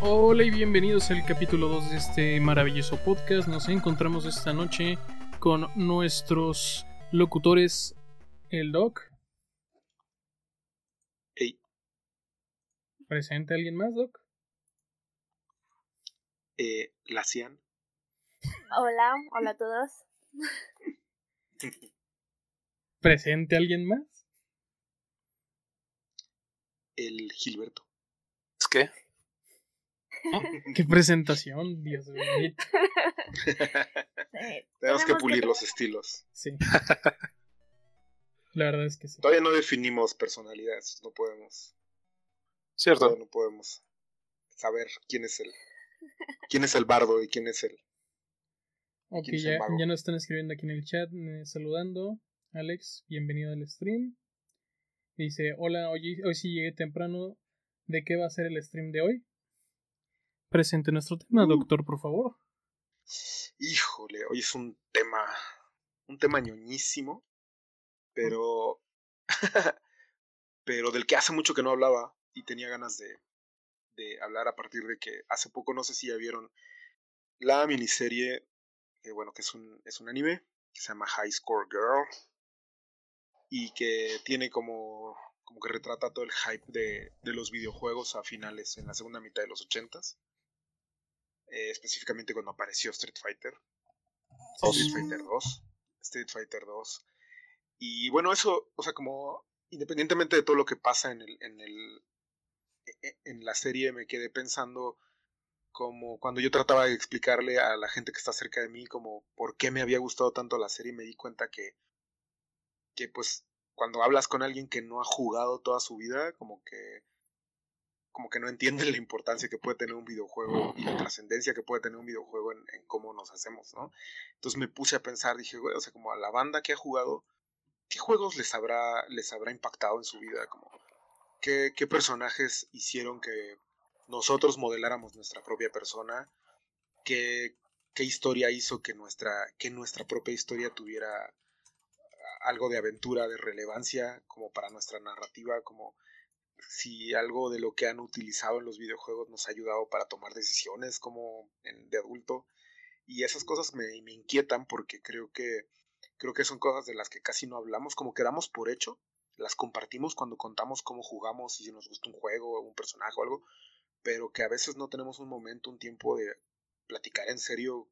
Hola y bienvenidos al capítulo 2 de este maravilloso podcast. Nos encontramos esta noche con nuestros locutores, el Doc. Hey. ¿Presente alguien más, Doc? Eh, la Cian. Hola, hola a todos. ¿Presente alguien más? El Gilberto. ¿Es qué? ¡Qué presentación, Dios mío! Sí, Tenemos que pulir los estilos. Sí. La verdad es que sí. Todavía no definimos personalidades, no podemos. Cierto. todavía no podemos saber quién es el quién es el bardo y quién es el. Ok, ¿Quién es ya, ya nos están escribiendo aquí en el chat, eh, saludando. Alex, bienvenido al stream. Dice, hola, hoy, hoy sí llegué temprano. ¿De qué va a ser el stream de hoy? Presente nuestro tema, Uh. doctor, por favor. Híjole, hoy es un tema un tema ñoñísimo, pero pero del que hace mucho que no hablaba y tenía ganas de de hablar a partir de que hace poco no sé si ya vieron la miniserie que bueno, que es un es un anime que se llama High Score Girl y que tiene como como que retrata todo el hype de, de los videojuegos a finales en la segunda mitad de los ochentas. Eh, específicamente cuando apareció Street Fighter. Street Fighter 2 Street Fighter 2 y bueno eso o sea como independientemente de todo lo que pasa en el en el e- en la serie me quedé pensando como cuando yo trataba de explicarle a la gente que está cerca de mí como por qué me había gustado tanto la serie me di cuenta que que pues cuando hablas con alguien que no ha jugado toda su vida como que como que no entiende la importancia que puede tener un videojuego y la trascendencia que puede tener un videojuego en, en cómo nos hacemos, ¿no? Entonces me puse a pensar, dije, güey, o sea, como a la banda que ha jugado, ¿qué juegos les habrá, les habrá impactado en su vida? Como, ¿qué, ¿Qué personajes hicieron que nosotros modeláramos nuestra propia persona? ¿Qué, qué historia hizo que nuestra, que nuestra propia historia tuviera algo de aventura, de relevancia, como para nuestra narrativa, como si algo de lo que han utilizado en los videojuegos nos ha ayudado para tomar decisiones como de adulto y esas cosas me, me inquietan porque creo que creo que son cosas de las que casi no hablamos como que damos por hecho las compartimos cuando contamos cómo jugamos si nos gusta un juego un personaje o algo pero que a veces no tenemos un momento un tiempo de platicar en serio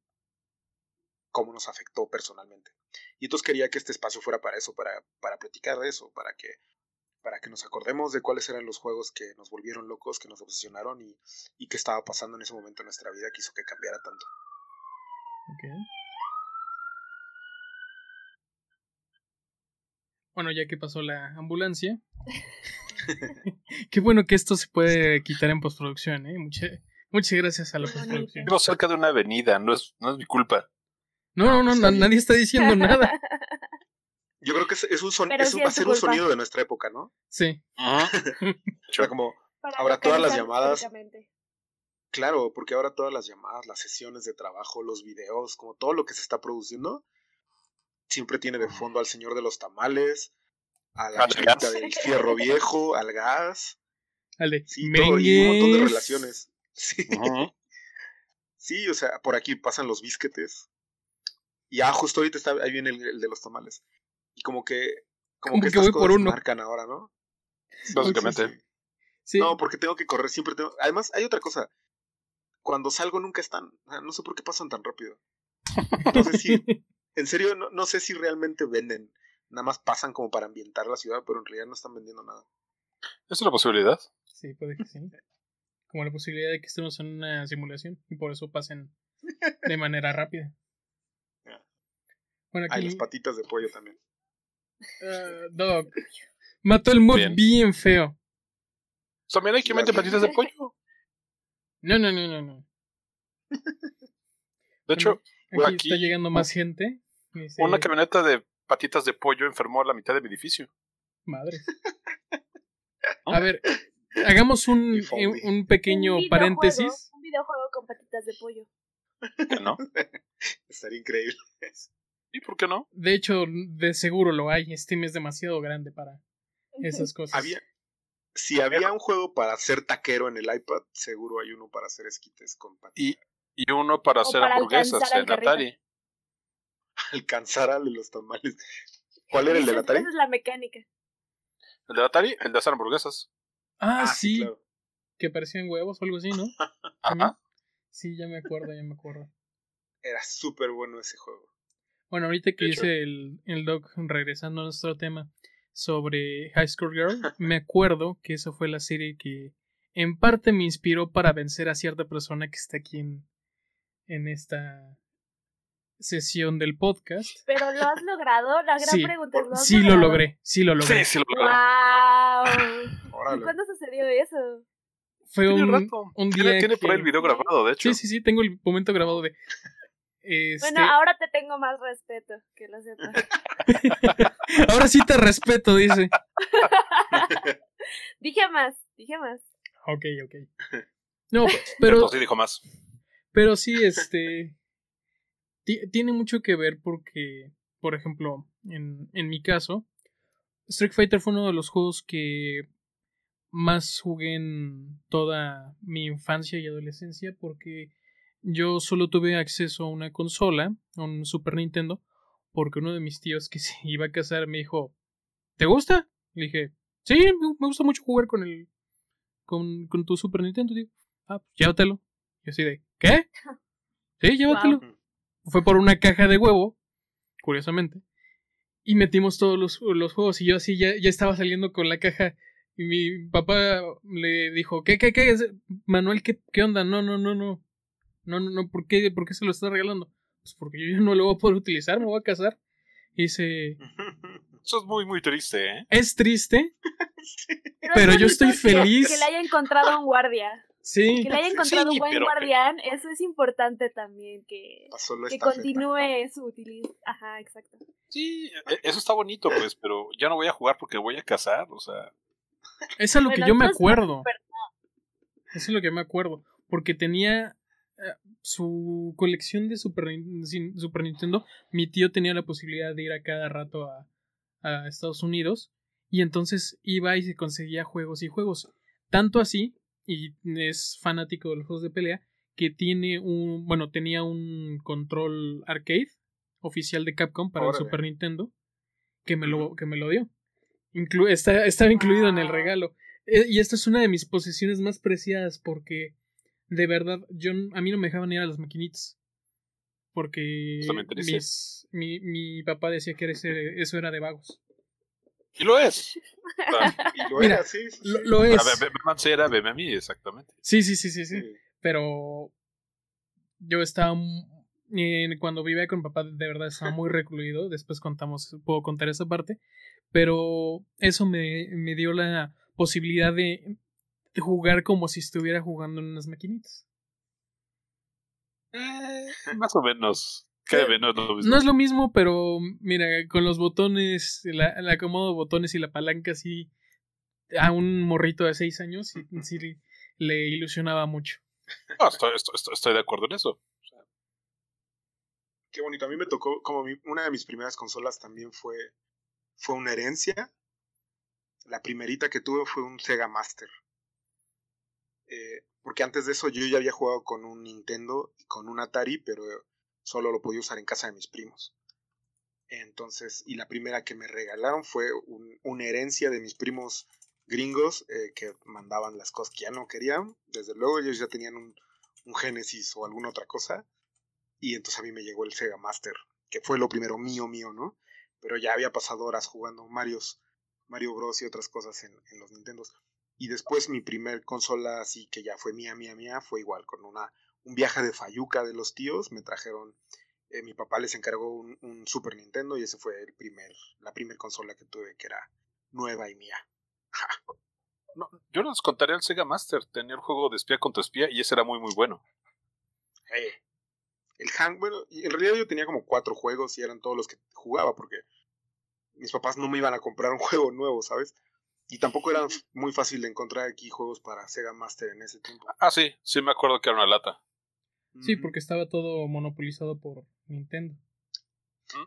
cómo nos afectó personalmente y entonces quería que este espacio fuera para eso para para platicar de eso para que para que nos acordemos de cuáles eran los juegos que nos volvieron locos, que nos obsesionaron y, y que estaba pasando en ese momento en nuestra vida que hizo que cambiara tanto. Ok. Bueno, ya que pasó la ambulancia. Qué bueno que esto se puede quitar en postproducción, ¿eh? Muchas, muchas gracias a la postproducción. Vivo cerca de una avenida, no es, no es mi culpa. No, no, no, bien. nadie está diciendo nada. Yo creo que es, es un son, Pero es sí un- va a ser un sonido de nuestra época, ¿no? Sí. O sea, como, Para Ahora todas las llamadas- claro, porque ahora todas las llamadas, las sesiones de trabajo, los videos, como todo lo que se está produciendo, siempre tiene de fondo al señor de los tamales, a la gas. del fierro viejo, al gas, Al de sí, todo, y un montón de relaciones. Sí. Sí, o sea, por aquí pasan los bisquetes. Y ah, justo ahorita está, ahí viene el, el de los tamales. Y como que, como, Como que, que estas voy por cosas uno. marcan ahora, ¿no? Básicamente. Sí, sí. Sí. No, porque tengo que correr, siempre tengo. Además, hay otra cosa. Cuando salgo nunca están. o sea, no sé por qué pasan tan rápido. Sé si, en serio, no, no sé si realmente venden. Nada más pasan como para ambientar la ciudad, pero en realidad no están vendiendo nada. ¿Es una posibilidad? Sí, puede que sí. Como la posibilidad de que estemos en una simulación y por eso pasen de manera rápida. Bueno, Hay las patitas de pollo también. ah, Doc. Mató el mood Bien. bien. feo. También hay que meter patitas de pollo. No, no, no, no, no. De hecho, Aquí, aquí- está llegando más gente. Dice, una camioneta de patitas de pollo enfermó a la mitad de mi edificio. Madres. A ver, hagamos un, un- un pequeño Un paréntesis. Un videojuego con patitas de pollo. ¿No? Estaría increíble. ¿Y por qué no? De hecho, de seguro lo hay. Steam es demasiado grande para esas cosas. Había, si había un juego para hacer taquero en el iPad, seguro hay uno para hacer esquites con patitas. Y, y uno para O hacer para hamburguesas en carrito. Atari. Alcanzar a los tamales. ¿Cuál era el del Esa- Atari? Esa es la mecánica. El de Atari, el de hacer hamburguesas. Ah, Ah, sí. claro. Que parecían huevos o algo así, ¿no? Ajá. Sí, ya me acuerdo, ya me acuerdo. Era súper bueno ese juego. Bueno, ahorita que De dice el, el Doc, regresando a nuestro tema sobre High School Girl, me acuerdo que esa fue la serie que en parte me inspiró para vencer a cierta persona que está aquí en, en esta sesión del podcast. Pero lo has logrado. La gran Sí, pregunta es: ¿lo has Sí lo logrado? logré, sí lo logré. Sí, sí, lo logró. ¡Wow! ¿Y cuándo sucedió eso? Fue un, rato. un día tiene por ahí que- el video grabado, de hecho. Sí, sí, sí, tengo el momento grabado de... Este, Bueno, ahora te tengo más respeto, que lo sepas. ahora sí te respeto, dice. dije más, dije más. Ok, ok. No, pero... Cierto, sí dijo más. Pero sí, este. Ti- tiene mucho que ver porque, por ejemplo, en, en mi caso, Street Fighter fue uno de los juegos que más jugué en toda mi infancia y adolescencia porque yo solo tuve acceso a una consola, a un Super Nintendo, porque uno de mis tíos que se iba a casar me dijo, ¿te gusta? Le dije, sí, me me gusta mucho jugar con el con, con tu Super Nintendo, tío. Ah, pues llévatelo. Yo así de, ¿qué? Sí, llévatelo. Fue por una caja de huevo, curiosamente. Y metimos todos los, los juegos. Y yo así ya, ya estaba saliendo con la caja. Y mi papá le dijo, ¿qué, qué, qué? Manuel, ¿qué, qué onda? No, no, no, no. No, no, no, ¿por qué, ¿por qué se lo está regalando? Pues porque yo ya no lo voy a poder utilizar, me voy a casar. Y dice, Eso es muy, muy triste, ¿eh? es triste, Pero, Pero es yo estoy feliz. Que le haya encontrado un guardia. Sí. Que le haya encontrado Sí, un buen guardián, eso es importante también, que, que continúe su utilización. Ajá, exacto. Sí, e- eso está bonito, pues, pero ya no voy a jugar porque voy a casar, o sea. Es a lo que Bueno, yo me acuerdo. Eso es lo que me acuerdo. Porque tenía eh, su colección de Super, Super Nintendo. Mi tío tenía la posibilidad de ir a cada rato a, a Estados Unidos. Y entonces iba y se conseguía juegos y juegos. Tanto así, y es fanático de los juegos de pelea, que tiene un. Bueno, tenía un control arcade oficial de Capcom para Órale. el Super Nintendo. Que me lo, que me lo dio. Inclu- está, estaba incluido en el Wow. regalo. Eh, Y esta es una de mis posesiones más preciadas porque de verdad yo a mí no me dejaban ir a las maquinitas. Porque mis, mi, mi papá decía que era ese- eso era de vagos. Y lo es. Sea, Y lo Mira, era, sí, sí, Lo, sí. es. ver, ve- ve Mancera, veme a mí, exactamente. Sí, sí, sí, sí, sí. Sí. Pero yo estaba cuando vivía con papá de verdad estaba muy recluido. Después contamos, puedo contar esa parte. Pero eso me, me dio la posibilidad de, de jugar como si estuviera jugando en unas maquinitas. Eh, más o menos. Lo mismo. No es lo mismo, pero mira, con los botones, la- el acomodo de botones y la palanca, sí, a un morrito de seis años, sí, sí le, le ilusionaba mucho. No, estoy, estoy- estoy- estoy de acuerdo en eso. Qué bonito. A mí me tocó, como mi- una de mis primeras consolas también fue, fue una herencia. La primerita que tuve fue un Sega Master. Eh, porque antes de eso yo ya había jugado con un Nintendo y con un Atari, pero solo lo podía usar en casa de mis primos. Entonces, y la primera que me regalaron fue un- una herencia de mis primos gringos eh, que mandaban las cosas que ya no querían. Desde luego ellos ya tenían un, un Genesis o alguna otra cosa. Y entonces a mí me llegó el Sega Master, que fue lo primero mío, mío, ¿no? Pero ya había pasado horas jugando Marios, Mario Bros. y otras cosas en, en los Nintendos. Y después mi primer consola así que ya fue mía, mía, mía, fue igual, con una, un viaje de Fayuca de los tíos. Me trajeron, eh, mi papá les encargó un, un Super Nintendo y ese fue el primer, la primer consola que tuve que era nueva y mía. No, yo les contaré el Sega Master. Tenía el juego de espía contra espía y ese era muy, muy bueno. Eh, el hang, bueno, en realidad yo tenía como cuatro juegos y eran todos los que jugaba porque mis papás no me iban a comprar un juego nuevo, ¿sabes? Y tampoco era muy fácil de encontrar aquí juegos para Sega Master en ese tiempo. Ah, sí, sí me acuerdo que era una lata. Sí, porque estaba todo monopolizado por Nintendo.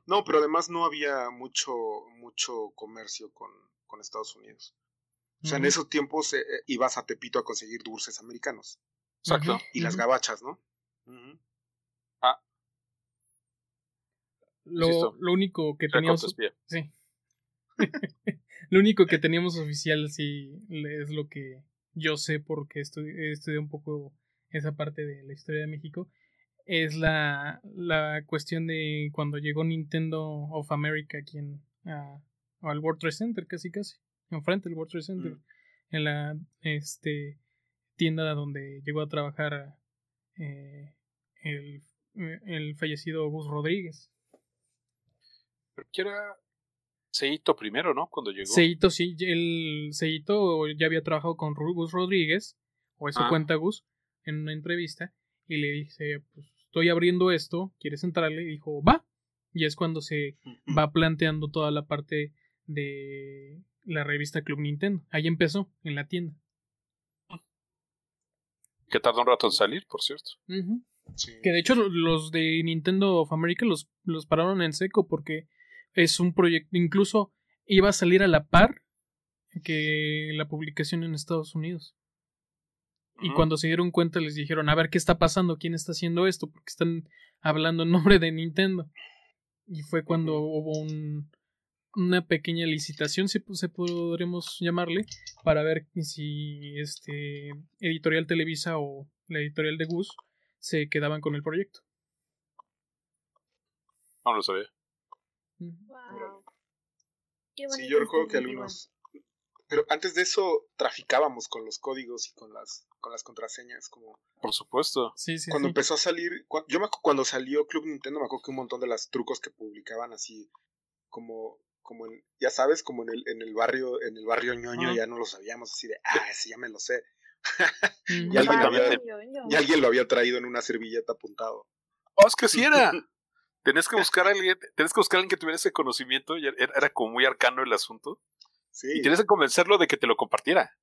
No, pero además no había mucho, mucho comercio con, con Estados Unidos. O sea, en esos tiempos eh, eh, ibas a Tepito a conseguir dulces americanos. Exacto. Y las gabachas, ¿no? Ujú. Lo, lo único que teníamos. Sí. lo único que teníamos oficial, sí, es lo que yo sé porque estudié, estudié un poco esa parte de la historia de México. Es la, la cuestión de cuando llegó Nintendo of America aquí en, a- al World Trade Center, casi casi. Enfrente del World Trade Center. Mm. En la este, tienda donde llegó a trabajar eh, el, el fallecido Gus Rodríguez. Pero que era Seito primero, ¿no? Cuando llegó. Seito, sí, el Seito ya había trabajado con Gus Rodríguez, o eso Ah. cuenta Gus, en una entrevista, y le dice, pues estoy abriendo esto, ¿quieres entrarle? Y dijo, va. Y es cuando se va planteando toda la parte de la revista Club Nintendo. Ahí empezó, en la tienda. Que tardó un rato en salir, por cierto. Sí. Que de hecho los de Nintendo of America los, los pararon en seco porque es un proyecto, incluso iba a salir a la par que la publicación en Estados Unidos. Y cuando se dieron cuenta les dijeron, a ver qué está pasando, quién está haciendo esto, porque están hablando en nombre de Nintendo. Y fue cuando hubo un, una pequeña licitación, si se podremos llamarle, para ver si este Editorial Televisa o la editorial de Gus se quedaban con el proyecto. No lo sabía. Wow. Qué Sí, yo recuerdo que algunos. Pero antes de eso traficábamos con los códigos y con las, con las contraseñas. Como Por supuesto. Sí, sí, cuando sí. empezó a salir. Yo me acuerdo cuando salió Club Nintendo, me acuerdo que un montón de los trucos que publicaban así. Como, como en, ya sabes, como en el, en el barrio, en el barrio ñoño, ya no lo sabíamos así de, ah, ese ya me lo sé. Ujú. Y alguien lo había, y alguien lo había traído en una servilleta apuntado. Oh, es que sí era. Tenés que buscar a alguien, tenés que buscar a alguien que tuviera ese conocimiento y era, era como muy arcano el asunto. Sí, Y tienes que convencerlo de que te lo compartiera.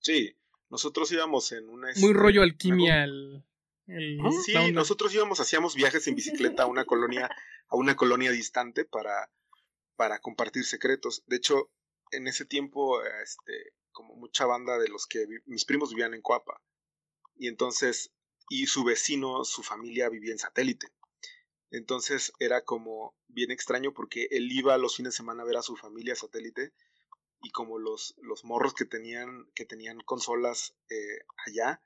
sí. Nosotros íbamos en una. Muy rollo alquimia el, el. Sí, nosotros íbamos, hacíamos viajes en bicicleta a una colonia, a una colonia distante para, para compartir secretos. De hecho, en ese tiempo, este, como mucha banda de los que vi- mis primos vivían en Coapa. Y entonces, y su vecino, su familia vivía en satélite. Entonces era como bien extraño porque él iba los fines de semana a ver a su familia satélite y como los, los morros que tenían, que tenían consolas eh, allá,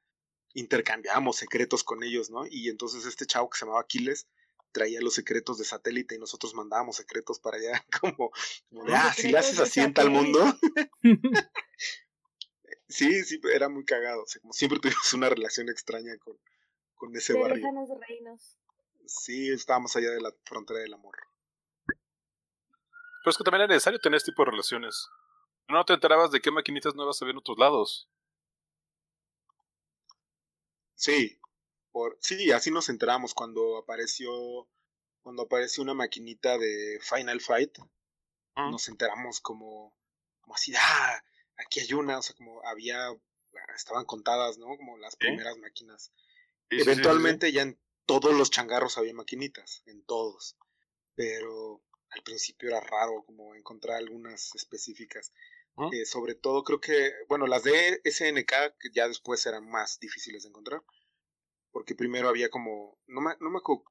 intercambiábamos secretos con ellos, ¿no? Y entonces este chavo que se llamaba Aquiles traía los secretos de satélite y nosotros mandábamos secretos para allá, como, como de, ah, si le haces así en tal mundo. sí, sí, era muy cagado. O sea, como siempre tuvimos una relación extraña con, con ese barrio. reinos. Sí, estábamos allá de la frontera del amor. Pero es que también era necesario tener este tipo de relaciones. No te enterabas de qué maquinitas nuevas había en otros lados. Sí, por, sí, así nos enteramos cuando apareció, cuando apareció una maquinita de Final Fight, Mm. nos enteramos como, como así, ah, aquí hay una, o sea, como había, estaban contadas, ¿no? Como las primeras máquinas. Sí, sí, sí, Eventualmente ya en todos los changarros había maquinitas, en todos. Pero al principio era raro como encontrar algunas específicas. Eh, sobre todo creo que, bueno, las de SNK que ya después eran más difíciles de encontrar. Porque primero había como, no me, no me acuerdo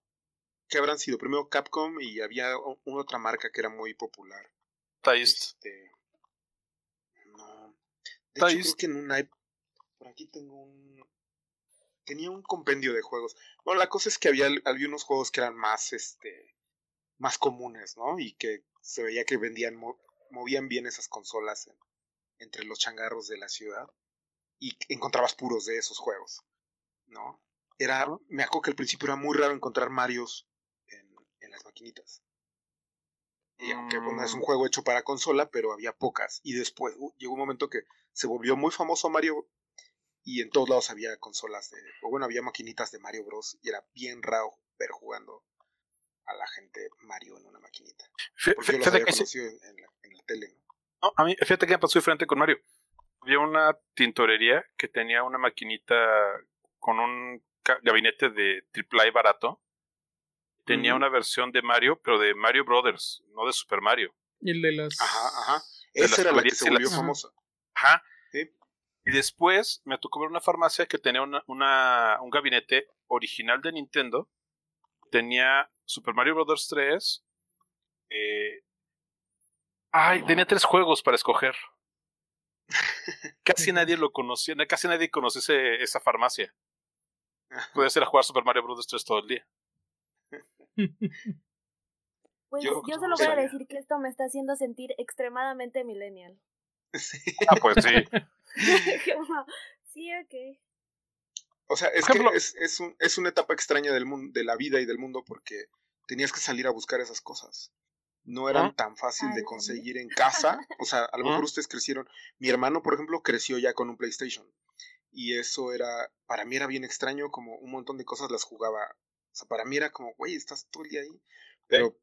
qué habrán sido, primero Capcom y había una otra marca que era muy popular. Taist. Este, no. De hecho, creo Taist. que en por aquí tengo un tenía un compendio de juegos. Bueno, la cosa es que había, había unos juegos que eran más este más comunes, ¿no? Y que se veía que vendían movían bien esas consolas en- entre los changarros de la ciudad y encontrabas puros de esos juegos, ¿no? Era me acuerdo que al principio era muy raro encontrar Marios en, en las maquinitas. Y aunque bueno, es un Mm. juego hecho para consola, pero había pocas. Y después uh, llegó un momento que se volvió muy famoso Mario y en todos lados había consolas de, o bueno, había maquinitas de Mario Bros. Y era bien raro ver jugando a la gente Mario en una maquinita. Yo los Fíjate había que sí. conocido en, en la, en la tele, ¿no? No, a mí, fíjate que me pasó diferente con Mario. Había una tintorería que tenía una maquinita con un gabinete de AAA barato. tenía una versión de Mario, pero de Mario Brothers, no de Super Mario. Y el de las. Ajá, ajá. De las Esa era la que se las- volvió famosa. Ajá. Sí. Y después me tocó ver una farmacia que tenía una, una- un gabinete original de Nintendo. Tenía Super Mario Bros. 3. eh, ay, tenía tres juegos para escoger. Casi nadie lo conocía, casi nadie conocía ese- esa farmacia. Podías ir a jugar Super Mario Bros. 3 todo el día. Pues Yo- yo, solo voy a decir que esto me está haciendo sentir extremadamente millennial. Ah, pues sí. Sí, ok. O sea, es ejemplo- que es, es, un- es una etapa extraña del mundo, de la vida y del mundo porque tenías que salir a buscar esas cosas. No eran tan fácil de conseguir en casa. O sea, a lo mejor ustedes crecieron. Mi hermano, por ejemplo, creció ya con un PlayStation. Y eso era, para mí era bien extraño, como un montón de cosas las jugaba. O sea, para mí era como, güey, estás todo el día ahí. Pero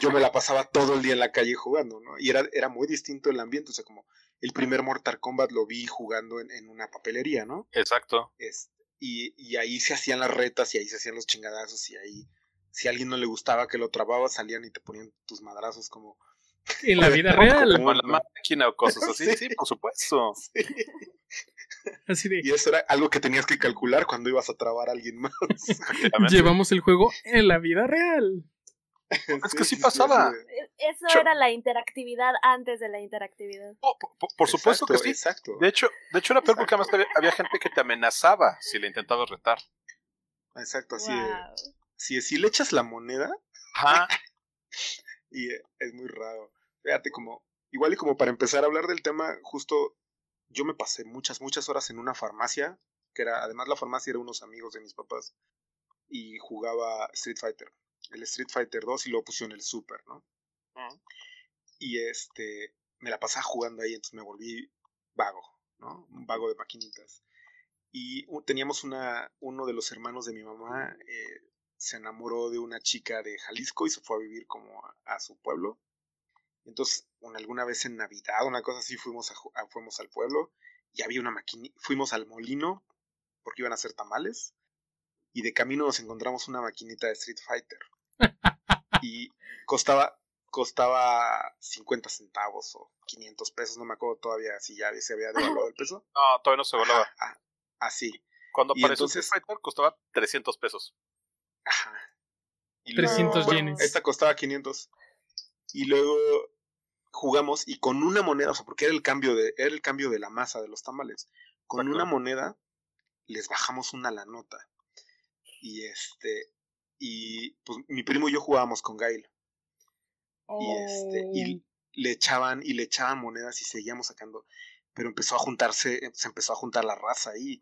yo me la pasaba todo el día en la calle jugando, ¿no? Y era, era muy distinto el ambiente. O sea, como el primer Mortal Kombat lo vi jugando en, en una papelería, ¿no? Exacto. Este, y, y ahí se hacían las retas y ahí se hacían los chingadazos y ahí si a alguien no le gustaba que lo trababa salían y te ponían tus madrazos como En la vida Como- real. Como la ¿no? máquina o cosas así. Sí. Sí, por supuesto. Así de. y eso era algo que tenías que calcular cuando ibas a trabar a alguien más. Llevamos el juego en la vida real. Es que sí pasaba. E- Eso Yo- era la interactividad antes de la interactividad. Oh, por, por- por supuesto Exacto, que sí. exacto De hecho, de hecho era peor porque además había, había gente que te amenazaba si le intentabas retar. exacto así de, si, si le echas la moneda Ajá. y eh, es muy raro fíjate como igual y como para empezar a hablar del tema justo yo me pasé muchas muchas horas en una farmacia que era además la farmacia era unos amigos de mis papás y jugaba Street Fighter el Street Fighter 2 y lo pusieron en el Super no y este me la pasaba jugando ahí entonces me volví vago no un vago de maquinitas. Y teníamos una uno de los hermanos de mi mamá eh, se enamoró de una chica de Jalisco y se fue a vivir como a, a su pueblo. Entonces un- alguna vez en Navidad una cosa así fuimos a, a- fuimos al pueblo y había una maquinita fuimos al molino porque iban a hacer tamales y de camino nos encontramos una maquinita de Street Fighter y costaba costaba 50 centavos o 500 pesos, no me acuerdo todavía si ya se había devaluado el peso. No, todavía no se volaba. Ajá, ah, así, Cuando Y apareció entonces- Street Fighter costaba 300 pesos. ajá. Y 300 bueno, yenes. Esta costaba 500. Y luego jugamos y con una moneda, o sea, porque era el cambio de era el cambio de la masa de los tamales. Con Exacto. una moneda les bajamos una la nota. Y este y pues mi primo y yo jugábamos con Gail. Y este, Oh. y le echaban y le echaban monedas y seguíamos sacando. Pero empezó a juntarse, se empezó a juntar la raza ahí.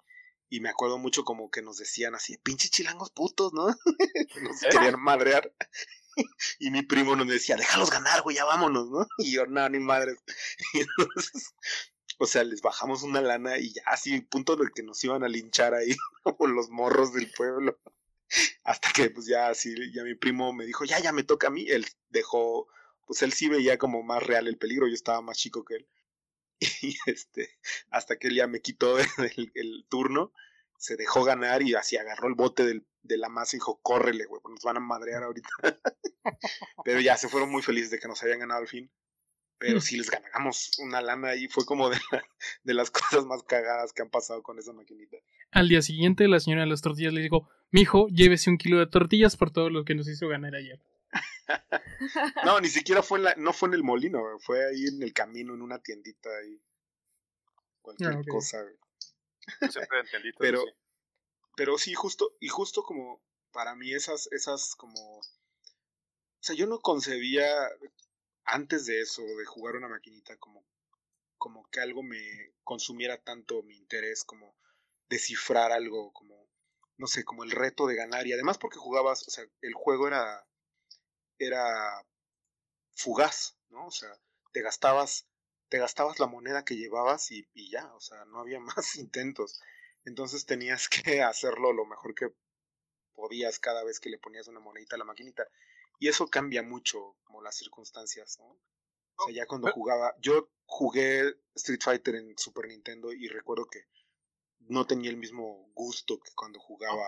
Y me acuerdo mucho como que nos decían así, pinches chilangos putos, ¿no? nos ¿Eh? querían madrear. y mi primo nos decía, déjalos ganar, güey, ya vámonos, ¿no? Y yo, no, ni madres. Y entonces, o sea, les bajamos una lana y ya así, punto de que nos iban a linchar ahí, como los morros del pueblo. Hasta que pues ya así, ya mi primo me dijo, ya, ya me toca a mí. Él dejó, pues él sí veía como más real el peligro, yo estaba más chico que él. Y este, hasta que él ya me quitó el, turno, se dejó ganar y así agarró el bote del, de la masa y dijo, córrele, güey, nos van a madrear ahorita. Pero ya se fueron muy felices de que nos habían ganado al fin. Pero sí les ganamos una lana y fue como de, la- de las cosas más cagadas que han pasado con esa maquinita. Al día siguiente, la señora de las tortillas le dijo: Mijo, llévese un kilo de tortillas por todo lo que nos hizo ganar ayer. No, ni siquiera fue en la, no fue en el molino, fue ahí en el camino, en una tiendita ahí. Cualquier Ah, cosa, güey. Siempre Pero, pero sí, justo, y justo como para mí esas, esas como, o sea, yo no concebía antes de eso, de jugar una maquinita, como, como que algo me consumiera tanto mi interés, como descifrar algo, como, no sé, como el reto de ganar, y además porque jugabas, o sea, el juego era, era fugaz, ¿no? O sea, te gastabas, te gastabas la moneda que llevabas y, y ya, o sea, no había más intentos. Entonces tenías que hacerlo lo mejor que podías cada vez que le ponías una monedita a la maquinita. Y eso cambia mucho como las circunstancias, ¿no? O sea, ya cuando jugaba, yo jugué Street Fighter en Super Nintendo y recuerdo que no tenía el mismo gusto que cuando jugaba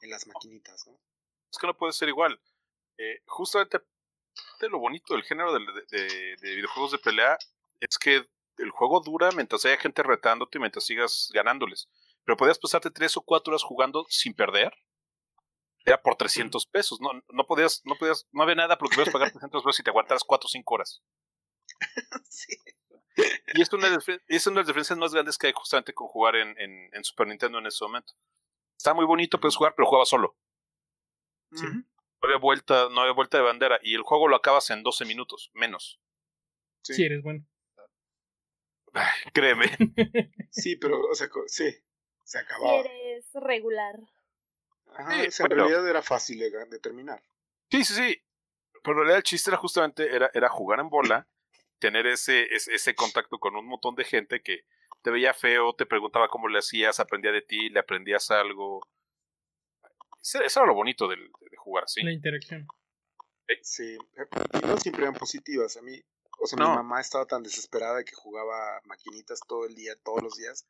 en las maquinitas, ¿no? Es que no puede ser igual. eh, justamente de lo bonito del género de, de, de, videojuegos de pelea es que el juego dura mientras haya gente retándote y mientras sigas ganándoles. Pero podías pasarte tres o cuatro horas jugando sin perder. Era por 300 pesos. No, no podías, no podías, no había nada por lo que podías pagar 300 pesos si te aguantaras cuatro o cinco horas. sí. Y es una, es una de las diferencias más grandes que hay justamente con jugar en, en, en Super Nintendo en ese momento. Está muy bonito, puedes jugar, pero jugaba solo. Sí. No había vuelta, no había vuelta de bandera. Y el juego lo acabas en 12 minutos, menos. Sí, sí eres bueno. Ay, créeme. sí, pero, o sea, sí, se acababa. Eres regular. Ajá, sí, en realidad era fácil de, de, terminar. Sí, sí, sí. Pero en realidad el chiste era justamente era, era jugar en bola, tener ese, ese, ese contacto con un montón de gente que te veía feo, te preguntaba cómo le hacías, aprendía de ti, le aprendías algo. Eso era lo bonito de, de jugar así. La interacción. Sí, y no siempre eran positivas. A mí, o sea, no. mi mamá estaba tan desesperada de que jugaba maquinitas todo el día, todos los días,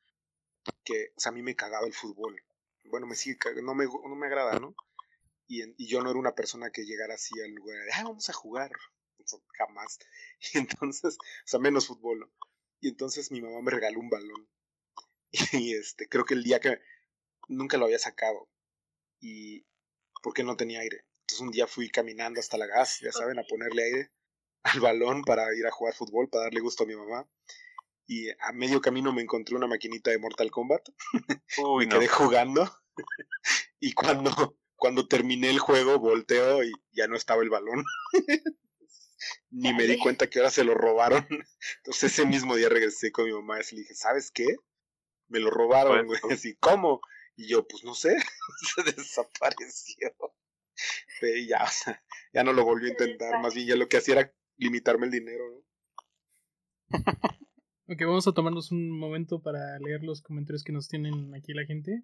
que, o sea, a mí me cagaba el fútbol. Bueno, me sigue, no me, no me agrada, ¿no? Y, y yo no era una persona que llegara así al lugar de, ah, vamos a jugar. jamás. Y entonces, o sea, menos fútbol, ¿no? Y entonces mi mamá me regaló un balón. Y este, creo que el día que nunca lo había sacado. Y porque no tenía aire. Entonces un día fui caminando hasta la gas, ya saben, a ponerle aire al balón para ir a jugar fútbol, para darle gusto a mi mamá. Y a medio camino me encontré una maquinita de Mortal Kombat. Uy, me quedé no. jugando. y cuando, cuando terminé el juego, volteo y ya no estaba el balón. Ni me di cuenta que ahora se lo robaron. Entonces ese mismo día regresé con mi mamá y le dije, ¿sabes qué? Me lo robaron, güey. Así, ¿cómo? Y yo, pues no sé, se desapareció. Y ya, o sea, ya no lo volvió a intentar. Más bien ya lo que hacía era limitarme el dinero, ¿no? Ok, vamos a tomarnos un momento para leer los comentarios que nos tienen aquí la gente.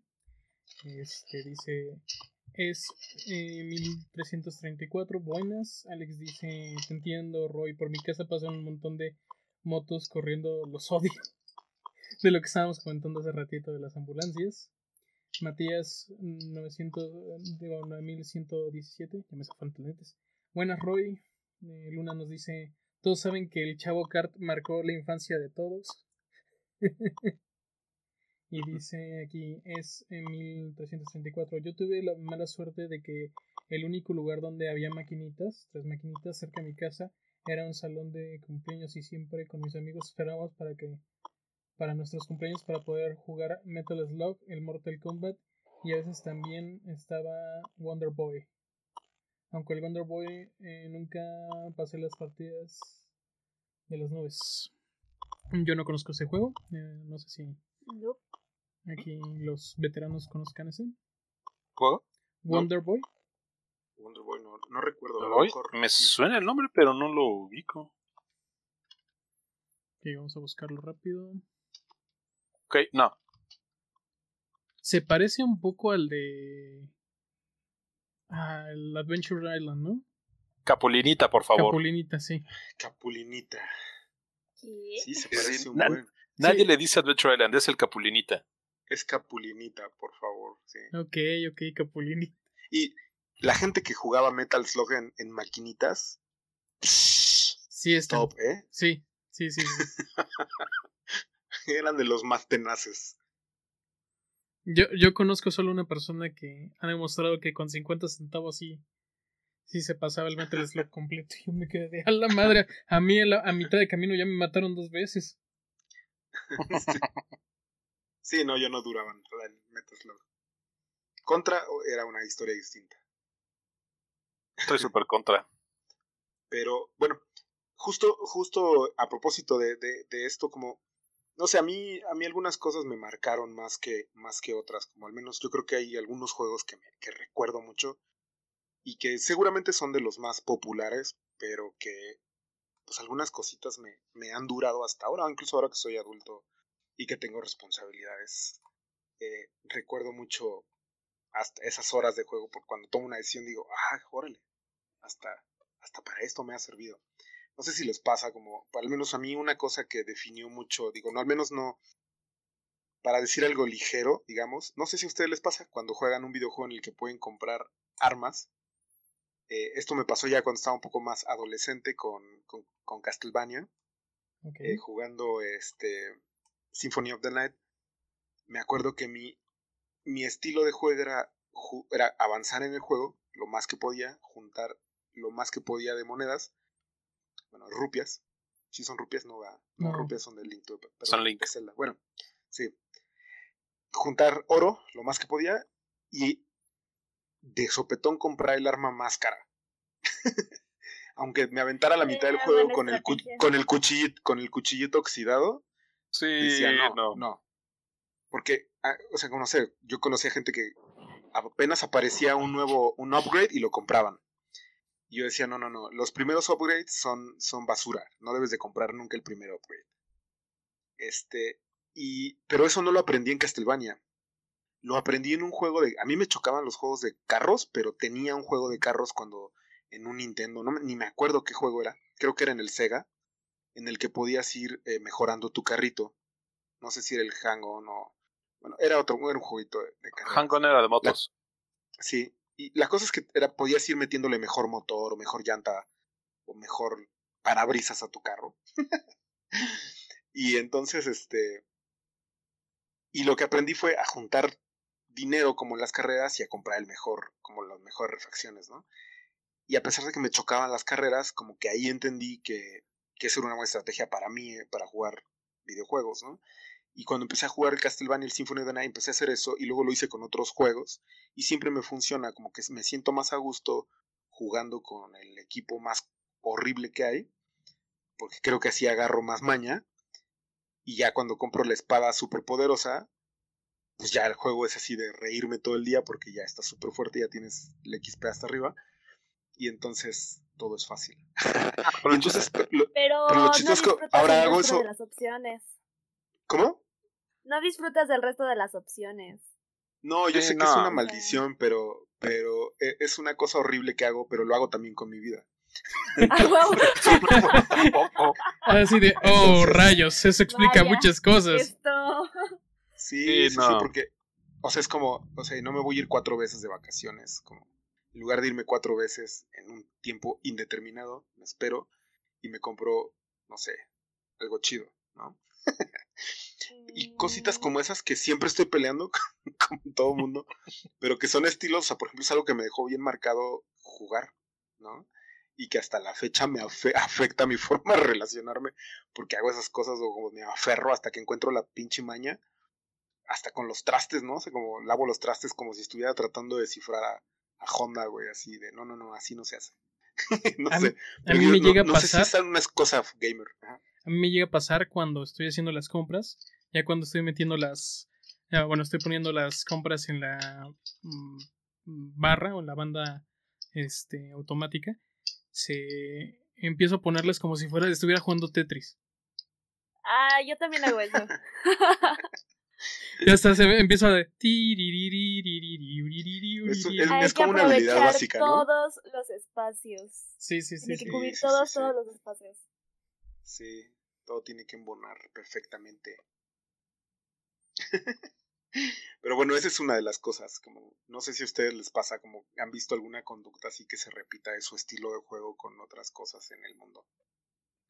Este dice, es eh, 1334, buenas. Alex dice, te entiendo, Roy, por mi casa pasan un montón de motos corriendo, los odio. De lo que estábamos comentando hace ratito de las ambulancias. Matías 900, digo, 9117, ya me. Buenas, Roy. Eh, Luna nos dice, todos saben que el Chavo Kart marcó la infancia de todos. y dice aquí, es en 1334. Yo tuve la mala suerte de que el único lugar donde había maquinitas, tres maquinitas cerca de mi casa, era un salón de cumpleaños y siempre con mis amigos esperábamos para que para nuestros cumpleaños para poder jugar Metal Slug, el Mortal Kombat y a veces también estaba Wonder Boy. Aunque el Wonder Boy eh, nunca pasé las partidas de las nubes. Yo no conozco ese juego, eh, no sé si no. aquí los veteranos conozcan ese. ¿Juego? Wonder no. Boy. Wonder Boy, no, no recuerdo. Boy? Me suena el nombre, pero no lo ubico. Ok, vamos a buscarlo rápido. Ok, no. Se parece un poco al de. Al Adventure Island, ¿no? Capulinita, por favor. Capulinita, sí. Capulinita. ¿Qué? Sí, se parece Sí, un na- buen. Nadie le dice Adventure Island, es el Capulinita. Es Capulinita, por favor. Sí. Ok, ok, Capulinita. Y la gente que jugaba Metal Slug en, en maquinitas. Sí, está. Top, ¿eh? Sí, sí, sí. sí. Eran de los más tenaces. Yo, yo conozco solo una persona que ha demostrado que con 50 centavos sí, sí se pasaba el Metal Slug completo. Yo me quedé de a la madre. A mí a, la- a mitad de camino ya me mataron dos veces. sí. Sí, no, yo no duraba nada en Metal Slug. Contra era una historia distinta. Estoy súper contra. Pero bueno, justo, justo a propósito de, de, de esto, como, no sé, a mí, a mí algunas cosas me marcaron más que, más que otras, como al menos yo creo que hay algunos juegos que, me, que recuerdo mucho y que seguramente son de los más populares, pero que pues algunas cositas me, me han durado hasta ahora, incluso ahora que soy adulto y que tengo responsabilidades. Eh, recuerdo mucho hasta esas horas de juego, por cuando tomo una decisión digo, ah, órale, hasta, hasta para esto me ha servido. No sé si les pasa como, al menos a mí una cosa que definió mucho, digo, no, al menos no, para decir algo ligero, digamos, no sé si a ustedes les pasa cuando juegan un videojuego en el que pueden comprar armas, Eh, esto me pasó ya cuando estaba un poco más adolescente con, con, con Castlevania, eh, jugando este Symphony of the Night. Me acuerdo que mi, mi estilo de juego era, ju- era avanzar en el juego lo más que podía, juntar lo más que podía de monedas, bueno, rupias. Si son rupias, no va. No, No. rupias son del Link to- perdón, Son Link. Zelda. Bueno, sí. Juntar oro lo más que podía y de sopetón comprar el arma más cara. Aunque me aventara la mitad del juego con el, con, el cuchillito, con el cuchillito oxidado, Sí, decía no, no. no. Porque, ah, o sea, como no sé, yo conocía gente que apenas aparecía un nuevo, un upgrade y lo compraban. Y yo decía, no, no, no, los primeros upgrades son, son basura, no debes de comprar nunca el primer upgrade. Este, y, pero eso no lo aprendí en Castlevania. Lo aprendí en un juego de, a mí me chocaban los juegos de carros, pero tenía un juego de carros cuando, en un Nintendo, no, me- ni me acuerdo qué juego era, creo que era en el Sega, en el que podías ir eh, mejorando tu carrito. No sé si era el Hang-On o... Bueno, era otro, era un jueguito de, de carreras. Hang-On era de motos. Sí, y la cosa es que era, podías ir metiéndole mejor motor o mejor llanta o mejor parabrisas a tu carro. y entonces, este... Y lo que aprendí fue a juntar dinero como en las carreras y a comprar el mejor, como las mejores refacciones, ¿no? Y a pesar de que me chocaban las carreras, como que ahí entendí que, que esa era una buena estrategia para mí, eh, para jugar videojuegos, ¿no? Y cuando empecé a jugar el Castlevania y el Symphony of the Night, empecé a hacer eso y luego lo hice con otros juegos y siempre me funciona, como que me siento más a gusto jugando con el equipo más horrible que hay, porque creo que así agarro más maña y ya cuando compro la espada super poderosa, pues ya el juego es así de reírme todo el día porque ya está súper fuerte, ya tienes el XP hasta arriba y entonces todo es fácil. y entonces, lo- Pero, Pero lo no es que ahora hago eso- de las opciones. ¿Cómo? No disfrutas del resto de las opciones. No, yo Sí, sé que es una maldición, pero, pero e- es una cosa horrible que hago, pero lo hago también con mi vida. Así de, oh, Entonces- rayos, eso explica Vaya, muchas cosas. Esto. Sí, Sí, sí, no. sí, porque, o sea, es como, o sea, no me voy a ir cuatro veces de vacaciones, como, en lugar de irme cuatro veces en un tiempo indeterminado, me espero y me compro, no sé, algo chido, ¿no? Y cositas como esas que siempre estoy peleando con, con todo el mundo, pero que son estilos, o sea, por ejemplo, es algo que me dejó bien marcado jugar, ¿no? Y que hasta la fecha me afe- afecta mi forma de relacionarme, porque hago esas cosas o como me aferro hasta que encuentro la pinche maña, hasta con los trastes, ¿no? O sea, como lavo los trastes como si estuviera tratando de descifrar a, a Honda, güey, así de, no, no, no, así no se hace. no A mí- sé. A pero mí yo me no- llega a no sé si es una cosa gamer. Ajá. A mí me llega a pasar cuando estoy haciendo las compras, ya cuando estoy metiendo las, ya, bueno, estoy poniendo las compras en la mm, barra o en la banda este automática, se empiezo a ponerles como si fuera estuviera jugando Tetris. Ah, yo también hago eso. Ya hasta se ve- empiezo a de Es- es- Hay que como una habilidad aprovechar básica, ¿no? todos los espacios. sí, sí, sí. Tiene que cubrir sí, todos, sí, sí. todos los espacios. Sí, todo tiene que embonar perfectamente. Pero bueno, esa es una de las cosas, como no sé si a ustedes les pasa, como han visto alguna conducta así que se repita de su estilo de juego con otras cosas en el mundo.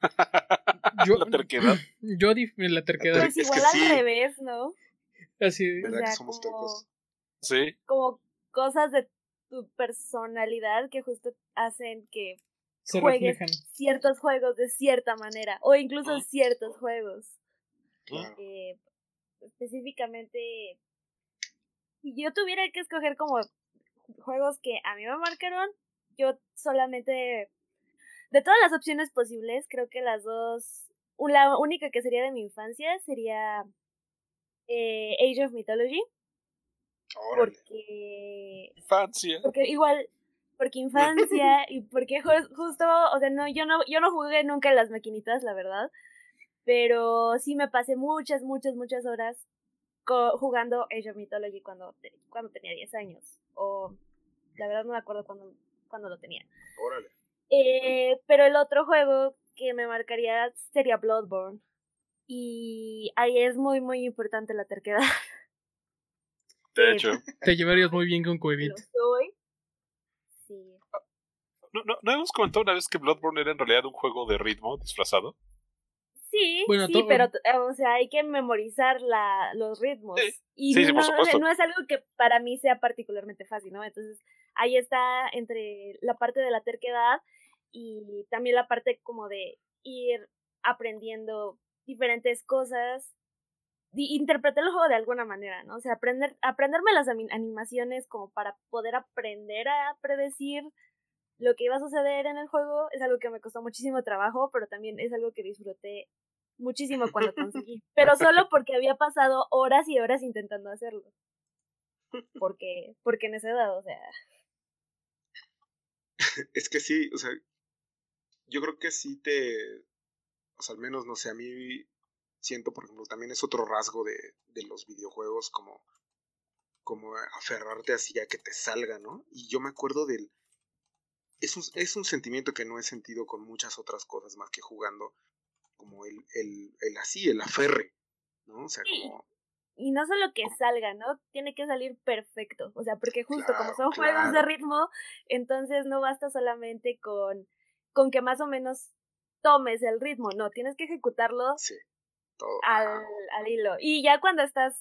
Yo, La terquedad. yo la terquedad. Pues es que igual sí. al revés, ¿no? Así, ¿Verdad O sea, que somos como- tercos? Sí. Como cosas de tu personalidad que justo hacen que se juegues reflejan. ciertos juegos de cierta manera. O incluso Mm. ciertos juegos. Claro. Eh, específicamente, si yo tuviera que escoger como juegos que a mí me marcaron, yo solamente, de todas las opciones posibles, creo que las dos, la única que sería de mi infancia sería eh, Age of Mythology, Órale. porque, Infancia. porque igual, porque infancia y porque ju- justo, o sea, no, yo no, yo no jugué nunca en las maquinitas, la verdad, pero sí me pasé muchas, muchas, muchas horas co- jugando Age of Mythology cuando, cuando tenía 10 años. O la verdad no me acuerdo cuándo, cuándo lo tenía. Órale. Eh, pero el otro juego que me marcaría sería Bloodborne. Y ahí es muy, muy importante la terquedad. De Sí. hecho. Te llevarías muy bien con Lo Cuevit. soy. ¿No, no, no hemos comentado una vez que Bloodborne era en realidad un juego de ritmo disfrazado? Sí, Bueno, sí, pero eh, o sea, hay que memorizar la, los ritmos. Sí. Y Sí, sí, por no, es algo que para mí sea particularmente fácil, ¿no? Entonces, ahí está entre la parte de la terquedad y también la parte como de ir aprendiendo diferentes cosas, interpretar el juego de alguna manera, ¿no? O sea, aprender, aprenderme las animaciones como para poder aprender a predecir lo que iba a suceder en el juego es algo que me costó muchísimo trabajo, pero también es algo que disfruté muchísimo cuando conseguí. Pero solo porque había pasado horas y horas intentando hacerlo. Porque, porque en esa edad, o sea, Es que sí, o sea, yo creo que sí te, o sea, al menos, no sé, a mí siento, por ejemplo, también es otro rasgo de, de los videojuegos, como, como aferrarte así a que te salga, ¿no? Y yo me acuerdo del, es un, es un sentimiento que no he sentido con muchas otras cosas más que jugando, como el, el, el así, el aferre, ¿no? O sea, como, y no solo que salga, ¿no? Tiene que salir perfecto. O sea, porque justo como Claro, son juegos de ritmo, entonces no basta solamente con, con que más o menos tomes el ritmo, no, tienes que ejecutarlo sí, todo. al, al hilo. Y ya cuando estás,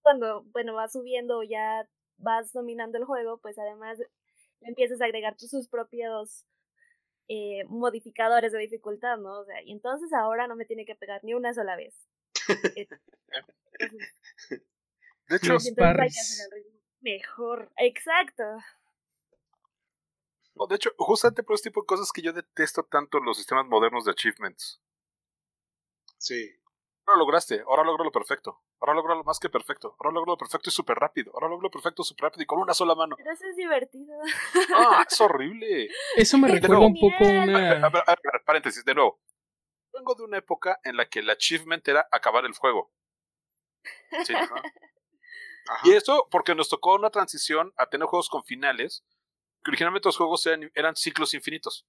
cuando, bueno, vas subiendo o ya vas dominando el juego, pues además empiezas a agregar tus- sus propios eh, modificadores de dificultad, ¿no? O sea, y entonces ahora no me tiene que pegar ni una sola vez. Eh, De hecho, Los y entonces hay que parries. hacer el ritmo mejor. Exacto. no, de hecho, justamente por este tipo de cosas que yo detesto tanto los sistemas modernos de achievements. Sí, lo lograste, ahora logro lo perfecto, ahora logro lo más que perfecto, ahora logro lo perfecto y súper rápido, ahora logro lo perfecto súper rápido y con una sola mano. Pero eso es divertido. ¡Ah, es horrible! Eso me recuerda un poco genial. A ver, a una... ver, a ver, paréntesis, de nuevo. Vengo de una época en la que el achievement era acabar el juego. Sí. ajá. Y eso porque nos tocó una transición a tener juegos con finales, que originalmente los juegos eran, eran ciclos infinitos.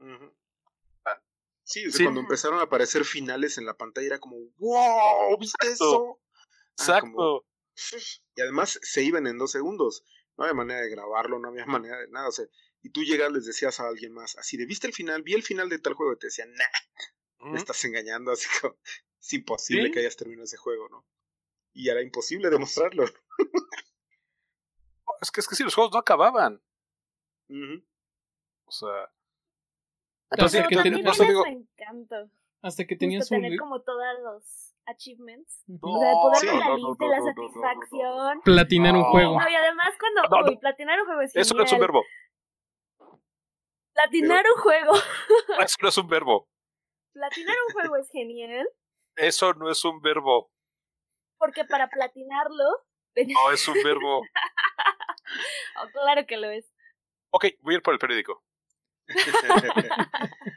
Ujú. Sí, o sea, Sí. cuando empezaron a aparecer finales en la pantalla era como, wow, ¿viste Exacto. eso? Ah, Exacto. como- Y además se iban en dos segundos. No había manera de grabarlo, no había manera de nada. O sea, y tú llegas, les decías a alguien más, así de, ¿viste el final? Vi el final de tal juego. Y te decían, nah, me estás engañando. Así como, es imposible Sí. que hayas terminado ese juego, ¿no? Y era imposible demostrarlo. Es que, es que sí, los juegos no acababan. O sea. Hasta Pero que también te- tiene hasta digo-. Hasta que Justo tenías un... tener como todos los achievements. O sea, poder sí. la No, la no, no, no, no, no. satisfacción. Platinar un juego. No, y además cuando, No, no. uy, platinar un juego es Eso no es un verbo. Platinar un juego, Eso no es un verbo. platinar un juego es genial, Eso no es un verbo. porque para platinarlo, No es un verbo. oh, claro que lo es. Ok, voy a ir por el periódico.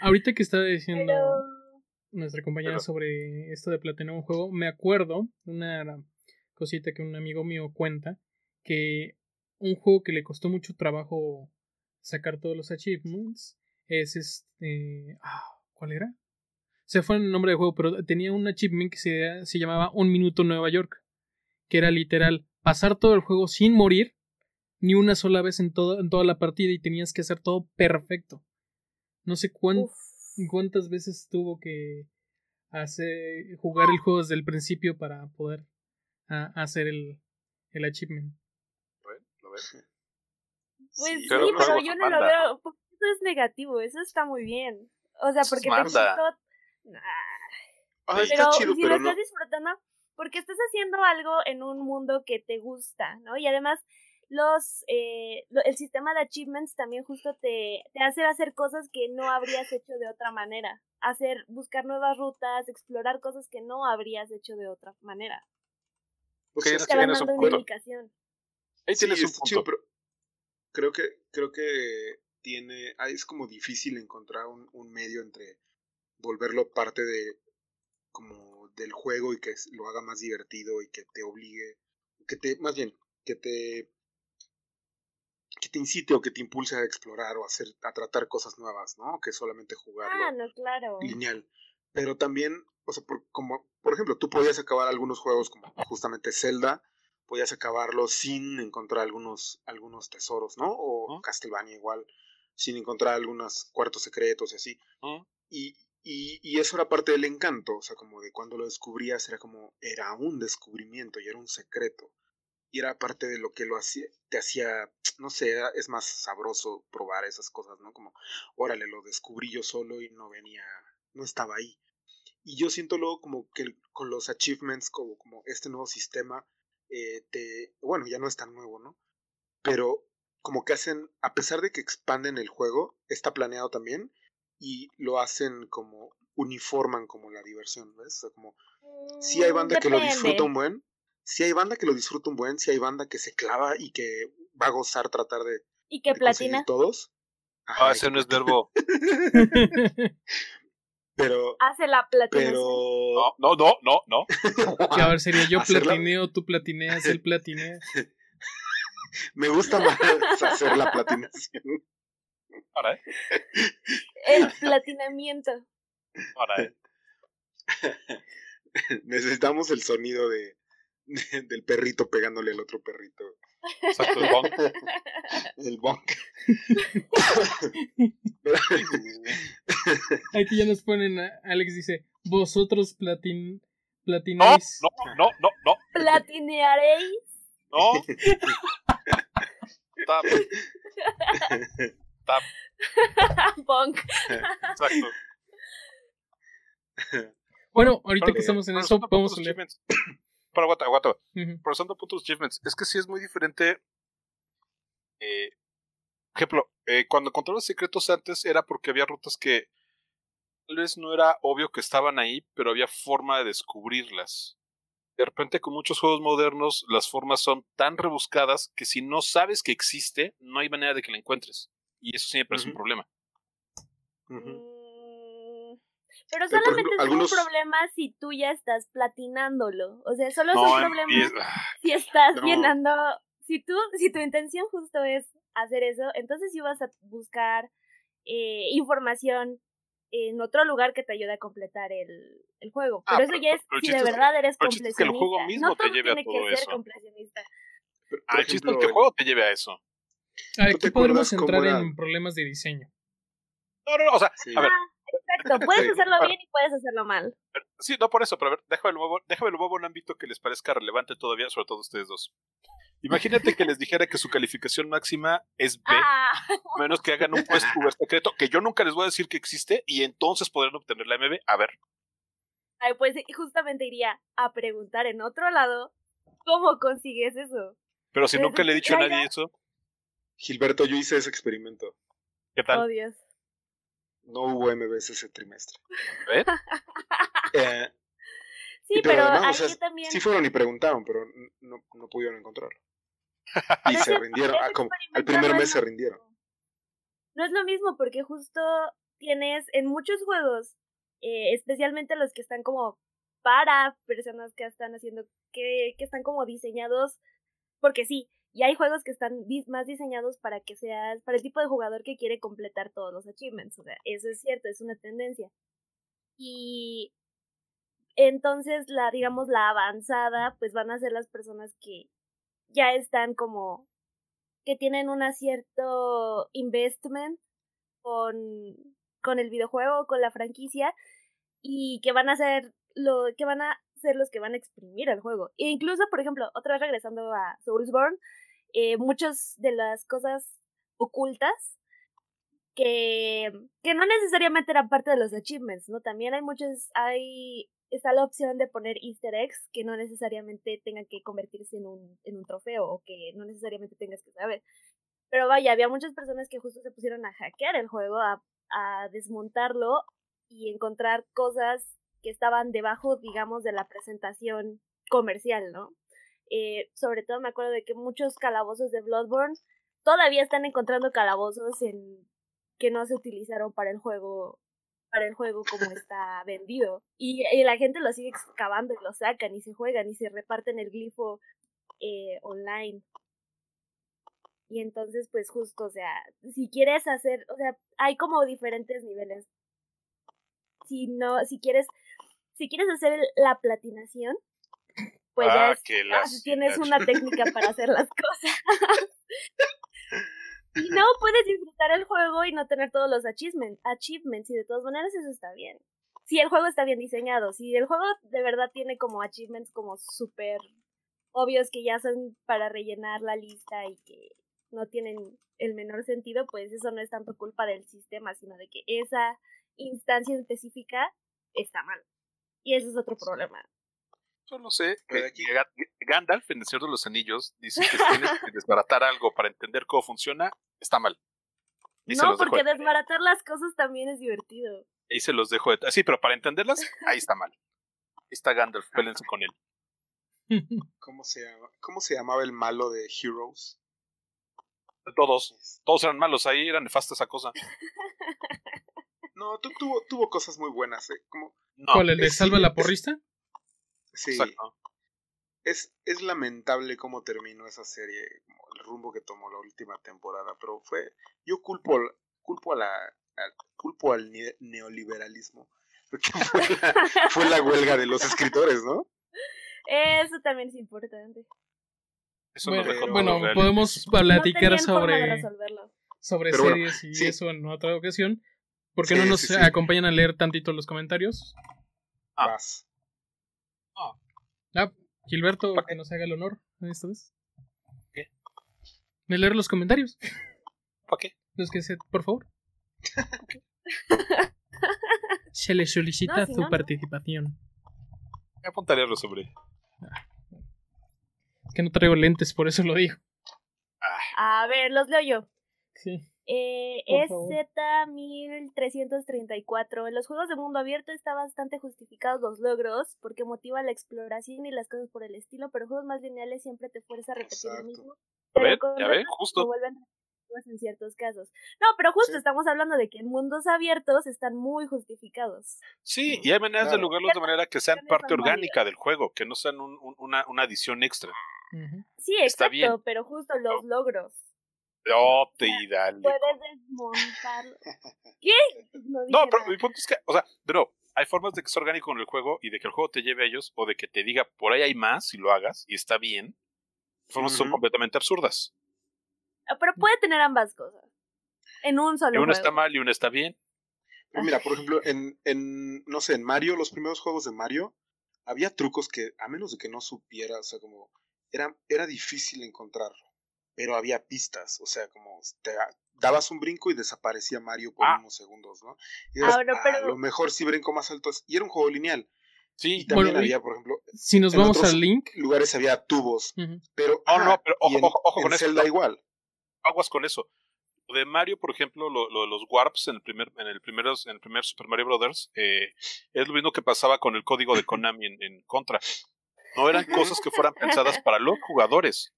Ahorita que estaba diciendo Pero nuestra compañera Pero- sobre esto de platinar un juego, me acuerdo una cosita que un amigo mío cuenta, que un juego que le costó mucho trabajo sacar todos los achievements es este... ah, ¿Cuál era? Se fue el nombre del juego, pero tenía un achievement que se, se llamaba Un Minuto Nueva York, que era literal pasar todo el juego sin morir ni una sola vez en, todo, en toda la partida y tenías que hacer todo perfecto. No sé cuán, cuántas veces tuvo que hacer jugar el juego desde el principio para poder hacer el, el achievement. ¿Lo ven? ¿Lo ven? pues sí, pero yo no lo veo, porque eso es negativo, eso está muy bien. O sea, porque te manda. quito- Nah, Ah, está pero chido, si lo no. estás disfrutando, porque estás haciendo algo en un mundo que te gusta, ¿no? Y además, los eh, lo- el sistema de achievements también justo te, te hace hacer cosas que no habrías hecho de otra manera. Hacer, buscar nuevas rutas, explorar cosas que no habrías hecho de otra manera. Ok, es no Te que- van tienes un dando una punto. indicación. Ahí Sí, tienes un está punto. chido, pero creo que, creo que tiene, es como difícil encontrar un, un medio entre volverlo parte de como del juego y que lo haga más divertido y que te obligue, que te, más bien, que te que te incite o que te impulse a explorar o a hacer, a tratar cosas nuevas, ¿no? Que solamente jugarlo Ah, no, claro. lineal. Pero también, o sea, por, como, por ejemplo, tú podías acabar algunos juegos como justamente Zelda, podías acabarlo sin encontrar algunos, algunos tesoros, ¿no? O Castlevania igual, sin encontrar algunos cuartos secretos y así. Y, y, y, eso era parte del encanto, o sea, como de cuando lo descubrías era como, era un descubrimiento y era un secreto. Y era parte de lo que lo hacía, te hacía, no sé, es más sabroso probar esas cosas, ¿no? Como, órale, lo descubrí yo solo y no venía, no estaba ahí. Y yo siento luego como que con los achievements, como, como este nuevo sistema, eh, te, bueno, ya no es tan nuevo, ¿no? Pero como que hacen, a pesar de que expanden el juego, está planeado también y lo hacen como uniforman como la diversión, ¿ves? O sea, como si hay mm, banda que lo disfruta un buen, si hay banda que lo disfruta un buen, si hay banda que se clava y que va a gozar tratar de y que platina todos. ah, ese no es verbo. pero hace la platina. No, no, no, no, no. Que a ver, sería yo platineo, tú platineas, él platinea. Me gusta más hacer la platinación. Ahora. El platinamiento. Ahora. Necesitamos el sonido de, del perrito pegándole al otro perrito. Exacto, el bonk. El bonk. Aquí ya nos ponen, Alex dice, vosotros platin, platinéis. No, no, no, no. ¿Platinearéis? No. Tap. Tap. Bonk. Exacto. Bueno, ahorita que estamos en eso, vamos a leer. Pero aguanta, aguanta. Procesando puntos achievements. Es que sí es muy diferente. Eh, ejemplo, eh, cuando encontré los secretos antes era porque había rutas que tal vez no era obvio que estaban ahí, pero había forma de descubrirlas. De repente con muchos juegos modernos las formas son tan rebuscadas que si no sabes que existe, no hay manera de que la encuentres. Y eso siempre es un problema. Pero solamente es un problema si tú ya estás platinándolo. O sea, solo es un problema ah, si estás llenando. Si tú, si tu intención justo es hacer eso, entonces sí vas a buscar eh, información en otro lugar que te ayude a completar el, el juego. Ah, pero eso ya es si de verdad eres completionista. el juego mismo no te lleve a todo que eso. Ser completionista. Ah, el chiste es que el juego te lleve a eso. Aquí podemos entrar en problemas de diseño. No, no, no, o sea, a ver, Exacto, puedes hacerlo bien y puedes hacerlo mal. Sí, no por eso, pero a ver, déjame déjame luego un ámbito que les parezca relevante todavía, sobre todo ustedes dos. Imagínate que les dijera que su calificación máxima es B, ah. menos que hagan un quest Uber secreto, que yo nunca les voy a decir que existe, y entonces podrán obtener la MB. A ver. Ay, pues justamente iría a preguntar en otro lado cómo consigues eso. Pero si nunca le he dicho a nadie eso. Gilberto, yo hice ese experimento. ¿Qué tal? Oh, Dios no hubo MBS ese trimestre. ¿Eh? eh sí, pero, ahí también... Sí fueron y preguntaron, pero no, no pudieron encontrarlo. Y se rindieron, ah, al primer mes se rindieron. No es lo mismo porque justo tienes en muchos juegos, eh, especialmente los que están como para personas que están haciendo, que, que están como diseñados, porque sí, y hay juegos que están más diseñados para que seas, para el tipo de jugador que quiere completar todos los achievements. O sea, eso es cierto, es una tendencia. Y entonces la, digamos, la avanzada, pues van a ser las personas que ya están como, que tienen un cierto investment con, con el videojuego, con la franquicia, y que van a ser lo, que van a ser los que van a exprimir el juego. E incluso, por ejemplo, otra vez regresando a Soulsborne, eh, muchas de las cosas ocultas que, que no necesariamente eran parte de los achievements, ¿no? También hay muchos, hay, está la opción de poner easter eggs que no necesariamente tengan que convertirse en un, en un trofeo o que no necesariamente tengas que saber. Pero vaya, había muchas personas que justo se pusieron a hackear el juego, a, a desmontarlo y encontrar cosas que estaban debajo, digamos, de la presentación comercial, ¿no? Eh, sobre todo me acuerdo de que muchos calabozos de Bloodborne todavía están encontrando calabozos en que no se utilizaron para el juego para el juego como está vendido. Y, la gente lo sigue excavando y lo sacan y se juegan y se reparten el glifo eh, online. Y entonces pues justo o sea si quieres hacer o sea hay como diferentes niveles. Si no si quieres si quieres hacer la platinación, pues ya Ah, es, que ah, tienes una técnica para hacer las cosas. y no puedes disfrutar el juego y no tener todos los achievement- achievements, y de todas maneras eso está bien. Si el juego está bien diseñado, si el juego de verdad tiene como achievements como súper obvios que ya son para rellenar la lista y que no tienen el menor sentido, pues eso no es tanto culpa del sistema, sino de que esa instancia específica está mal. Y ese es otro problema. Solo sé Pero que aquí- Ga- Gandalf, en el Señor de los Anillos, dice que si tienes que desbaratar algo para entender cómo funciona, está mal. Y no, porque desbaratar las cosas también es divertido. Ahí se los dejo de. Sí, pero para entenderlas, ahí está mal. Ahí está Gandalf, pélense con él. ¿Cómo se, llama? ¿Cómo se llamaba el malo de Heroes? Todos, todos eran malos, ahí era nefasta esa cosa. No, tu- tuvo, tuvo cosas muy buenas, ¿eh? Como, No, ¿Cuál, el de es- Salva la porrista? sí, exacto. es, es lamentable cómo terminó esa serie, el rumbo que tomó la última temporada, pero fue, yo culpo, al- culpo a la, culpo al ne- neoliberalismo, porque fue la, fue la huelga de los escritores, ¿no? Eso también es importante. Eso Bueno, pero- bueno, podemos No platicar sobre, sobre Pero bueno, series y sí. eso en otra ocasión. ¿Por qué Sí, no nos sí, sí. acompañan a leer tantito los comentarios? Ah. Vas. Ah, Gilberto, ¿Pa' que nos haga el honor esta vez. ¿Qué? De leer los comentarios. ¿Para qué? Los que se, por favor. Se le solicita No, si su no, participación. Me apuntaría lo sobre. Es que no traigo lentes, por eso lo digo. A ver, los leo yo. Sí. Eh, es favor. Z1334. En los juegos de mundo abierto está bastante justificados los logros porque motiva la exploración y las cosas por el estilo, pero juegos más lineales siempre te fuerza a repetir lo Exacto. mismo. A Pero ver, con ya justo. vuelven en ciertos casos. No, pero justo Sí. estamos hablando de que en mundos abiertos están muy justificados. Sí, y hay maneras de Claro. loglarlos de manera que sean parte orgánica del juego, que no sean un- un- una, una adición extra. Sí, Está exacto, bien. pero justo los logros. Oh, te y dale. Puedes desmontarlo. ¿Qué? No, pero nada. mi punto es que, o sea, pero hay formas de que sea orgánico en el juego y de que el juego te lleve a ellos o de que te diga por ahí hay más y lo hagas y está bien. Formas que son completamente absurdas. Ah, Pero puede tener ambas cosas. En un Y solo una juego. está mal y una está bien. Pero mira, por ejemplo, en, en, no sé, en Mario, los primeros juegos de Mario, había trucos que, a menos de que no supiera, o sea, como, era, era difícil encontrarlo. Pero había pistas, o sea, como, te dabas un brinco y desaparecía Mario por Ah. unos segundos, ¿no? Y dices, Ah, "Ah, pero- a lo mejor sí brinco más alto. Y era un juego lineal. Y Sí. también Bueno, y- había, por ejemplo, Si nos En vamos otros- al link. lugares había tubos, pero... Oh, no, pero ojo, en- ojo, ojo en con eso. Zelda igual. Aguas con eso. Lo de Mario, por ejemplo, lo, lo de los warps en el primer, en el primeros, en el primer Super Mario Brothers, eh, es lo mismo que pasaba con el código de Konami en, en Contra. No eran cosas que fueran pensadas para los jugadores.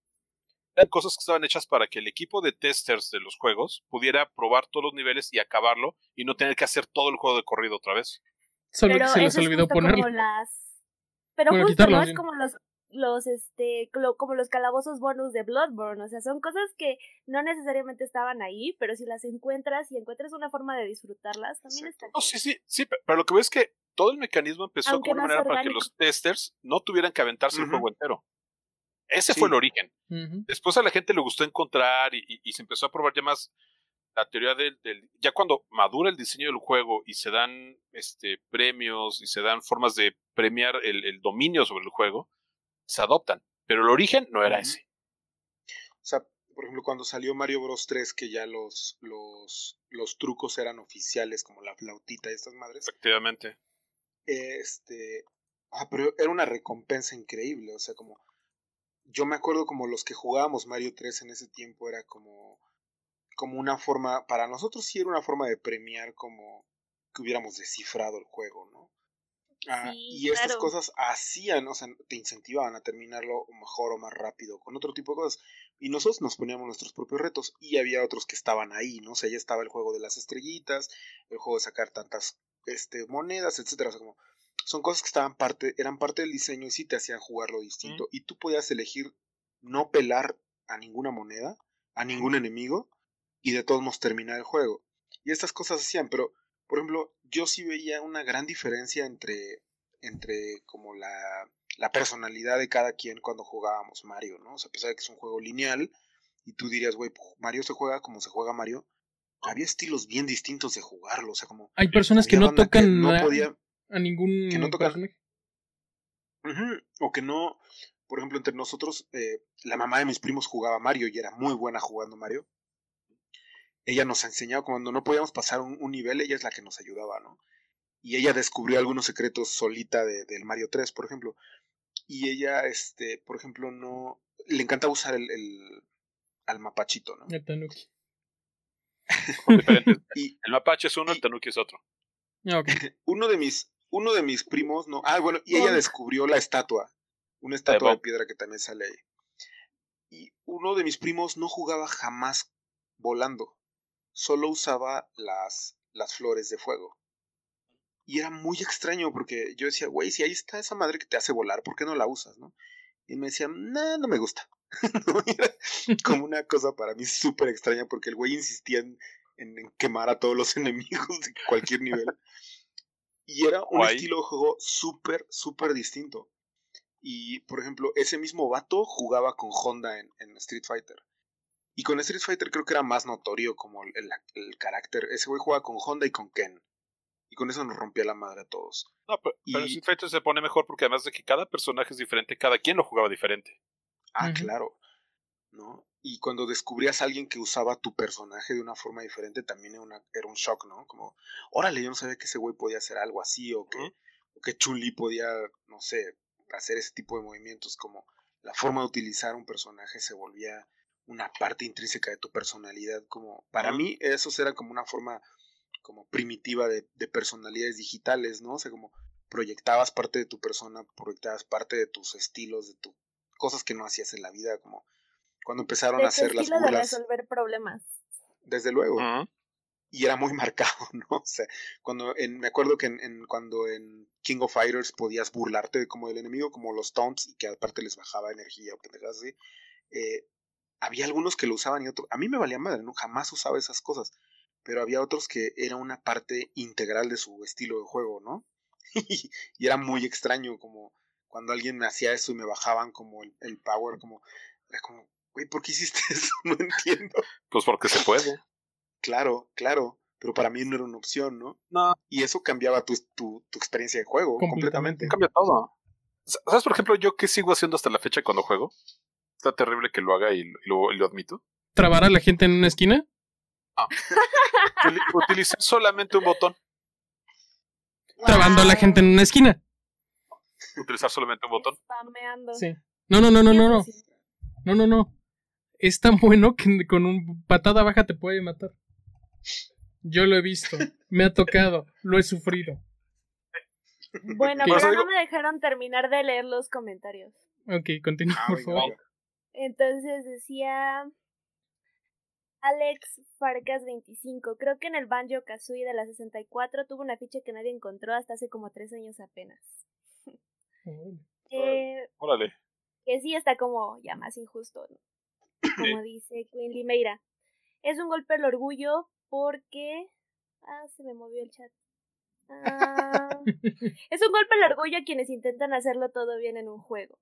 Eran cosas que estaban hechas para que el equipo de testers de los juegos pudiera probar todos los niveles y acabarlo y no tener que hacer todo el juego de corrido otra vez. Solo pero que se les olvidó justo ponerlo. Las... Pero Bueno, justo quitarlo, no es como los los este como los calabozos bonus de Bloodborne, o sea, son cosas que no necesariamente estaban ahí, pero si las encuentras y encuentras una forma de disfrutarlas, también está No, sí, sí, sí, pe- pero lo que veo es que todo el mecanismo empezó Aunque como una manera para que los testers no tuvieran que aventarse el juego entero. Ese Sí. fue el origen. Después a la gente le gustó encontrar y, y- y se empezó a probar ya más la teoría del, del- ya cuando madura el diseño del juego y se dan este premios y se dan formas de premiar el, el dominio sobre el juego, se adoptan. Pero el origen no era ese. O sea, por ejemplo, cuando salió Mario Bros 3, que ya los, los, los trucos eran oficiales, como la flautita y estas madres, Efectivamente. este, ah, pero era una recompensa increíble, o sea, como, yo me acuerdo como los que jugábamos Mario 3 en ese tiempo era como, como una forma, para nosotros sí era una forma de premiar como que hubiéramos descifrado el juego, ¿no? Ah, Sí, y estas claro. cosas hacían, o sea, te incentivaban a terminarlo mejor o más rápido, con otro tipo de cosas. Y nosotros nos poníamos nuestros propios retos y había otros que estaban ahí, ¿no? O sea, ya estaba el juego de las estrellitas, el juego de sacar tantas este, monedas, etcétera. O sea, como son cosas que estaban parte, eran parte del diseño y sí te hacían jugarlo distinto. Y tú podías elegir no pelar a ninguna moneda, a ningún enemigo, y de todos modos terminar el juego. Y estas cosas hacían, pero, por ejemplo, yo sí veía una gran diferencia entre entre como la, la personalidad de cada quien cuando jugábamos Mario, ¿no? O sea, a pesar de que es un juego lineal, y tú dirías, güey, Mario se juega como se juega Mario, había estilos bien distintos de jugarlo, o sea, como... Hay personas que no que tocan no podía- a ningún que no tocan- personaje. Ujú, O que no, por ejemplo, entre nosotros, eh, la mamá de mis primos jugaba Mario y era muy buena jugando Mario. Ella nos enseñaba cuando no podíamos pasar un, un nivel, ella es la que nos ayudaba, ¿no? Y ella descubrió algunos secretos solita de- del Mario 3, por ejemplo. Y ella, este, por ejemplo, no. Le encantaba usar el, el al mapachito, ¿no? El Tanuki. Y El mapache es uno, Y- el tanuki es otro. Ah, uno de mis, uno de mis primos, no. Ah, bueno, y ella descubrió la estatua. Una estatua de piedra que también sale ahí. Y uno de mis primos no jugaba jamás volando. Solo usaba las, las flores de fuego. Y era muy extraño porque yo decía, güey, si ahí está esa madre que te hace volar, ¿por qué no la usas, no? Y me decía, no, no me gusta. Era como una cosa para mí súper extraña porque el güey insistía en, en- en quemar a todos los enemigos de cualquier nivel. Y era un Guay. estilo de juego súper, súper distinto. Y, por ejemplo, ese mismo vato jugaba con Honda en, en Street Fighter. Y con Street Fighter creo que era más notorio como el, el- el carácter. Ese güey jugaba con Honda y con Ken. Y con eso nos rompía la madre a todos. No, pero, pero Y- Street Fighter se pone mejor porque además de que cada personaje es diferente, cada quien lo jugaba diferente. Ah, claro. ¿No? Y cuando descubrías a alguien que usaba tu personaje de una forma diferente, también era, una- era un shock, ¿no? Como, órale, yo no sabía que ese güey podía hacer algo así, o que, o que Chun-Li podía, no sé, hacer ese tipo de movimientos, como la forma de utilizar un personaje se volvía una parte intrínseca de tu personalidad, como, para mí, esos eran como una forma como primitiva de, de personalidades digitales, ¿no? O sea, como proyectabas parte de tu persona, proyectabas parte de tus estilos, de tu cosas que no hacías en la vida, como cuando empezaron De a tu hacer las estilo de burlas, resolver problemas. desde luego, y era muy marcado, ¿no? O sea, cuando en, me acuerdo que en, en- cuando en King of Fighters podías burlarte de como del enemigo, como los taunts, y que aparte les bajaba energía o pendejadas así, eh, había algunos que lo usaban y otros, a mí me valía madre, ¿no? Jamás usaba esas cosas, pero había otros que era una parte integral de su estilo de juego, ¿no? y, y era muy extraño, como cuando alguien me hacía eso y me bajaban como el, el power, como, era como, güey, ¿por qué hiciste eso? No entiendo. Pues porque se puede. Claro, claro, pero para mí no era una opción, ¿no? No, Y eso cambiaba tu, tu, tu experiencia de juego Completamente. completamente. cambia todo. ¿Sabes, por ejemplo, yo qué sigo haciendo hasta la fecha cuando juego? Está terrible que lo haga y lo, y lo- y lo admito. ¿Trabar a la gente en una esquina? Utili- Utilizar solamente un botón. Trabando a la gente en una esquina. Utilizar solamente un botón. Spameando. Sí. No, no, no, no, no, no. No, no, no. Es tan bueno que con un patada baja te puede matar. Yo lo he visto. Me ha tocado. Lo he sufrido. Bueno, Por pero eso no me dejaron terminar de leer los comentarios. Ok, continúa, Ah, por favor. Entonces decía Alex Farcas 25. Creo que en el Banjo Kazooie de la 64 tuvo una ficha que nadie encontró hasta hace como tres años apenas. Eh, Órale. que sí está como ya más injusto, ¿no? Como dice Queen Limeira. Es un golpe al orgullo porque... Ah, se me movió el chat. Ah, es un golpe al orgullo a quienes intentan hacerlo todo bien en un juego.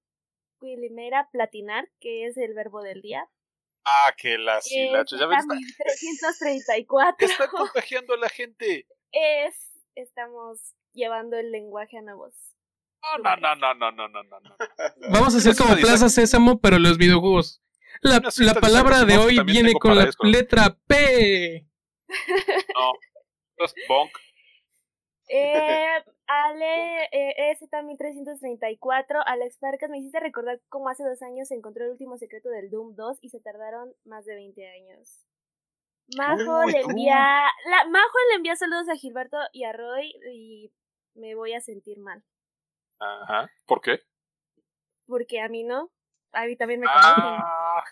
Queen Limeira, platinar, que es el verbo del día. Ah, que la Eh, hilacha. Ya ves, está, 334. está contagiando a la gente. es... Estamos llevando el lenguaje a nuevos. No, no, no, no, no, no, no, no. Vamos a hacer como Plaza Sésamo, pero los videojuegos. La, la palabra de hoy también viene con la eso. letra P. No. Entonces, bonk. Eh, Ale, eh, EZ1334, Alex Farcas, me hiciste recordar cómo hace dos años se encontró el último secreto del Doom 2 y se tardaron más de 20 años. Majo Uy, le envía, la, Majo le envía saludos a Gilberto y a Roy y me voy a sentir mal. Ajá. ¿Por qué? Porque a mí no, a mí también me conocen. Ah.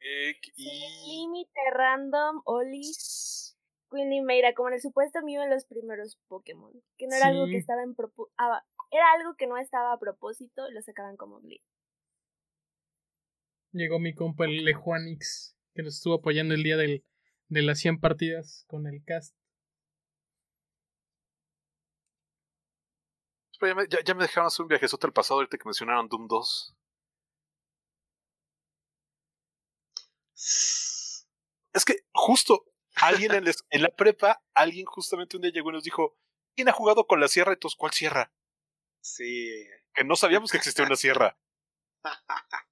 eh, y... límite random, Oli, Queen Meira, como en el supuesto mío en los primeros Pokémon. Que no era algo que estaba en propo- ah, era algo que no estaba a propósito y lo sacaban como glitch. Llegó mi compa el Lejuanix, que nos estuvo apoyando el día del, de las 100 partidas con el cast. ya, me, ya, me dejaron hacer un viajezote al pasado ahorita que mencionaron Doom 2. Es que justo alguien en, en, la prepa, alguien justamente un día llegó y nos dijo, ¿quién ha jugado con la sierra? Y todos, ¿cuál sierra? Sí. Que no sabíamos que existía una sierra.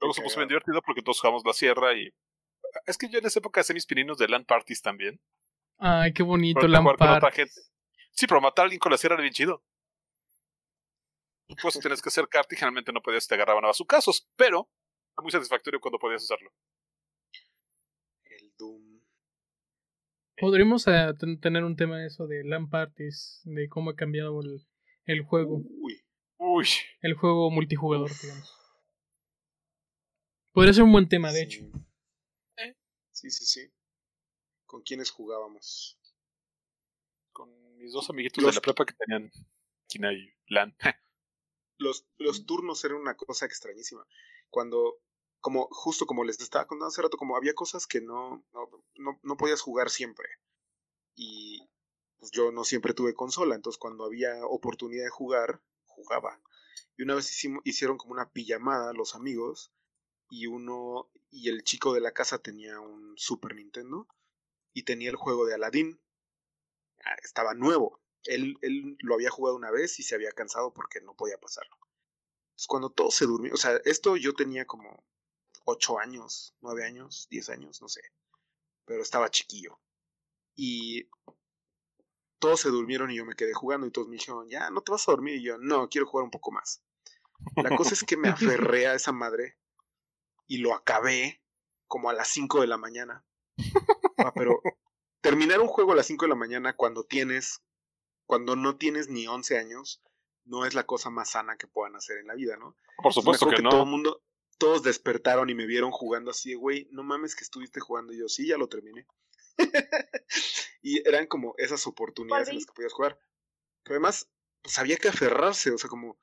Luego se puso bien divertido porque todos jugamos la sierra y... Es que yo en esa época hacía mis pininos de LAN parties también. Ay, qué bonito LAN parties. Sí, pero matar a alguien con la sierra era bien chido. Pues tenías que acercarte y generalmente no podías, te agarraban a casos, pero muy satisfactorio cuando podías usarlo. El Doom. Podríamos eh, tener un tema de eso de LAN parties, de cómo ha cambiado el, el juego. Uy. Uy. El juego multijugador, digamos. Podría ser un buen tema, de hecho. Sí, sí, sí. ¿Con quiénes jugábamos? Con mis dos amiguitos de la prepa que tenían Kina y LAN. los, los turnos eran una cosa extrañísima. Cuando, como justo como les estaba contando hace rato, como había cosas que no, no, no podías jugar siempre. Y pues yo no siempre tuve consola, entonces cuando había oportunidad de jugar, jugaba. Y una vez hicimos, hicieron como una pijamada los amigos y uno y el chico de la casa tenía un Super Nintendo y tenía el juego de Aladdin. Ah, estaba nuevo. Él, él lo había jugado una vez y se había cansado porque no podía pasarlo. Entonces, cuando todo se durmió, o sea, esto yo tenía como 8 años, 9 años, 10 años, no sé. Pero estaba chiquillo. Y todos se durmieron y yo me quedé jugando y todos me dijeron, ya, no te vas a dormir. Y yo, no, quiero jugar un poco más. La cosa es que me aferré a esa madre y lo acabé como a las 5 de la mañana. Ah, pero terminar un juego a las 5 de la mañana cuando tienes, cuando no tienes ni 11 años, no es la cosa más sana que puedan hacer en la vida, ¿no? Por supuesto que, no. Todo mundo, todos despertaron y me vieron jugando así de, güey, no mames que estuviste jugando. Y yo, sí, ya lo terminé. y eran como esas oportunidades en las que podías jugar. Pero además, pues había que aferrarse, o sea, como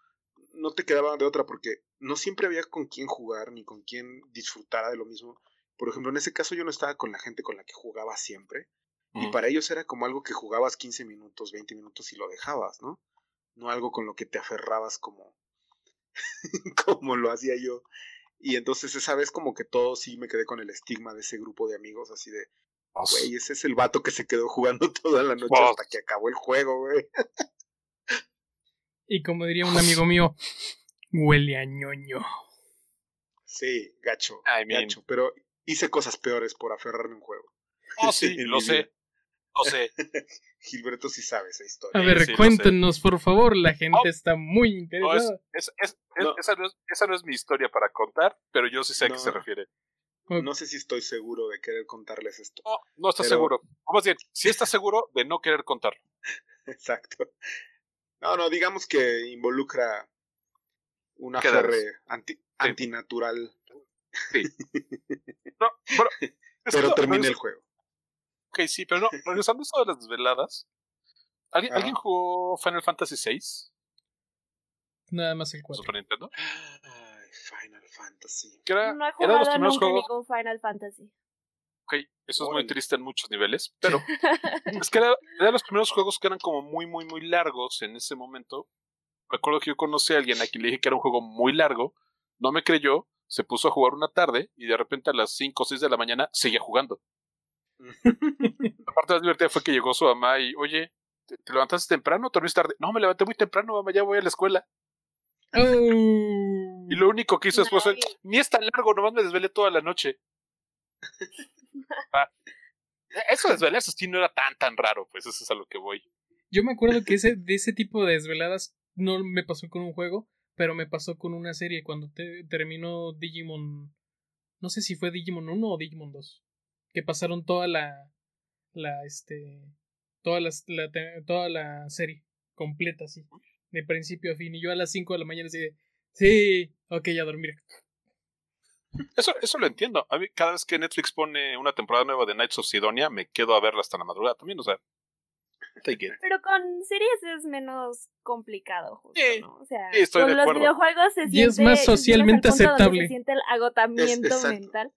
no te quedaba de otra porque no siempre había con quién jugar ni con quién disfrutara de lo mismo. Por ejemplo, en ese caso yo no estaba con la gente con la que jugaba siempre. Y para ellos era como algo que jugabas 15 minutos, 20 minutos y lo dejabas, ¿no? No algo con lo que te aferrabas como, como lo hacía yo. Y entonces esa vez como que todo sí me quedé con el estigma de ese grupo de amigos, así de, güey, ese es el vato que se quedó jugando toda la noche hasta que acabó el juego, güey. Y como diría un amigo mío, huele a ñoño. Sí, gacho, gacho, pero hice cosas peores por aferrarme a un juego. Oh, sí, lo sé. Lo sé. Gilberto sí sabe esa historia. A ver, cuéntenos, por favor, la gente oh. está muy interesada. esa, no es, mi historia para contar, pero yo sí sé a qué se refiere. No sé si estoy seguro de querer contarles esto. No, no estás seguro. Vamos a decir, si estás seguro de no querer contarlo. Exacto. No, no, digamos que involucra una ferre anti, antinatural. Sí. No, bueno, pero termina el juego. Ok, sí, pero no, regresando a eso de las desveladas. ¿Alguien, ¿alguien jugó Final Fantasy VI? Nada más el 4. ¿Super Nintendo? Ay, Final Fantasy. Era, no he jugado los nunca juegos... ningún Final Fantasy. Ok, eso es muy triste en muchos niveles, pero es que era, de los primeros juegos que eran como muy, muy, muy largos en ese momento. Recuerdo que yo conocí a alguien a quien le dije que era un juego muy largo, no me creyó, se puso a jugar una tarde y de repente a las 5 o 6 de la mañana seguía jugando. la parte más divertida fue que llegó su mamá y, oye, ¿te, levantaste temprano o te tarde? No, me levanté muy temprano, mamá, ya voy a la escuela. Y lo único que hizo después fue, ni es tan largo, nomás me desvelé toda la noche. Ah, eso de desvelarse sí no era tan tan raro, pues eso es a lo que voy. Yo me acuerdo que ese, de ese tipo de desveladas no me pasó con un juego, pero me pasó con una serie cuando te, terminó Digimon. No sé si fue Digimon 1 o Digimon 2. Que pasaron toda la. La este. Toda la, toda la serie completa, así. De principio a fin. Y yo a las 5 de la mañana así de. Sí, ok, a dormir. Eso, eso lo entiendo. A cada vez que Netflix pone una temporada nueva de Knights of Sidonia, me quedo a verla hasta la madrugada también, o sea. Pero con series es menos complicado, justo, ¿no? O sea, con los videojuegos se siente. Y es más socialmente aceptable. Se siente el agotamiento mental.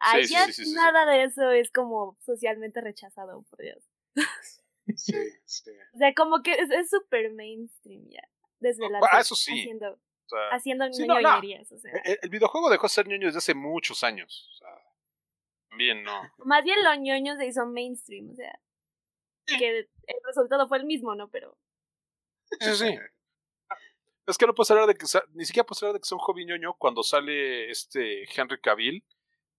Allá nada de eso es como socialmente rechazado, por Dios. Sí, sí. O sea, como que es súper mainstream ya. Desde la Ah, eso sí. Haciendo, O sea, haciendo sí, no, no. ñoñerías, o sea. el, el videojuego dejó de ser ñoño desde hace muchos años. O sea, también no. Más bien los ñoños se hizo mainstream, o sea. Que el resultado fue el mismo, ¿no? Pero. Sí, sí. Es que no puedes hablar de que, ni siquiera puedes hablar de que sea un hobby ñoño cuando sale este Henry Cavill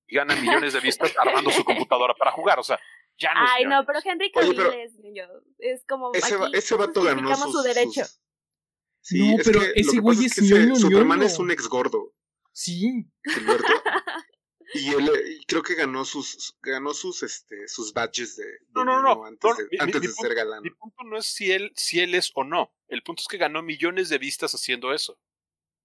y gana millones de vistas armando su computadora para jugar. O sea, ya no es Ay, ñoño. no, pero Henry Oye, Cavill pero- es ñoño. Es como. Ese, va- aquí ese vato ganó sus, su derecho. sus- Sí, No, es pero que lo ese que güey pasa es que ese ñoño, Superman ñoño. es un ex gordo, Sí. Gilberto. y él eh, y creo que ganó sus ganó sus este sus badges de, de No, no, no. antes No, de, mi- antes mi de ser galán. Mi punto no es si él, si él es o no. El punto es que ganó millones de vistas haciendo eso.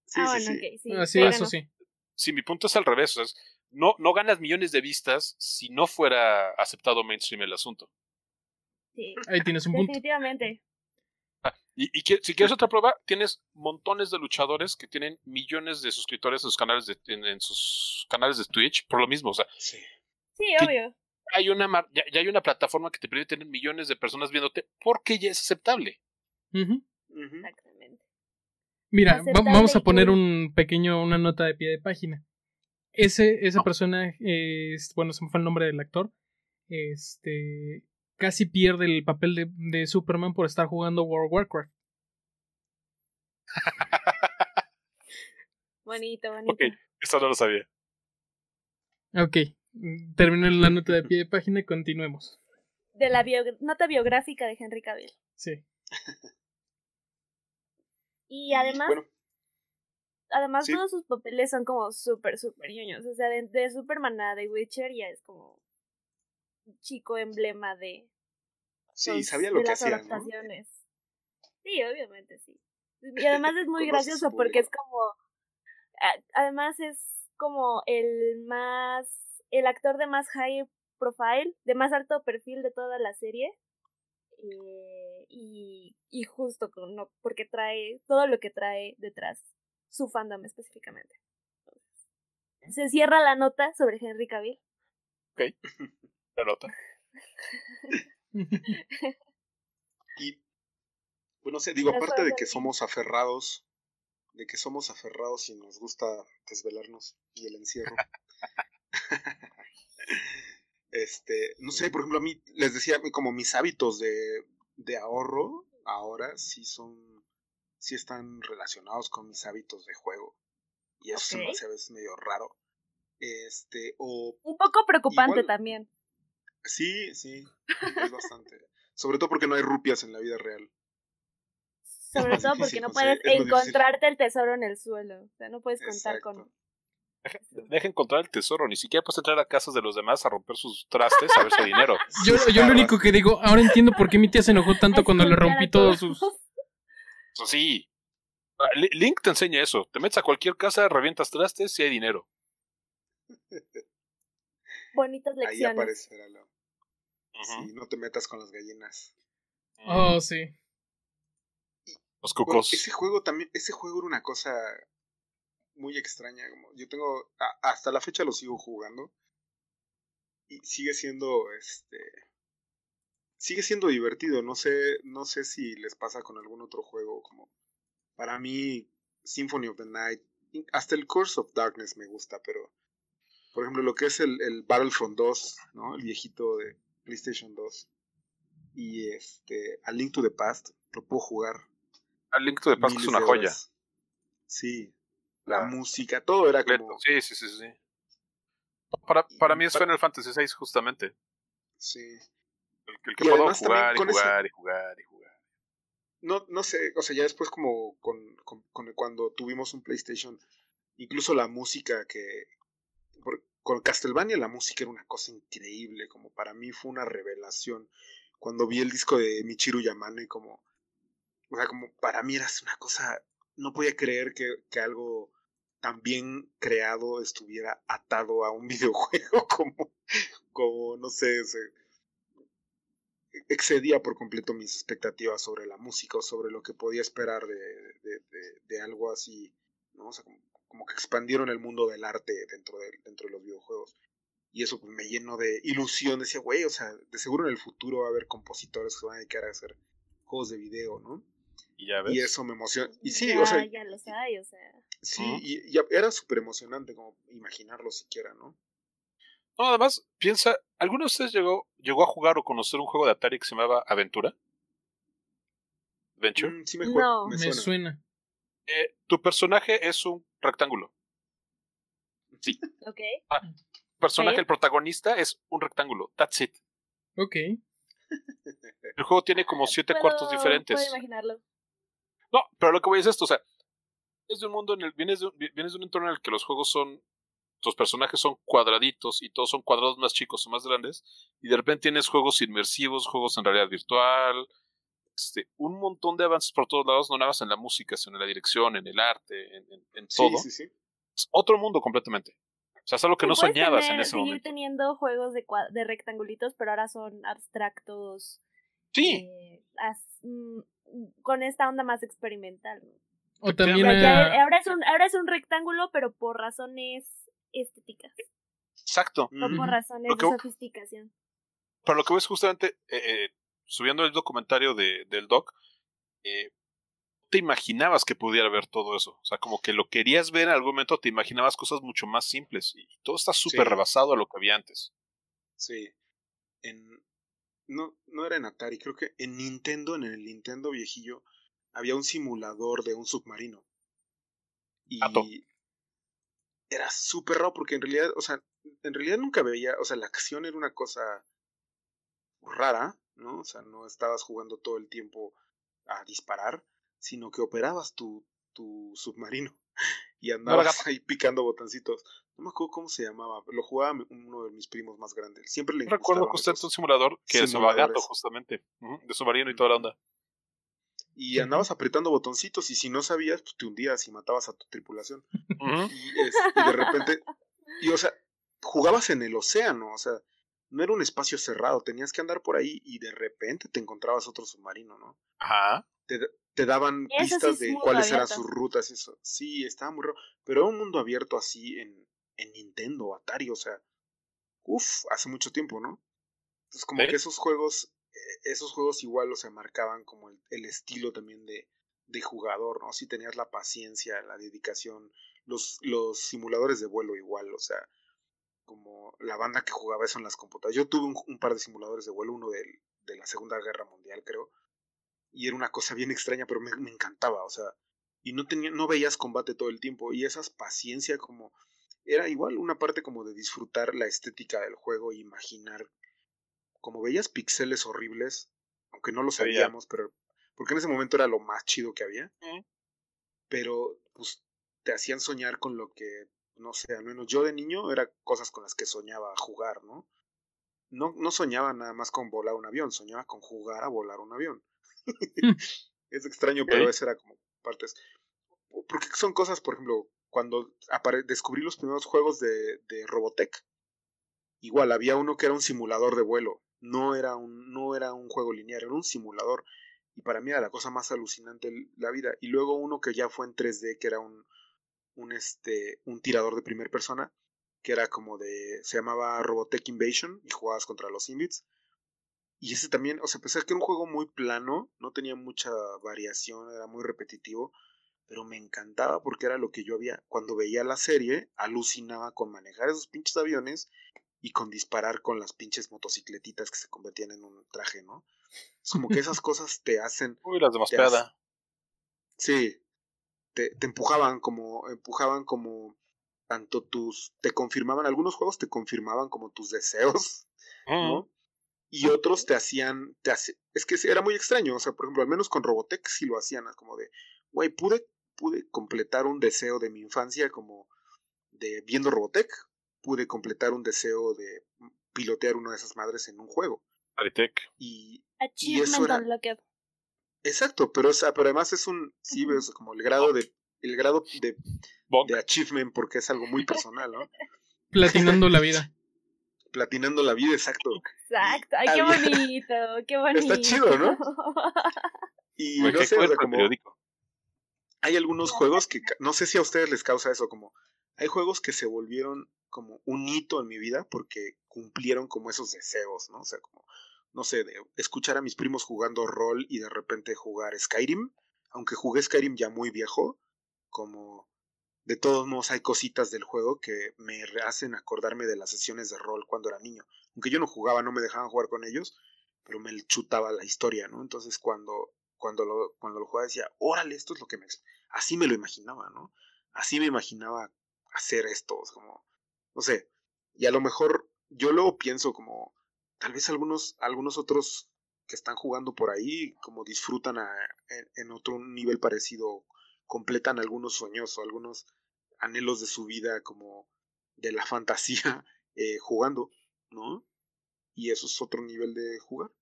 Sí, ah, sí, bueno, sí. ok, sí. Ah, sí sí, eso sí. Si mi punto es al revés. o sea, es- no, no ganas millones de vistas si no fuera aceptado mainstream el asunto. Sí, Ahí tienes un punto. definitivamente. Y, y que- si quieres otra prueba, tienes montones de luchadores que tienen millones de suscriptores en sus canales de, en, en sus canales de Twitch por lo mismo. O sea, Sí. Sí, obvio. hay una mar- ya, ya hay una plataforma que te permite tener millones de personas viéndote porque ya es aceptable. Exactamente. Mira, va- vamos a poner un pequeño, una nota de pie de página. Ese, esa persona, es, bueno, se me fue el nombre del actor, este, casi pierde el papel de, de Superman por estar jugando World of Warcraft. Bonito, bonito. Ok, eso no lo sabía. Ok, mm, terminó la nota de pie de página y continuemos. De la bio- nota biográfica de Henry Cavill. Sí. Y además, Bueno, además sí. todos sus papeles son como súper, súper ñoños. O sea, de, de Superman a The Witcher ya es como un chico emblema de, sí, los- sabía lo de que las hacía, ¿no? adaptaciones. Sí, obviamente sí. Y además es muy gracioso porque es como... Además es como el más... El actor de más high profile, de más alto perfil de toda la serie. Eh, y, y justo con, no, porque trae todo lo que trae detrás su fandom específicamente. Se cierra la nota sobre Henry Cavill. La nota. Y, pues no sé, digo, aparte de que somos aferrados, de que somos aferrados y nos gusta desvelarnos y el encierro. este, no sé, por ejemplo, a mí les decía como mis hábitos de, de ahorro ahora sí son, sí están relacionados con mis hábitos de juego. Y eso se me hace a veces medio raro. Este, o Un poco preocupante Igual- también. Sí, sí, es bastante. Sobre todo porque no hay rupias en la vida real. Sobre todo porque no puedes encontrarte el tesoro en el suelo. O sea, no puedes contar Exacto. con. Deja encontrar el tesoro, ni siquiera puedes entrar a casas de los demás a romper sus trastes a ver hay dinero. Yo, yo lo único que digo, ahora entiendo por qué mi tía se enojó tanto cuando le rompí todos sus... Eso sí. Ah, Li- Link te enseña eso. Te metes a cualquier casa, revientas trastes y hay dinero. Bonitas Ahí lecciones. aparecerá la... Ujú. Sí, no te metas con las gallinas. Oh, sí. Los Bueno, cucos. ese juego también, ese juego era una cosa muy extraña. Como yo tengo, a- hasta la fecha lo sigo jugando y sigue siendo, este, sigue siendo divertido. No sé, no sé si les pasa con algún otro juego. Como para mí, Symphony of the Night, hasta el Curse of Darkness me gusta, pero por ejemplo lo que es el, el Battlefront 2, ¿no? El viejito de PlayStation 2 y este, A Link to the Past lo puedo jugar A Link to the Past es una joya. horas. Sí, la Ah. música, todo era como. Sí, sí, sí, sí. Para, para mí es Para- Final Fantasy VI justamente. Sí. El, que- el que Y puedo jugar y ese- jugar y jugar y jugar. No, no sé, o sea, ya después como con, con- con- cuando tuvimos un PlayStation, incluso la música que... con Castlevania la música era una cosa increíble, como para mí fue una revelación. Cuando vi el disco de Michiru Yamane, como... O sea, como para mí era una cosa... No podía creer que, que algo tan bien creado estuviera atado a un videojuego como, como no sé, excedía por completo mis expectativas sobre la música o sobre lo que podía esperar de, de, de- de algo así, ¿no? O sea, como, como que expandieron el mundo del arte dentro de, dentro de los videojuegos. Y eso pues, me llenó de ilusión. Decía, güey, o sea, de seguro en el futuro va a haber compositores que se van a dedicar a hacer juegos de video, ¿no? Y ya ves. Y eso me emociona. Y sí, ya, o sea, ya los hay, o sea. sí, y, y era súper emocionante como imaginarlo siquiera, ¿no? No, además, piensa, ¿alguno de ustedes llegó, llegó a jugar o conocer un juego de Atari que se llamaba Aventura? Adventure. Mm, sí me, No. me Me suena. suena. Eh, tu personaje es un rectángulo. Ok. Tu personaje, Ok. el protagonista, es un rectángulo. That's it. Ok. El juego tiene como siete Puedo- cuartos diferentes. Puedo imaginarlo. No, pero lo que voy es esto, o sea, vienes de un mundo en el, vienes de, un- vienes de un entorno en el que los juegos son, tus personajes son cuadraditos y todos son cuadrados más chicos o más grandes, y de repente tienes juegos inmersivos, juegos en realidad virtual, este, un montón de avances por todos lados, no nada más en la música, sino en la dirección, en el arte, en, en- en Sí, todo. sí, sí. Es otro mundo completamente. O sea, es algo que no Sí, soñabas en ese seguir momento. teniendo juegos de, de rectangulitos, pero ahora son abstractos. Sí, eh, as- mm, con esta onda más experimental. ¿no? O también O sea, ya- a- ahora, es un, ahora es un rectángulo, pero por razones estéticas, exacto. no por razones que- de sofisticación. Pero lo que ves justamente, eh, eh, subiendo el documentario de, del doc, eh, te imaginabas que pudiera ver todo eso. O sea, como que lo querías ver en algún momento, te imaginabas cosas mucho más simples. Y todo está súper Sí. rebasado a lo que había antes. Sí. En, no, no era en Atari, creo que en Nintendo, en el Nintendo viejillo, había un simulador de un submarino. Y Ato. era súper raro porque en realidad, o sea, en realidad nunca veía, o sea, la acción era una cosa rara, ¿no? O sea, no estabas jugando todo el tiempo a disparar, sino que operabas tu, tu submarino y andabas ahí picando botoncitos. No me acuerdo cómo se llamaba, lo jugaba uno de mis primos más grandes. Siempre le Recuerdo gustaban justamente esos- un simulador que simuladores. Gato, justamente. De submarino y toda la onda. Y andabas apretando botoncitos y si no sabías, pues te hundías y matabas a tu tripulación. Y, es- y de repente, y o sea, jugabas en el océano, o sea, no era un espacio cerrado, tenías que andar por ahí y de repente te encontrabas otro submarino, ¿no? Ajá. Te, te daban sí pistas de cuáles eran sus rutas y eso. Sí, estaba muy raro. Pero era un mundo abierto así en, en Nintendo, Atari, o sea, uff, hace mucho tiempo, ¿no? Entonces como que esos juegos, eh, esos juegos igual, o sea, marcaban como el, el estilo también de, de jugador, ¿no? Si tenías la paciencia, la dedicación, los, los simuladores de vuelo igual, o sea, como la banda que jugaba eso en las computadoras. Yo tuve un, un par de simuladores de vuelo, uno de la Segunda Guerra Mundial, creo, y era una cosa bien extraña, pero me, me encantaba, o sea, y no tenía, no veías combate todo el tiempo, y esas paciencia como, era igual una parte como de disfrutar la estética del juego imaginar, como veías pixeles horribles, aunque no lo sabíamos, pero, porque en ese momento era lo más chido que había, pero pues te hacían soñar con lo que, no sé, al menos yo de niño era cosas con las que soñaba jugar, ¿no? No, no soñaba nada más con volar un avión, soñaba con jugar a volar un avión. es extraño, pero esa era como partes. Porque son cosas, por ejemplo, cuando descubrí los primeros juegos de, de Robotech, igual había uno que era un simulador de vuelo, no era un, no era un juego lineal, era un simulador. Y para mí era la cosa más alucinante de la vida. Y luego uno que ya fue en 3D, que era un, un, este, un tirador de primera persona, que era como de, se llamaba Robotech Invasion, y jugabas contra los Invits. Y ese también, o sea, pesar que era un juego muy plano, no tenía mucha variación, era muy repetitivo, pero me encantaba porque era lo que yo había, cuando veía la serie, alucinaba con manejar esos pinches aviones y con disparar con las pinches motocicletitas que se convertían en un traje, ¿no? Es como que esas cosas te hacen, Uy, las de Te Mospeada. sí, te, te empujaban como, empujaban como tanto tus, te confirmaban, algunos juegos te confirmaban como tus deseos. ¿no? Y otros te hacían, te hace, es que era muy extraño, o sea, por ejemplo, al menos con Robotech sí lo hacían, como de, güey, pude, pude completar un deseo de mi infancia como de viendo Robotech, pude completar un deseo de pilotear una de esas madres en un juego. Aritec. Y Achievement era- Unlocked. Exacto, pero, o sea, pero además es un, sí, ves, como el grado de, el grado de, de achievement porque es algo muy personal, ¿no? Platinando la vida. Platinando la vida, exacto. Exacto. Ay, qué había- bonito, qué bonito. Está chido, ¿no? Y Güey, no qué sé, o sea, como periódico. hay algunos juegos que no sé si a ustedes les causa eso, como hay juegos que se volvieron como un hito en mi vida porque cumplieron como esos deseos, ¿no? O sea, como, no sé, de escuchar a mis primos jugando rol y de repente jugar Skyrim, aunque jugué Skyrim ya muy viejo, como de todos modos hay cositas del juego que me hacen acordarme de las sesiones de rol cuando era niño. Aunque yo no jugaba, no me dejaban jugar con ellos, pero me chutaba la historia, ¿no? Entonces cuando, cuando, lo, cuando lo jugaba decía, órale, esto es lo que me... Así me lo imaginaba, ¿no? Así me imaginaba hacer esto, como, no sé, y a lo mejor yo luego pienso como, tal vez algunos, algunos otros que están jugando por ahí, como disfrutan en, otro nivel parecido, completan algunos sueños o algunos anhelos de su vida como de la fantasía eh, jugando, ¿no? Y eso es otro nivel de jugar.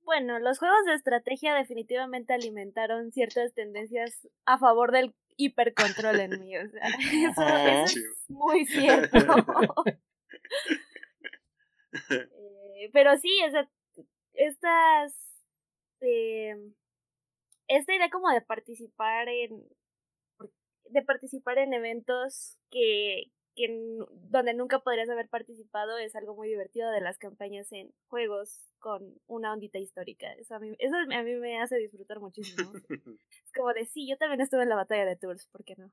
Bueno, los juegos de estrategia definitivamente alimentaron ciertas tendencias a favor del hipercontrol en mí. O sea, eso, es muy cierto. Eh, pero sí, o sea, estas. Eh, esta idea como de participar en. de participar en eventos que, que donde nunca podrías haber participado es algo muy divertido de las campañas en juegos con una ondita histórica. Eso a mí, eso a mí me hace disfrutar muchísimo. es como de sí, yo también estuve en la batalla de Tours, ¿por qué no?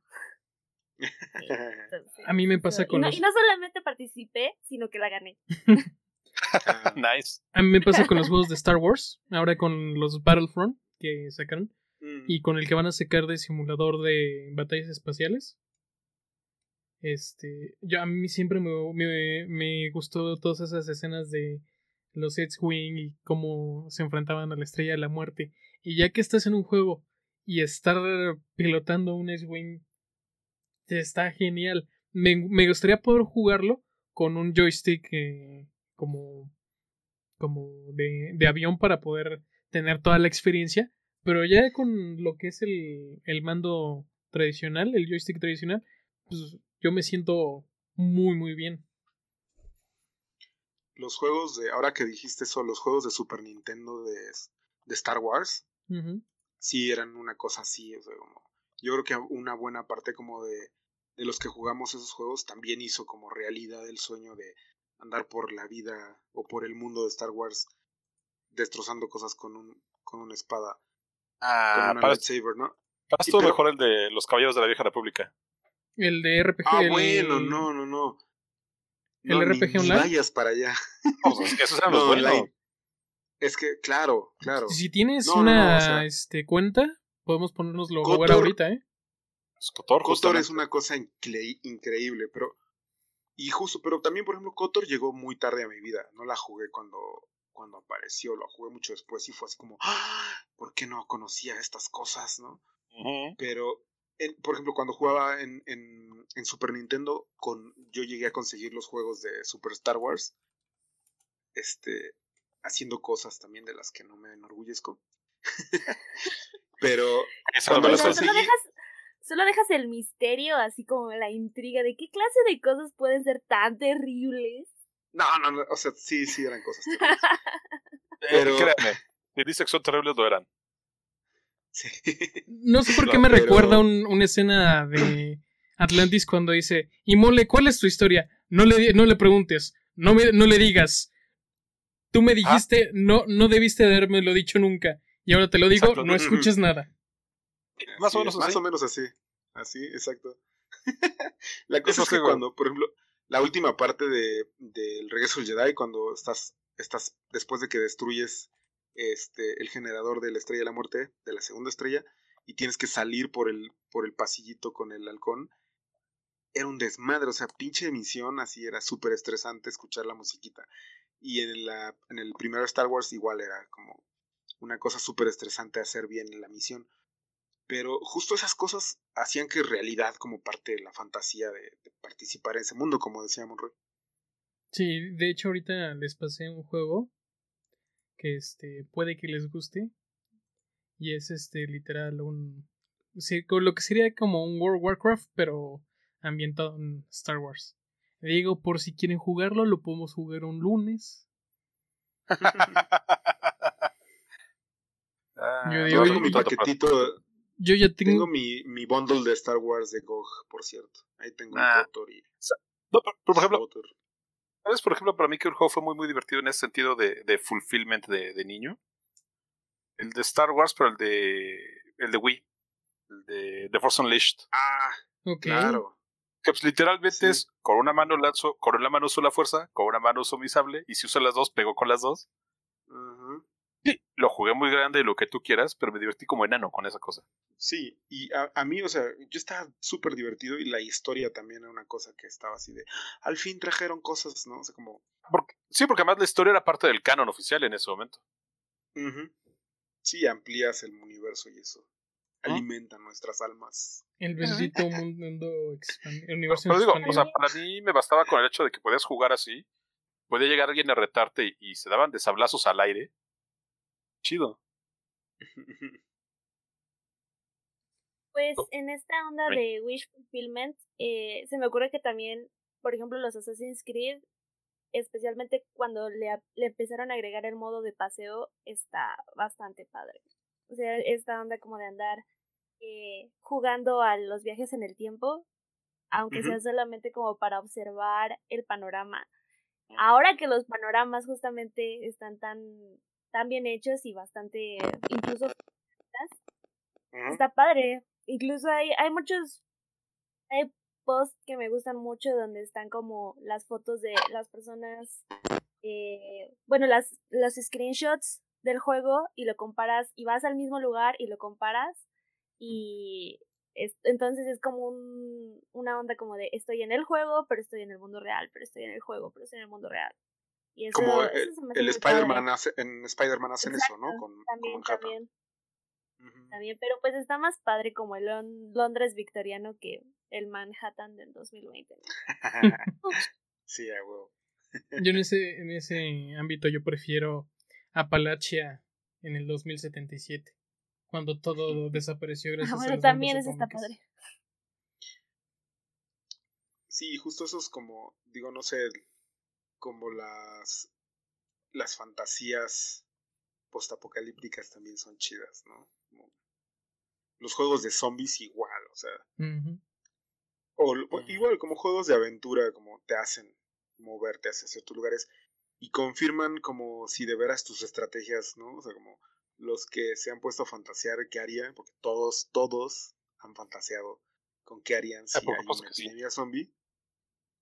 a mí me pasa con y no, y no solamente participé, sino que la gané. nice. A mí me pasa con los juegos de Star Wars, ahora con los Battlefront que sacaron mm. y con el que van a sacar de simulador de batallas espaciales. Este, yo a mí siempre me, me, gustó todas esas escenas de los X-Wing y cómo se enfrentaban a la estrella de la muerte. Y ya que estás en un juego y estar pilotando un X-Wing está genial. Me, me, gustaría poder jugarlo con un joystick eh, como, como de, de, avión para poder tener toda la experiencia. Pero ya con lo que es el, el mando tradicional, el joystick tradicional, pues yo me siento muy, muy bien. Los juegos de, ahora que dijiste eso, los juegos de Super Nintendo de, de Star Wars, sí eran una cosa así. yo creo que una buena parte como de, de los que jugamos esos juegos también hizo como realidad el sueño de andar por la vida o por el mundo de Star Wars destrozando cosas con un con una espada. Ah, con una lightsaber, ¿no? Para mejor el de los Caballeros de la Vieja República. El de RPG. Ah, bueno, no, no, no. El RPG ni, online. vayas para allá. Eso eran los buenos. Es que, claro, claro. Si tienes una este, cuenta, podemos ponernoslo a jugar ahorita, ¿eh? Cotor, Cotor es una cosa increíble, pero. Y justo, pero también, por ejemplo, Cotor llegó muy tarde a mi vida. No la jugué cuando, cuando apareció, lo jugué mucho después y fue así como, ¡Ah! ¿por qué no conocía estas cosas, no? Pero por ejemplo, cuando jugaba en, en, Super Nintendo, con, yo llegué a conseguir los juegos de Super Star Wars, este, haciendo cosas también de las que no me enorgullezco. Pero cuando las conseguí... Solo dejas, solo dejas el misterio, así como la intriga de qué clase de cosas pueden ser tan terribles. No, no, no o sea, sí, sí eran cosas terribles. Pero... créeme, ni dice que son terribles, lo eran. No sé por qué me recuerda una escena de Atlantis cuando dice, y mole, ¿cuál es tu historia? No le, no le preguntes, no, me, no le digas. Tú me ah. dijiste, no, no debiste haberme lo dicho nunca. Y ahora te lo digo, no escuches nada. Más o menos así. Más o menos así. Así, exacto. la cosa es que cuando, por ejemplo, la última parte de, del regreso del Jedi, cuando estás, estás, después de que destruyes este, el generador de la estrella de la muerte, de la segunda estrella, y tienes que salir por el, por el pasillito con el halcón. Era un desmadre, o sea, pinche emisión, así era súper estresante escuchar la musiquita. Y en, la, en el primer Star Wars igual era como una cosa súper estresante hacer bien la misión. Pero justo esas cosas hacían que realidad como parte de la fantasía de, de participar en ese mundo, como decíamos Monroy. Sí, de hecho ahorita les pasé un juego que este puede que les guste y es este literal un lo que sería como un World of Warcraft pero ambientado en Star Wars. Digo, por si quieren jugarlo, lo podemos jugar un lunes. Ah, yo digo, tengo mi paquetito. Yo ya tengo, mi, mi bundle de Star Wars de GOG, por cierto. Ahí tengo un ah, No, pero, por ejemplo. ¿sabes? Por ejemplo, para mí que el juego fue muy, muy divertido en ese sentido de, de fulfillment de, de niño. El de Star Wars, pero el de, el de Wii. El de, de Force Unleashed. Ah, claro. Que pues, literalmente Sí. es con una mano lanzo, con una mano uso la fuerza, con una mano uso mi sable, y si uso las dos, pego con las dos. Sí, lo jugué muy grande, lo que tú quieras, pero me divertí como enano con esa cosa. Sí, y a, a mí, o sea, yo estaba súper divertido y la historia también era una cosa que estaba así de, al fin trajeron cosas, ¿no? O sea, como, Porque, sí, porque además la historia era parte del canon oficial en ese momento. sí, amplías el universo y eso ¿Ah? alimenta nuestras almas. El bendito mundo el universo Pero digo, o sea, para mí me bastaba con el hecho de que podías jugar así. Podía llegar alguien a retarte y, y se daban de sablazos al aire. Chido. Pues Oh. en esta onda de Wish Fulfillment, eh, se me ocurre que también, por ejemplo, los Assassin's Creed, especialmente cuando le, empezaron a agregar el modo de paseo, está bastante padre. O sea, esta onda como de andar eh, jugando a los viajes en el tiempo, aunque sea solamente como para observar el panorama. Ahora que los panoramas justamente están tan, tan bien hechos y bastante, incluso está padre. Incluso hay, hay muchos, hay posts que me gustan mucho donde están como las fotos de las personas, eh, bueno, las, los screenshots del juego y lo comparas y vas al mismo lugar y lo comparas y es- entonces es como un, una onda como de estoy en el juego, pero estoy en el mundo real, pero estoy en el juego, pero estoy en el mundo real. Y eso, Como eso el. Spider-Man hace, en Spider-Man hacen eso, ¿no? Con, con También, Manhattan. también. Pero pues está más padre como el Lon- Londres victoriano que el Manhattan del 2020. sí, a huevo. Yo en ese, en ese ámbito yo prefiero Apalachia en el 2077, cuando todo desapareció gracias Ah, a bueno, los también eso está padre. Sí, justo eso es como, digo, no sé, como las, las fantasías postapocalípticas también son chidas, ¿no? Como los juegos de zombies igual, o sea, o, o igual como juegos de aventura, como te hacen moverte hacia ciertos lugares y confirman como si de veras tus estrategias, ¿no? O sea, como los que se han puesto a fantasear qué harían, porque todos, todos han fantaseado con qué harían si hay supuesto una sí. zombie.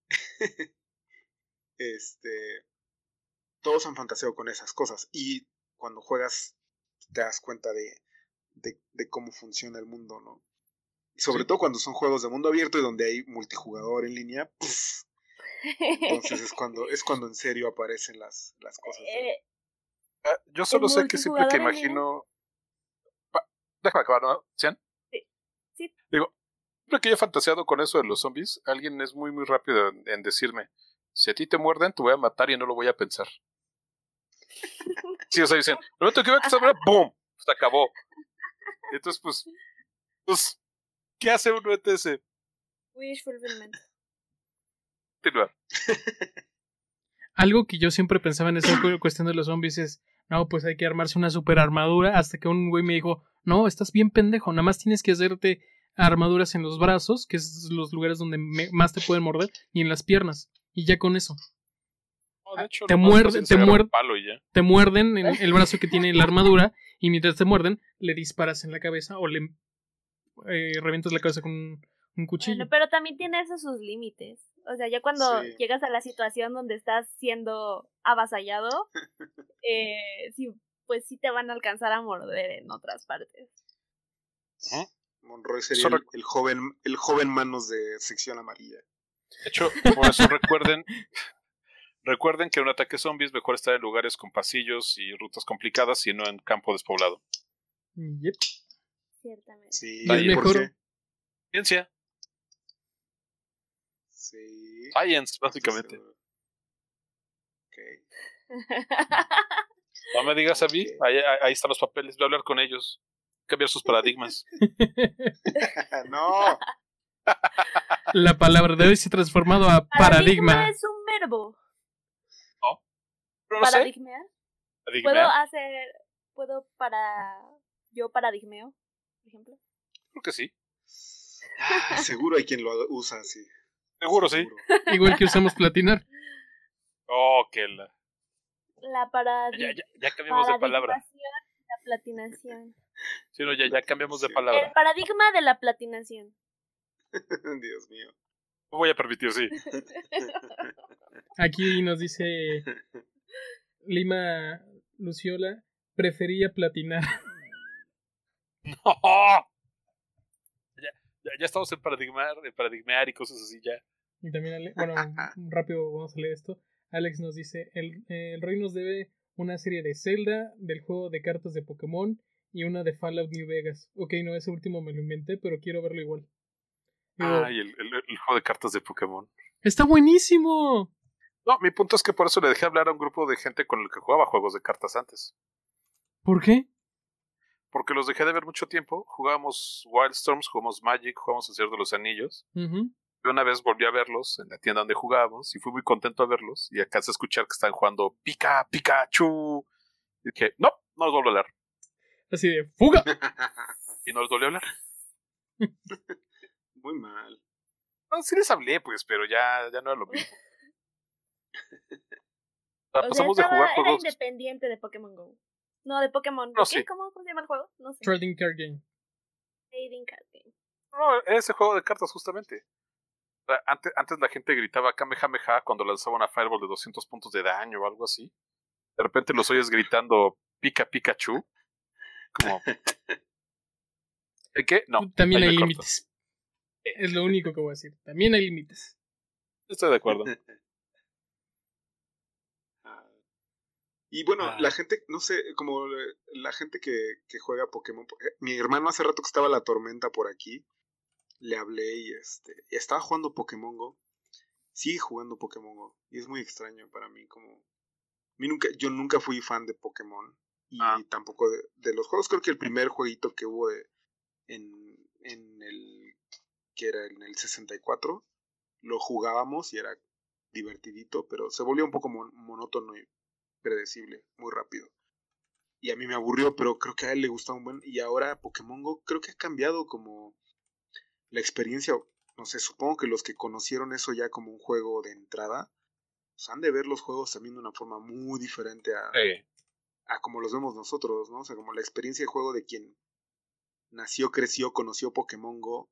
este, todos han fantaseado con esas cosas y cuando juegas te das cuenta de, de, de cómo funciona el mundo, ¿no? Y sobre Sí. todo cuando son juegos de mundo abierto y donde hay multijugador en línea, ¡puf! entonces es cuando es cuando en serio aparecen las, las cosas. Eh, Ah, yo solo sé que siempre que imagino. Pa- Déjame acabar, ¿no? ¿Cian? Sí. Sí. Digo, siempre que yo he fantaseado con eso de los zombies, alguien es muy, muy rápido en, en decirme: si a ti te muerden, te voy a matar y no lo voy a pensar. Sí, o sea, dicen: el momento que veo que se ¡pum! Se acabó. Entonces, pues. Pues, ¿qué hace uno ante ese? Wish fulfillment. Continúa. Algo que yo siempre pensaba en esa cu- cuestión de los zombies es, no, pues hay que armarse una super armadura, hasta que un güey me dijo, no, estás bien pendejo, nada más tienes que hacerte armaduras en los brazos, que es los lugares donde me- más te pueden morder, y en las piernas, y ya con eso. No, de hecho, Te muerde- te muerden en el brazo que tiene la armadura, y mientras te muerden, le disparas en la cabeza o le eh, revientas la cabeza con un, un cuchillo. Bueno, pero también tiene eso sus límites. O sea, ya cuando Sí. llegas a la situación donde estás siendo avasallado, eh, sí, pues sí te van a alcanzar a morder en otras partes. Ujú. Monroy sería el joven el joven manos de sección amarilla. De hecho, por eso recuerden, recuerden que en un ataque zombie es mejor estar en lugares con pasillos y rutas complicadas y no en campo despoblado. Yep. Ciertamente. Sí, Y es ¿y por mejor- qué? Ciencia, Sí. science, básicamente. Ok. No me digas a mí, ahí- ahí están los papeles, voy a hablar con ellos, cambiar sus paradigmas. no, La palabra de hoy se ha transformado a paradigma. es un verbo. No sé, Paradigmear. paradigma, Puedo hacer, puedo para, yo paradigmeo, por ejemplo. creo que sí. Ah, seguro hay quien lo usa así. Seguro, sí. seguro. Igual que usamos platinar. Oh, que la. La paradi- Ya, ya, ya cambiamos de palabra. la platinación. Sí, no, ya, ya cambiamos de Sí. El palabra. paradigma de la platinación. Dios mío. No voy a permitir, sí. Aquí nos dice Lima Luciola, prefería platinar. No. Ya, ya, ya estamos en paradigmar, en paradigmear y cosas así ya. Y también, Ale- bueno, rápido vamos a leer esto. Alex nos dice, el, el Roy nos debe una serie de Zelda, del juego de cartas de Pokémon y una de Fallout New Vegas. Ok, no, ese último me lo inventé, pero quiero verlo igual. Ay, el, el, el juego de cartas de Pokémon. ¡Está buenísimo! No, mi punto es que por eso le dejé hablar a un grupo de gente con el que jugaba juegos de cartas antes. ¿Por qué? Porque los dejé de ver mucho tiempo. Jugábamos Wildstorms, jugamos Magic, jugamos El Señor de los Anillos. Ujú. Y una vez volví a verlos en la tienda donde jugábamos y fui muy contento a verlos. Y alcancé a escuchar que están jugando Pica, Pikachu. Y dije, no, no los vuelvo a hablar. Así de ¡fuga! Y no les volví a hablar. Muy mal. No, sí les hablé, pues, pero ya, ya no era lo mismo. O sea, pasamos de estaba- jugar era juegos. independiente de Pokémon Go. No, de Pokémon. No, ¿Qué? sí. ¿Cómo, ¿Cómo se llama el juego? No sé. Trading Card Game. Trading Card Game. No, ese juego de cartas, justamente. Antes, antes la gente gritaba Kamehameha cuando lanzaba una Fireball de 200 puntos de daño o algo así. De repente los oyes gritando Pica Pikachu. Como. ¿De qué? No. También hay límites. Es lo único que voy a decir. También hay límites. Estoy de acuerdo. Ah. Y bueno, Ah. la gente, no sé, como eh, la gente que, que juega Pokémon. eh, Mi hermano hace rato que estaba la tormenta por aquí. Le hablé y este. y estaba jugando Pokémon Go. Sigue jugando Pokémon Go. Y es muy extraño para mí. Como. mí nunca, yo nunca fui fan de Pokémon. Y Ah. tampoco de, de los juegos. Creo que el primer jueguito que hubo de- en, en el. Que era en el 64. Lo jugábamos y era divertidito, pero se volvió un poco mon- monótono y predecible, muy rápido. Y a mí me aburrió, pero creo que a él le gustaba un buen. Y ahora Pokémon Go creo que ha cambiado como la experiencia. No sé, supongo que los que conocieron eso ya como un juego de entrada, pues han de ver los juegos también de una forma muy diferente a, Sí. a como los vemos nosotros, ¿no? O sea, como la experiencia de juego de quien nació, creció, conoció Pokémon Go.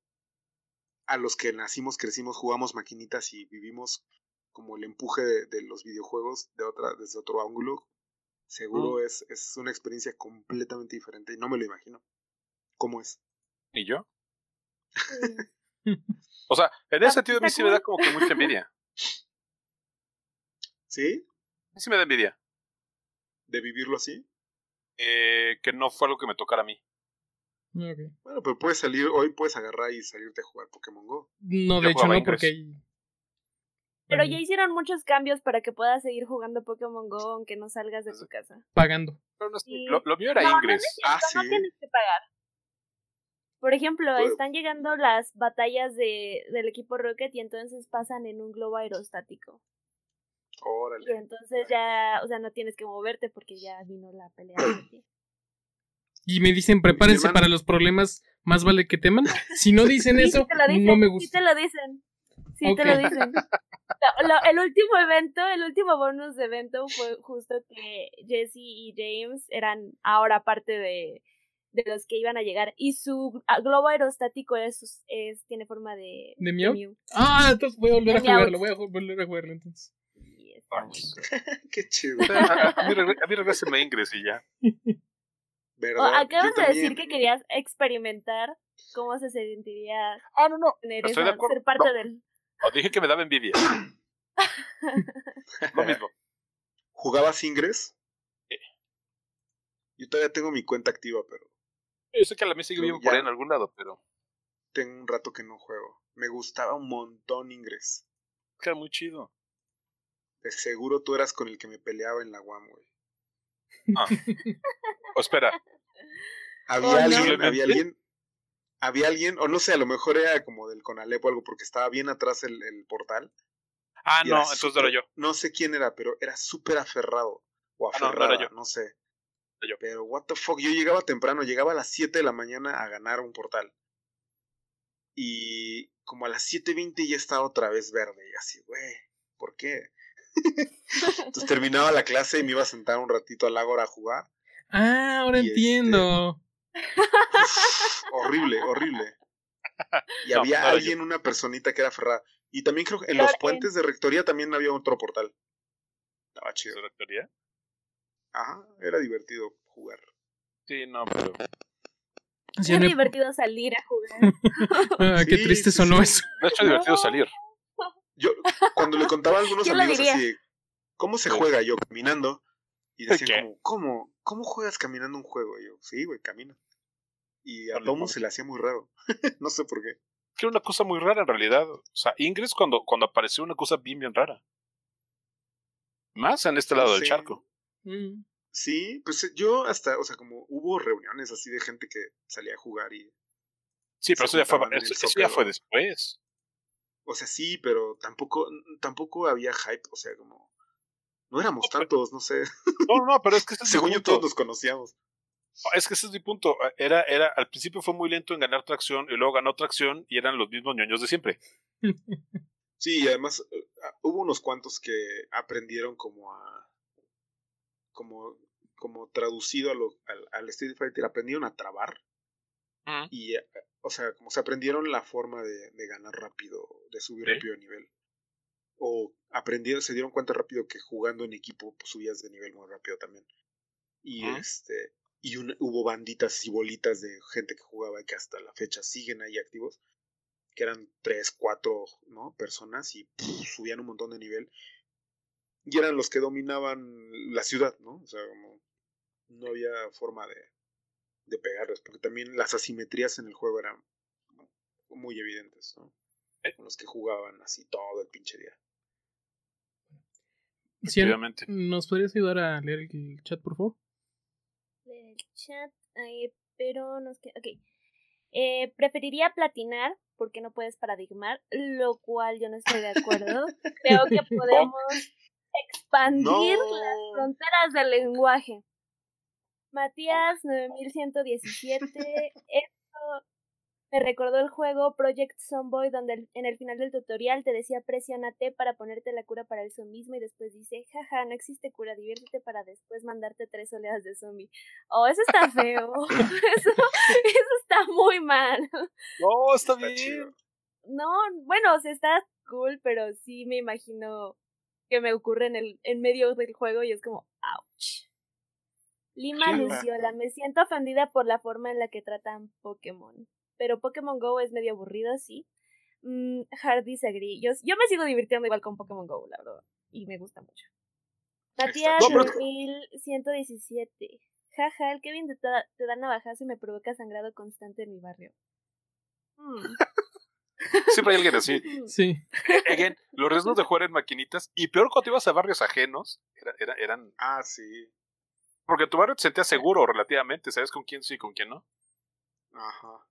A los que nacimos, crecimos, jugamos maquinitas y vivimos como el empuje de, de los videojuegos de otra, desde otro ángulo. Seguro es, es una experiencia completamente diferente y no me lo imagino. ¿Cómo es? ¿Y yo? Sí. O sea, en ese sentido a mí sí me da como que mucha envidia. ¿Sí? A mí sí me da envidia. ¿De vivirlo así? Eh, que no fue algo que me tocara a mí. Bueno, pero puedes salir, hoy puedes agarrar y salirte a jugar Pokémon Go. No, Yo de hecho no, Ingress. porque. Pero ya hicieron muchos cambios para que puedas seguir jugando Pokémon Go aunque no salgas de tu casa. Pagando. Pero no es- Sí. lo, lo mío era No, Ingress. Ah, sí. tienes que pagar. Por ejemplo, Pues- están llegando las batallas de, del equipo Rocket y entonces pasan en un globo aerostático. Y Órale. entonces ya, o sea, no tienes que moverte porque ya vino la pelea. Y me dicen, prepárense para los problemas, más vale que teman. Si no dicen Sí, eso, sí te lo dicen, no me Sí gusta. te lo dicen. Sí te Ok. lo dicen. Lo- lo- el último evento, el último bonus de evento fue justo que Jesse y James eran ahora parte de, de los que iban a llegar. Y su globo aerostático es, es tiene forma de, ¿De Mew? Ah, entonces voy a volver a jugarlo, voy a volver a jugarlo entonces. Qué chido. A, a mí, a mí Ingress y ya. Oh, ¿Verdad? acabas Yo de decir que querías experimentar cómo se sentiría Ah, no, no. tener Estoy de esa- ser parte No. del... O dije que me daba envidia. Lo mismo. ¿Jugabas Ingress? Sí. Yo todavía tengo mi cuenta activa, pero Yo sé que a la mí sigue vivo por ahí en algún lado, pero tengo un rato que no juego. Me gustaba un montón Ingress. era muy chido. De seguro tú eras con el que me peleaba en la UAM, güey. Ah. O espera, Había Oh, no. alguien, había alguien, había alguien, o no sé, a lo mejor era como del Conalep o algo, porque estaba bien atrás el, el portal. Ah, no, entonces no era yo. No sé quién era, pero era súper aferrado. O Ah, no, no aferrada, era no, yo. sé. Era yo. Pero, what the fuck, yo llegaba temprano, llegaba a las 7 de la mañana a ganar un portal. Y como a las 7.20 ya estaba otra vez verde. Y así, güey, ¿por qué? Entonces terminaba la clase y me iba a sentar un ratito al ágora a jugar. Ah, ahora Y este, entiendo. horrible, horrible. Y No, había no era yo. alguien, una personita que era ferrada. Y también creo que en los puentes de rectoría también había otro portal. Estaba chido. ¿Su rectoría? Ajá, era divertido jugar. Sí, no, pero. Sí, no- divertido salir a jugar. Ah, qué Sí, triste sí, sonó sí. eso. De hecho, es divertido No. salir. Yo, cuando le contaba a algunos ¿Quién lo amigos así, ¿cómo se juega yo caminando? Y decían como, ¿cómo? ¿Cómo juegas caminando un juego? Y yo, sí, güey, camina. Y a vale. se le hacía muy raro. no sé por qué. Que era una cosa muy rara en realidad. O sea, Ingress cuando, cuando apareció una cosa bien, bien rara. Más en este lado del Sí. charco. Mm. Sí, pues eh, yo hasta, o sea, como hubo reuniones así de gente que salía a jugar y, Sí, pero eso ya, fue, eso, eso ya fue después. O sea, sí, pero tampoco, tampoco había hype, o sea, como, no éramos No, pero- tantos, no sé. No, no, pero es que es Según yo todos nos conocíamos. Es que ese es mi punto. Era, era, al principio fue muy lento en ganar tracción y luego ganó tracción y eran los mismos ñoños de siempre. Sí, y además eh, ah, hubo unos cuantos que aprendieron como a, como, como traducido a lo, al, al Street Fighter, aprendieron a trabar Ujú. y, eh, o sea, como se aprendieron la forma de, de ganar rápido, de subir Sí. rápido de nivel. O aprendieron, se dieron cuenta rápido que jugando en equipo pues, subías de nivel muy rápido también. Y este y un- hubo banditas y bolitas de gente que jugaba y que hasta la fecha siguen ahí activos, que eran tres, cuatro ¿no? personas y pff, subían un montón de nivel. Y eran los que dominaban la ciudad, ¿no? O sea, como no había forma de, de pegarles, porque también las asimetrías en el juego eran muy evidentes, ¿no? Eh. Con los que jugaban así todo el pinche día. Efectivamente. ¿Nos podrías ayudar a leer el chat, por favor? del chat, eh, pero nos queda. Ok. Eh, preferiría platinar porque no puedes paradigmar, lo cual yo no estoy de acuerdo. Creo que podemos expandir No. las fronteras del lenguaje. Matías 9117, esto me recordó el juego Project Zomboid donde en el final del tutorial te decía presiónate para ponerte la cura para el zombismo y después dice, jaja, no existe cura, diviértete para después mandarte tres oleadas de zombie. Oh, eso está feo. eso, eso está muy mal. No, está, bien. chido. No, bueno, o sea, está cool, pero sí me imagino que me ocurre en el en medio del juego y es como, ouch. Lima. Luciola, me siento ofendida por la forma en la que tratan Pokémon. Pero Pokémon Go es medio aburrido, sí. Mm, hard disagree. Yo, yo me sigo divirtiendo igual con Pokémon Go, la verdad. Y me gusta mucho. Matías. No, pero- 9117. Jaja, el Kevin te, da- te da navajazo y me provoca sangrado constante en mi barrio. Mm. Siempre hay alguien así. Sí. Again, los riesgos de jugar en maquinitas, y peor cuando ibas a barrios ajenos, era- era- eran. Ah, sí. Porque tu barrio te sentías seguro relativamente, ¿sabes con quién sí y con quién no? Ajá.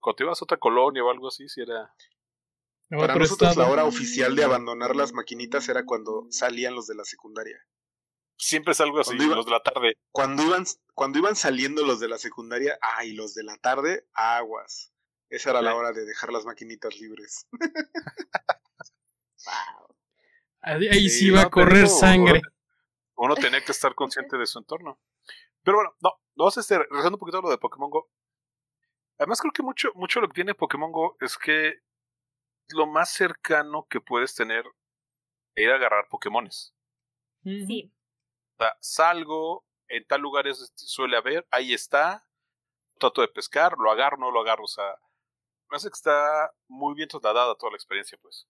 Cuando te ibas a otra colonia o algo así, sí era. Para otro nosotros la hora oficial de abandonar las maquinitas era cuando salían los de la secundaria. Siempre es algo así, ¿Dónde iba? los de la tarde. Cuando iban, cuando iban saliendo los de la secundaria, ay, los de la tarde, aguas. Esa era la hora de dejar las maquinitas libres. Wow. Ahí Sí, sí va a no, correr sangre. Uno tenía que estar consciente de su entorno. Pero bueno, no, vamos a este, regresando un poquito a lo de Pokémon Go. Además, creo que mucho, mucho lo que tiene Pokémon Go es que lo más cercano que puedes tener es ir a agarrar Pokémones. Sí. O sea, salgo, en tal lugar es- suele haber, ahí está, trato de pescar, lo agarro, no lo agarro, o sea, me hace que está muy bien trasladada toda la experiencia, pues.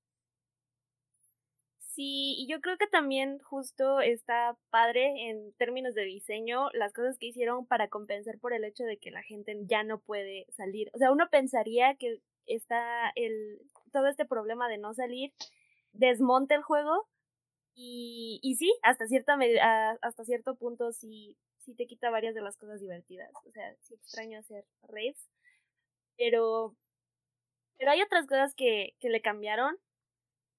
Sí, y yo creo que también justo está padre en términos de diseño las cosas que hicieron para compensar por el hecho de que la gente ya no puede salir. O sea, uno pensaría que está el todo este problema de no salir desmonta el juego y, y sí, hasta cierta hasta cierto punto sí sí te quita varias de las cosas divertidas. O sea, sí extraño hacer raids, pero pero hay otras cosas que, que le cambiaron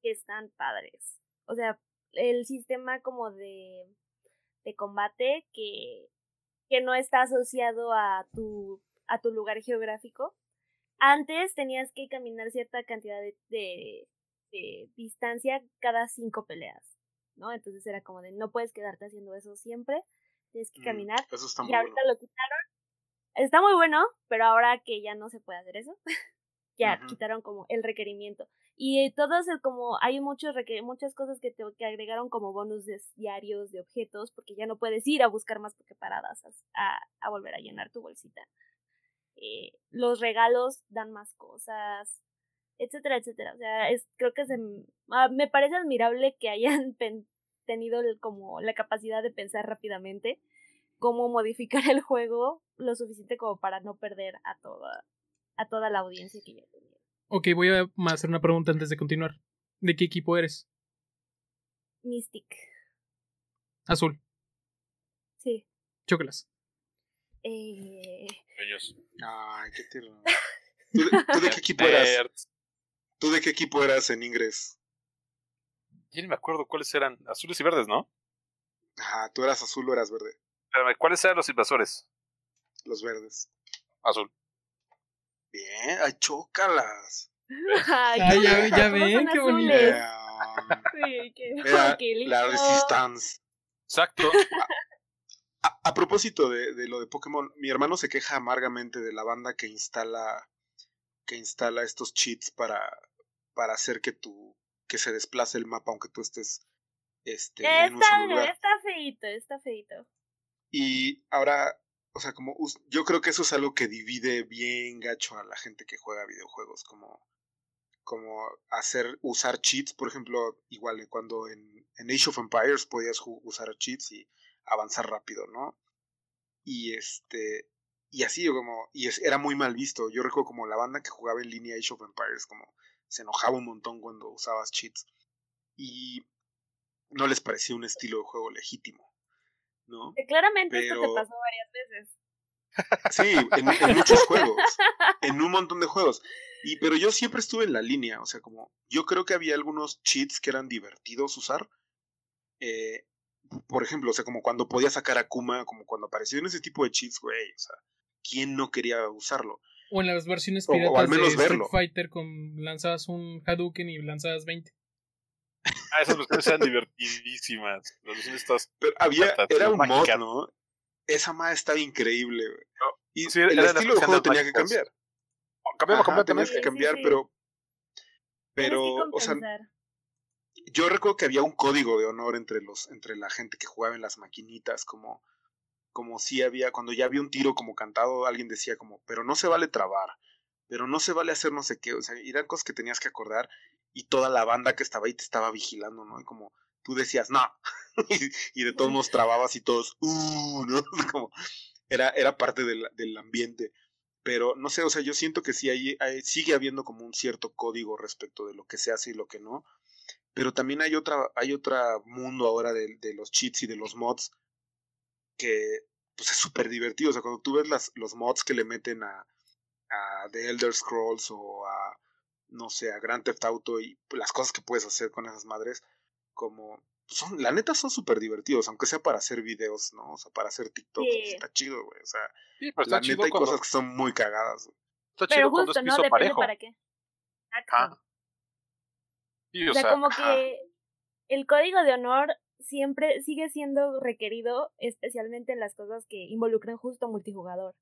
que están padres. O sea, el sistema como de, de combate que, que no está asociado a tu, a tu lugar geográfico. antes tenías que caminar cierta cantidad de, de, de distancia cada cinco peleas, ¿no? Entonces era como de no puedes quedarte haciendo eso siempre, tienes que Mm, caminar. Eso está muy y ahorita bueno. lo quitaron. Está muy bueno, pero ahora que ya no se puede hacer eso, ya quitaron como el requerimiento. Y todos el como hay muchos muchas cosas que te que agregaron como bonus de diarios de objetos porque ya no puedes ir a buscar más paradas a, a, a volver a llenar tu bolsita. Eh, los regalos dan más cosas, etcétera, etcétera. O sea, es creo que se, ah, me parece admirable que hayan pen- tenido el- como la capacidad de pensar rápidamente cómo modificar el juego lo suficiente como para no perder a toda a toda la audiencia que ya tenía. Ok, voy a hacer una pregunta antes de continuar. ¿De qué equipo eres? Mystic. Azul. Sí. Chócalas. Eh, Ellos. Ay, qué tierno. ¿Tú de, tú de qué equipo eras? ¿Tú de qué equipo eras en Ingres? Ya ni me acuerdo cuáles eran. Azules y verdes, ¿no? Ajá, tú eras azul o eras verde. Espérame, ¿cuáles eran los invasores? Los verdes. Azul. Bien, ay, chócalas. Ay, Ay, ya- ya ven, qué bonito. Sí, qué, era qué lindo. la resistance. Exacto. A, a propósito de, de lo de Pokémon, mi hermano se queja amargamente de la banda que instala que instala estos cheats para, para hacer que tu que se desplace el mapa aunque tú estés este, en un Está, solo lugar. está feito, está feito. Y ahora, o sea, como yo creo que eso es algo que divide bien gacho a la gente que juega videojuegos, como, como hacer, usar cheats, por ejemplo, igual cuando en, Age of Empires podías usar cheats y avanzar rápido, ¿no? Y este, y así como, y es- era muy mal visto. Yo recuerdo como la banda que jugaba en línea Age of Empires, como se enojaba un montón cuando usabas cheats. Y no les parecía un estilo de juego legítimo, ¿no? Que Claramente esto Pero- te pasó varias veces. Sí, en, en muchos juegos, en un montón de juegos. Y pero yo siempre estuve en la línea, o sea, como yo creo que había algunos cheats que eran divertidos usar. Eh, por ejemplo, o sea, como cuando podía sacar a Kuma, como cuando apareció en ese tipo de cheats, güey, o sea, ¿quién no quería usarlo? O en las versiones O- o piratas al menos de Street verlo. Fighter con lanzabas un Hadouken y lanzabas 20. Ah, esas versiones eran divertidísimas. Las versiones todas. Pero había, era un mod. ¿no? Esa madre estaba increíble, güey. No, Y sí, el estilo de juego tenía que cambiar. Cambiaba Ajá, tenías completamente. que Sí, sí, cambiar, sí. pero pero que o sea, yo recuerdo que había un código de honor entre los entre la gente que jugaba en las maquinitas como como si había cuando ya había un tiro como cantado alguien decía como pero no se vale trabar pero no se vale hacer no sé qué o sea eran cosas que tenías que acordar y toda la banda que estaba ahí te estaba vigilando no y como tú decías no y, de todos modos trababas y todos uh no como era era parte del, del ambiente pero no sé, o sea, yo siento que sí hay, hay- sigue habiendo como un cierto código respecto de lo que se hace y lo que no. Pero también hay otra, hay otro mundo ahora de, de los cheats y de los mods que pues es súper divertido. O sea, cuando tú ves las, los mods que le meten a, a The Elder Scrolls o a, no sé, a Grand Theft Auto y las cosas que puedes hacer con esas madres, como son, la neta son súper divertidos, aunque sea para hacer videos, ¿no? O sea, para hacer TikTok, Sí. está chido, güey. O sea, Sí, pero la neta hay cuando, cosas que son muy cagadas. güey. está Pero chido cuando justo, es ¿no? piso Depende parejo. para qué. Sí, O o sea, sea, como que el código de honor siempre sigue siendo requerido, especialmente en las cosas que involucran justo multijugador.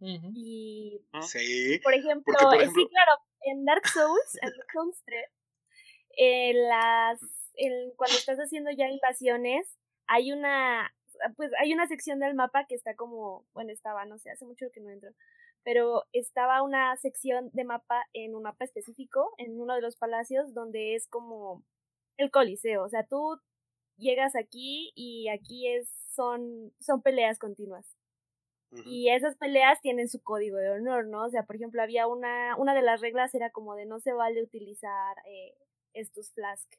Y. Sí. por ejemplo, Porque, por eh, ejemplo- sí, claro, en Dark Souls, en Homestead, en las, en- cuando estás haciendo ya invasiones, hay una, pues hay una sección del mapa que está como, bueno, estaba, no sé, hace mucho que no entro, pero estaba una sección de mapa en un mapa específico, en uno de los palacios, donde es como el coliseo, o sea, tú llegas aquí y aquí es, son, son peleas continuas. Y esas peleas tienen su código de honor, ¿no? O sea, por ejemplo, había una, una de las reglas era como de no se vale utilizar eh, estos flask.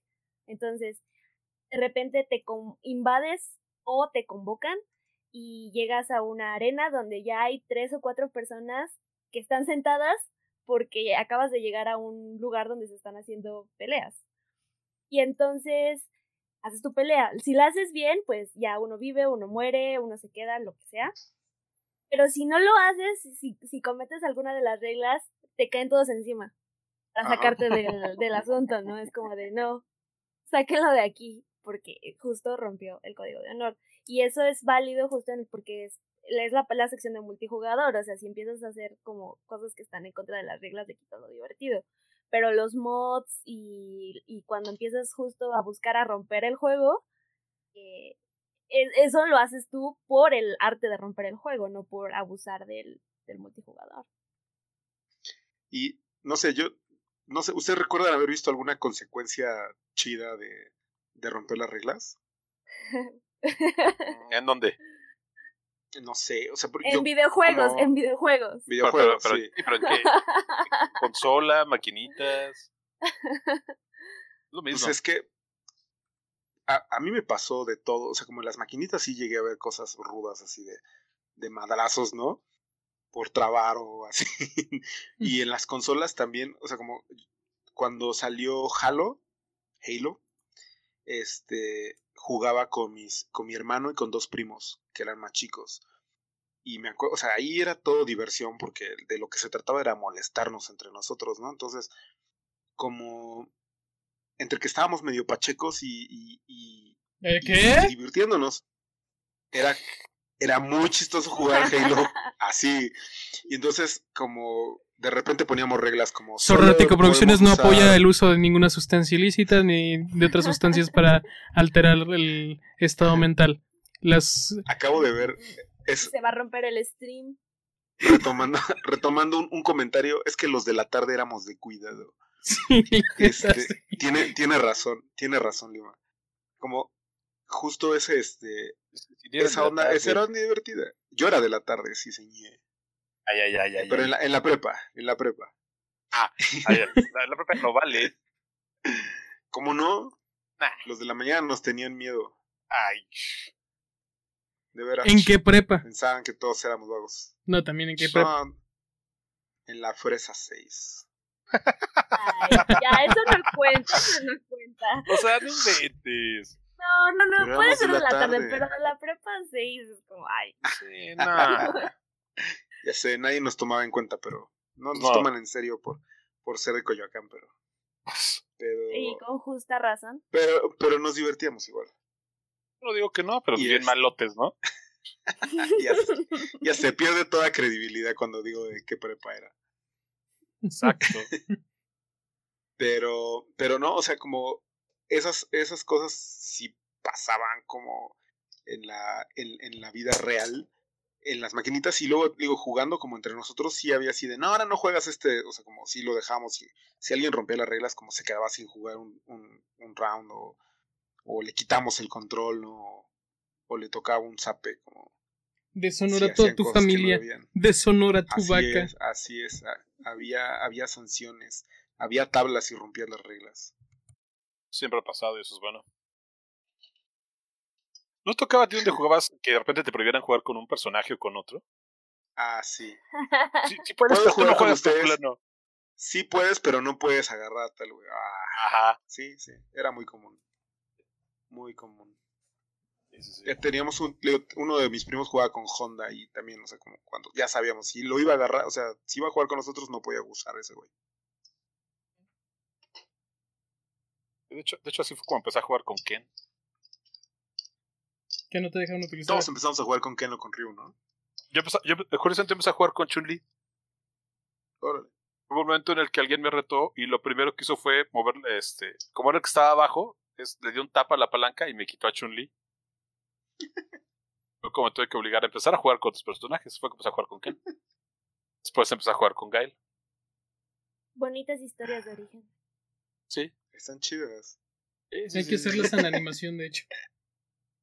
Entonces, de repente te invades o te convocan y llegas a una arena donde ya hay tres o cuatro personas que están sentadas porque acabas de llegar a un lugar donde se están haciendo peleas. Y entonces haces tu pelea. Si la haces bien, pues ya uno vive, uno muere, uno se queda, lo que sea. Pero si no lo haces, si, si cometes alguna de las reglas, te caen todos encima para Ajá. sacarte del, del asunto, ¿no? Es como de, no, sáquenlo de aquí, porque justo rompió el código de honor. Y eso es válido justo en- porque es, es la, la sección de multijugador, o sea, si empiezas a hacer como cosas que están en contra de las reglas, le quitas lo divertido. Pero los mods y, y cuando empiezas justo a buscar a romper el juego, eh, eso lo haces tú por el arte de romper el juego, no por abusar del, del multijugador. Y no sé, yo, no sé, ¿ustedes recuerdan haber visto alguna consecuencia chida de, de romper las reglas? ¿En dónde? No sé, o sea, porque en yo, videojuegos, como- en videojuegos. Pero, pero, videojuegos, pero, sí, pero ¿en qué? ¿Consola? ¿Maquinitas? Lo mismo. Pues es que a, a mí me pasó de todo, o sea, como en las maquinitas sí llegué a ver cosas rudas así de, de madrazos, ¿no? Por trabar o así. y en las consolas también, o sea, como cuando salió Halo, Halo, este, jugaba con mis, con mi hermano y con dos primos, que eran más chicos. Y me acuerdo, o sea, ahí era todo diversión porque de lo que se trataba era molestarnos entre nosotros, ¿no? Entonces, como entre que estábamos medio pachecos y, y, y- ¿Eh, y ¿Qué? divirtiéndonos, era, era muy chistoso jugar Halo así. Y entonces, como de repente poníamos reglas como... Sorrático Producciones no apoya el uso de ninguna sustancia ilícita ni de otras sustancias para alterar el estado mental. Las Acabo de ver, es Se va a romper el stream. retomando, retomando un, un comentario, es que los de la tarde éramos de cuidado. Sí, Este, tiene, tiene razón, tiene razón, Lima. Como justo ese, este, Si esa onda, tarde- esa era onda divertida. Yo era de la tarde, sí, señé. Ay, ay, ay, ay. Pero ay. en la, en la prepa, en la prepa. Ay, la, la propia no vale. ¿Cómo no? Nah. Los de la mañana nos tenían miedo, Ay, de veras. ¿En qué prepa? Pensaban que todos éramos vagos. No, también en qué prepa. En la fresa 6. Ay, ya, eso no cuenta, eso no cuenta. o sea, no inventes. No, no, no, Pero puede ser de de la tarde, tarde. pero de la prepa 6 es como, ay. Sí, no. Ya sé, nadie nos tomaba en cuenta, pero no nos No. toman en serio por, por ser de Coyoacán, pero, pero, Y con justa razón. pero, pero nos divertíamos igual. No digo que no, pero Y bien es- malotes, ¿no? Ya, se- ya se pierde toda credibilidad cuando digo de qué prepa era. Exacto. Pero, pero no, o sea, como esas, esas cosas sí pasaban como en la, en, en la vida real, en las maquinitas, y luego, digo, jugando como entre nosotros, sí había así de, no, ahora no juegas este, o sea, como si lo dejamos, y si alguien rompía las reglas, como se quedaba sin jugar un, un, un round, o, o le quitamos el control, ¿no? o le tocaba un zape, como... Deshonora a toda tu no familia. debían. Deshonora a tu Así vaca. es, así es. Ha- Había, había sanciones, había tablas si rompías las reglas. Siempre ha pasado y eso es bueno. ¿No tocaba a ti donde jugabas que de repente te prohibieran jugar con un personaje o con otro? Ah, sí. Sí, sí puedes, ¿Puedo pero tú jugar no con ustedes? fulano. Sí puedes, pero no puedes agarrar a tal, güey. Ah, Ajá. sí, sí. Era muy común. Muy común. Sí, sí, sí. Ya teníamos un, uno de mis primos jugaba con Honda y también, o sea, como cuando ya sabíamos, si lo iba a agarrar, o sea, si iba a jugar con nosotros no podía usar ese güey. De hecho, de hecho, así fue como empecé a jugar con Ken. Que no te dejan utilizar. Todos empezamos a jugar con Ken o con Ryu, ¿no? Yo, empecé, yo curiosamente empecé a jugar con Chun-Li. Órale. Hubo un momento en el que alguien me retó y lo primero que hizo fue moverle, este, como era el que estaba abajo, es, le dio un tapa a la palanca y me quitó a Chun-Li. Fue como tuve que obligar a empezar a jugar con otros personajes. Fue que empecé a jugar con Ken. Después empecé a jugar con Gail. Bonitas historias de origen. Sí. Están chidas. Sí, sí, Hay sí, que sí. hacerlas en animación, de hecho.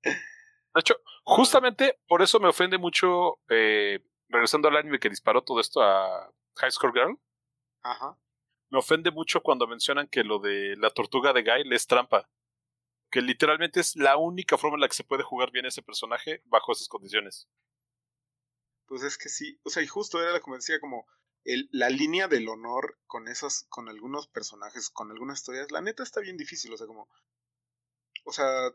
De hecho, justamente por eso me ofende mucho, eh, regresando al anime que disparó todo esto a High Score Girl, Ajá. me ofende mucho cuando mencionan que lo de la tortuga de Gail es trampa. Que literalmente es la única forma en la que se puede jugar bien ese personaje bajo esas condiciones. Pues es que sí, o sea, y justo era como decía, como el, la línea del honor con esos, con algunos personajes, con algunas historias, la neta está bien difícil, o sea, como, o sea,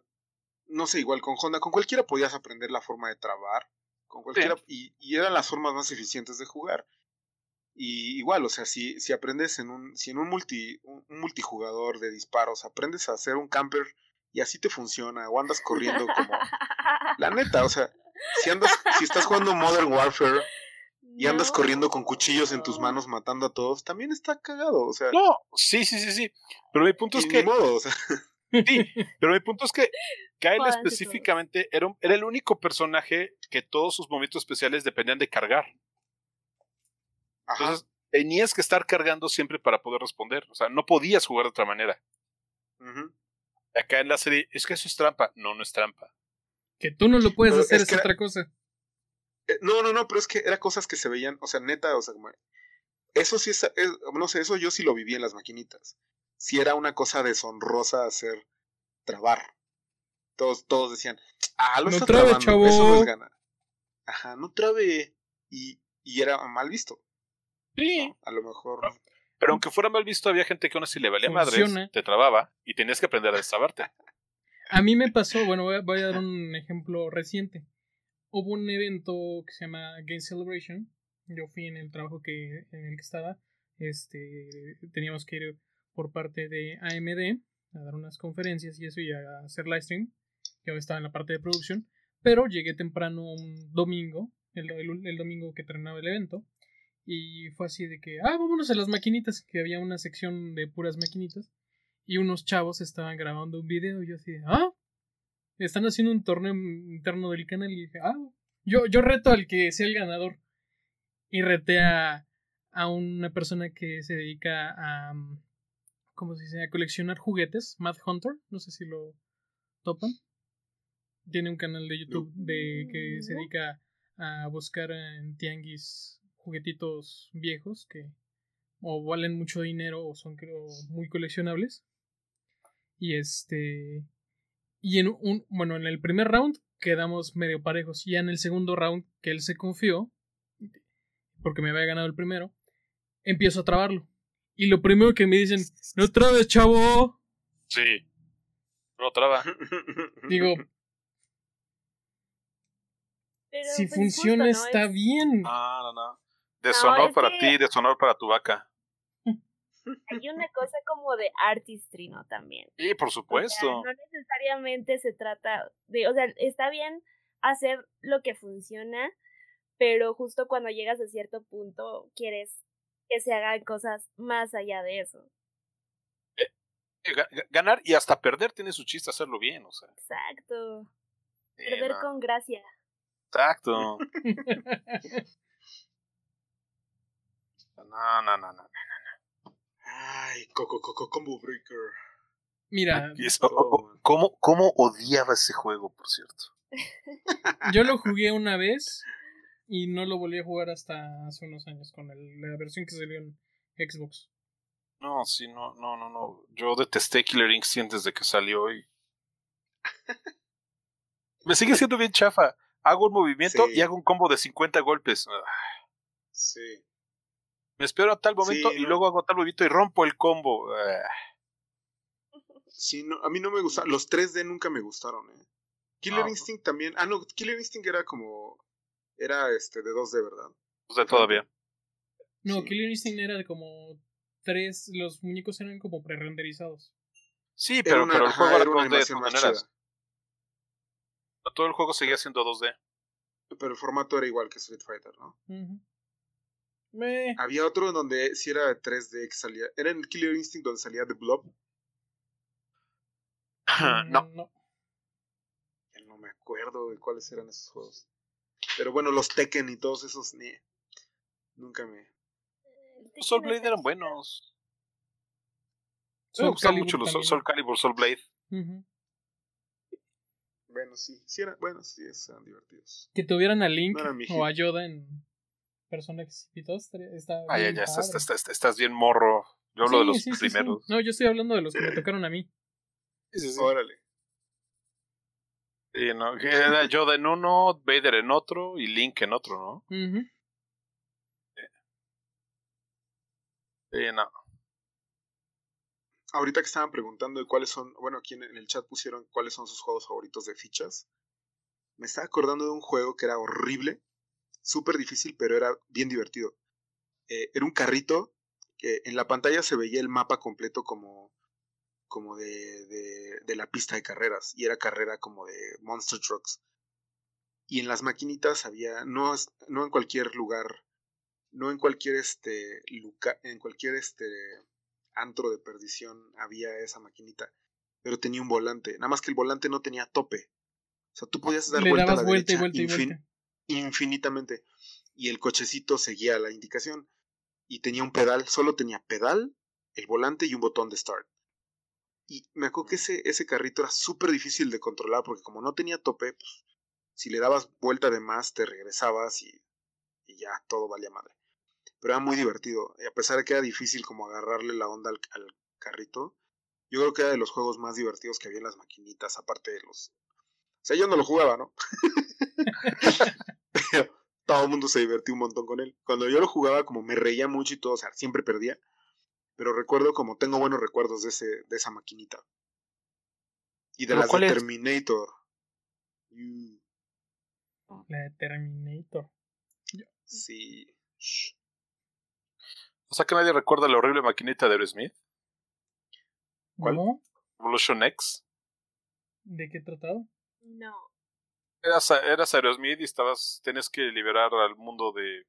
no sé, igual con Honda, con cualquiera podías aprender la forma de trabar, con cualquiera, y, y eran las formas más eficientes de jugar. Y igual, o sea, si, si aprendes en un, si en un, multi, un, multijugador de disparos aprendes a hacer un camper y así te funciona, o andas corriendo como... La neta, o sea, si andas, si estás jugando Modern Warfare y andas corriendo con cuchillos en tus manos matando a todos, también está cagado, o sea. No, sí, sí, sí, sí. Pero mi punto es que. Modo, o sea. Sí, pero mi punto es que Kyle específicamente era, era el único personaje que todos sus momentos especiales dependían de cargar. Entonces, tenías que estar cargando siempre para poder responder. O sea, no podías jugar de otra manera. Acá en la serie, es que eso es trampa. No, no es trampa. Que tú no lo puedes hacer es, otra cosa. Eh, no, no, no, pero es que eran cosas que se veían, o sea, neta, o sea, como, eso sí es, no sé, eso yo sí lo viví en las maquinitas. Si era una cosa deshonrosa hacer trabar. Todos, todos decían, ah, lo no está trabe, chavo. eso no es gana. Ajá, no trabe. Y, y era mal visto. Sí. A lo mejor. Pero aunque fuera mal visto, había gente que aún así le valía madres, te trababa y tenías que aprender a destrabarte. A mí me pasó, bueno, voy a, dar un ejemplo reciente. Hubo un evento que se llama Game Celebration. Yo fui en el trabajo que, en el que estaba. Este, teníamos que ir por parte de AMD a dar unas conferencias y eso y a hacer live stream. Yo estaba en la parte de producción. Pero llegué temprano un domingo, el, el domingo que terminaba el evento. Y fue así de que, ah, vámonos a las maquinitas, que había una sección de puras maquinitas. Y unos chavos estaban grabando un video. Y yo así, ah, están haciendo un torneo interno del canal. Y dije, ah, yo, yo reto al que sea el ganador. Y reté a, a una persona que se dedica a, ¿cómo se dice? A coleccionar juguetes, Mad Hunter. No sé si lo topan. Tiene un canal de YouTube de que se dedica a buscar en tianguis juguetitos viejos que o valen mucho dinero o son creo muy coleccionables. Y este y en un bueno, en el primer round quedamos medio parejos. Y en el segundo round que él se confió porque me había ganado el primero, empiezo a trabarlo. Y lo primero que me dicen, "No trabes, chavo." Sí. No traba. Digo, si pues, funciona está bien. No, no, no. Deshonor para ti, deshonor para tu vaca. Hay una cosa como de artistry, ¿no? También. Sí, por supuesto. no necesariamente se trata de, o sea, está bien hacer lo que funciona, pero justo cuando llegas a cierto punto quieres que se hagan cosas más allá de eso. Eh, eh, ganar y hasta perder tiene su chiste hacerlo bien, o sea. Exacto. perder con gracia. Exacto. No, no, no, no, no, Ay, Coco, Coco, Combo Breaker. Mira. ¿Cómo, ¿Cómo odiaba ese juego, por cierto? Yo lo jugué una vez y no lo volví a jugar hasta hace unos años con la versión que salió en Xbox. No, sí, no, no, no, no. Yo detesté Killer Instinct desde que salió y. Me sigue siendo bien chafa. Hago un movimiento y hago un combo de 50 golpes. Sí. Me espero a tal momento y luego hago tal movimiento y rompo el combo. Ah. Sí, no, a mí no me gusta. Los 3D nunca me gustaron, ¿eh? Killer Instinct también. Ah, no, Killer Instinct era como. Era este de 2D, ¿verdad? Pues de todavía. No, Killer Instinct era de como. Tres. Los muñecos eran como pre-renderizados. Sí, pero, pero el juego era 2D de todas maneras. Todo el juego seguía siendo 2D. Pero el formato era igual que Street Fighter, ¿no? Había otro en donde si era 3D que salía. ¿Era en Killer Instinct donde salía The Blob? Mm, no. no. no me acuerdo de cuáles eran esos juegos. Pero bueno, los Tekken y todos esos, ni. Nunca me. Los Soul Blade eran buenos. me gustan mucho los Soul Calibur, Soul Blade. Bueno, sí, sí eran, bueno, sí, eran divertidos. Que tuvieran a Link o a Yoda en personas y todo está ah, ya, ya, estás, bien morro. Yo hablo de los primeros. no, yo estoy hablando de los que me tocaron a mí. Sí, Órale. Sí, no, era Yoda en uno, Vader en otro y Link en otro, ¿no? sí. no. Ahorita que estaban preguntando de cuáles son, bueno, aquí en el chat pusieron cuáles son sus juegos favoritos de fichas. Me estaba acordando de un juego que era horrible, súper difícil, pero era bien divertido. eh, era un carrito que en la pantalla se veía el mapa completo como, como de, de, de la pista de carreras y era carrera como de Monster Trucks. Y en las maquinitas había, no, no en cualquier lugar, no en cualquier este, luca, en cualquier este antro de perdición había esa maquinita, pero tenía un volante, nada más que el volante no tenía tope. O sea, tú podías dar vuelta a la vuelta y derecha vuelta y infin- vuelta. Infinitamente. Y el cochecito seguía la indicación. Y tenía un pedal, solo tenía pedal, el volante y un botón de start. Y me acuerdo que ese, ese carrito era súper difícil de controlar porque como no tenía tope, pues, si le dabas vuelta de más te regresabas y, y ya todo valía madre. Pero era muy divertido. Y a pesar de que era difícil como agarrarle la onda al, al carrito, yo creo que era de los juegos más divertidos que había en las maquinitas, aparte de los... O sea, yo no lo jugaba, ¿no? Pero todo el mundo se divertía un montón con él. Cuando yo lo jugaba, como me reía mucho y todo, o sea, siempre perdía. Pero recuerdo como tengo buenos recuerdos de, ese, de esa maquinita. Y de ¿Pero las cuál de es? Terminator. Mm, La de Terminator. Sí. O sea que nadie recuerda la horrible maquinita de Aerosmith, ¿Cuál? Evolution X. ¿De qué tratado? No. Eras, eras Aerosmith y estabas, tenías que liberar al mundo de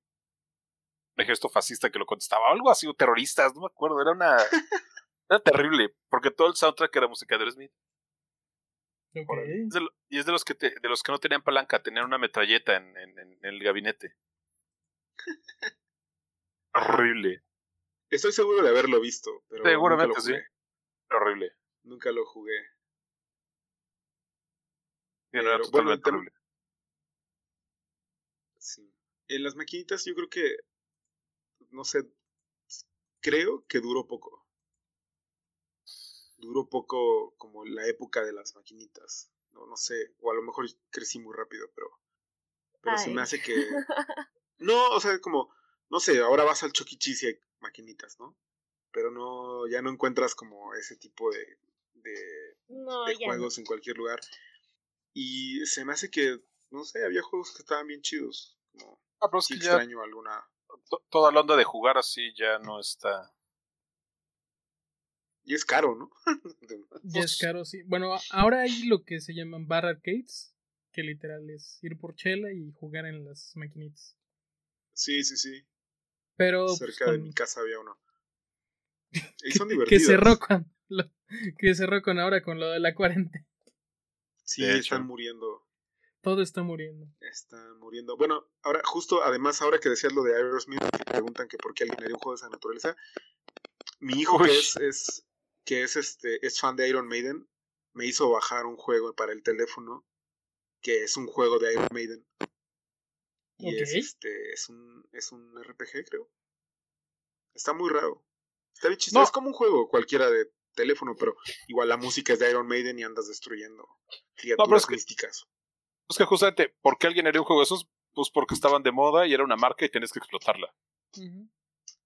de gesto fascista que lo contestaba, algo así, o terroristas, no me acuerdo, era una... Era terrible, porque todo el soundtrack era música de Aerosmith. Ok. Es de y es de los que te- de los que no tenían palanca, tenían una metralleta en, en- en el gabinete. Horrible, Estoy seguro de haberlo visto, pero Seguramente nunca lo sí. horrible. Nunca lo jugué. Sí, no, era Pero, bueno, el totalmente tema- horrible. Sí. En las maquinitas yo creo que, no sé, creo que duró poco. Duró poco como la época de las maquinitas. No, no sé, o a lo mejor crecí muy rápido, pero, pero se me hace que... No, o sea, como, no sé, ahora vas al Chucky Cheese y hay maquinitas, ¿no? Pero no, ya no encuentras como ese tipo de, de, No, de ya no. juegos en cualquier lugar. Y se me hace que, no sé, había juegos que estaban bien chidos. Como, Ah, pero es sí que ya extraño alguna. to- toda la onda de jugar así ya no está... Y es caro, ¿no? Ya es caro, sí. Bueno, ahora hay lo que se llaman bar arcades, que literal es ir por chela y jugar en las maquinitas. sí, sí, sí. Pero pues, Cerca de con- mi casa había uno. Y son que divertidos. cerró con lo- que cerró con ahora con lo de la cuarentena. Sí, De están muriendo. Todo está muriendo. Están muriendo. Bueno, ahora, justo, además, ahora que decías lo de Aerosmith, que preguntan que por qué alguien haría un juego de esa naturaleza. Mi hijo, Uy. que es, es, que es este, es fan de Iron Maiden, me hizo bajar un juego para el teléfono, que es un juego de Iron Maiden. Y es Ok. este, es un, es un RPG, creo. Está muy raro. Está bien chistoso. No. Es como un juego cualquiera de teléfono, pero igual la música es de Iron Maiden y andas destruyendo criaturas es que- místicas. Es que justamente, ¿por qué alguien haría un juego de esos? Pues porque estaban de moda y era una marca y tenías que explotarla.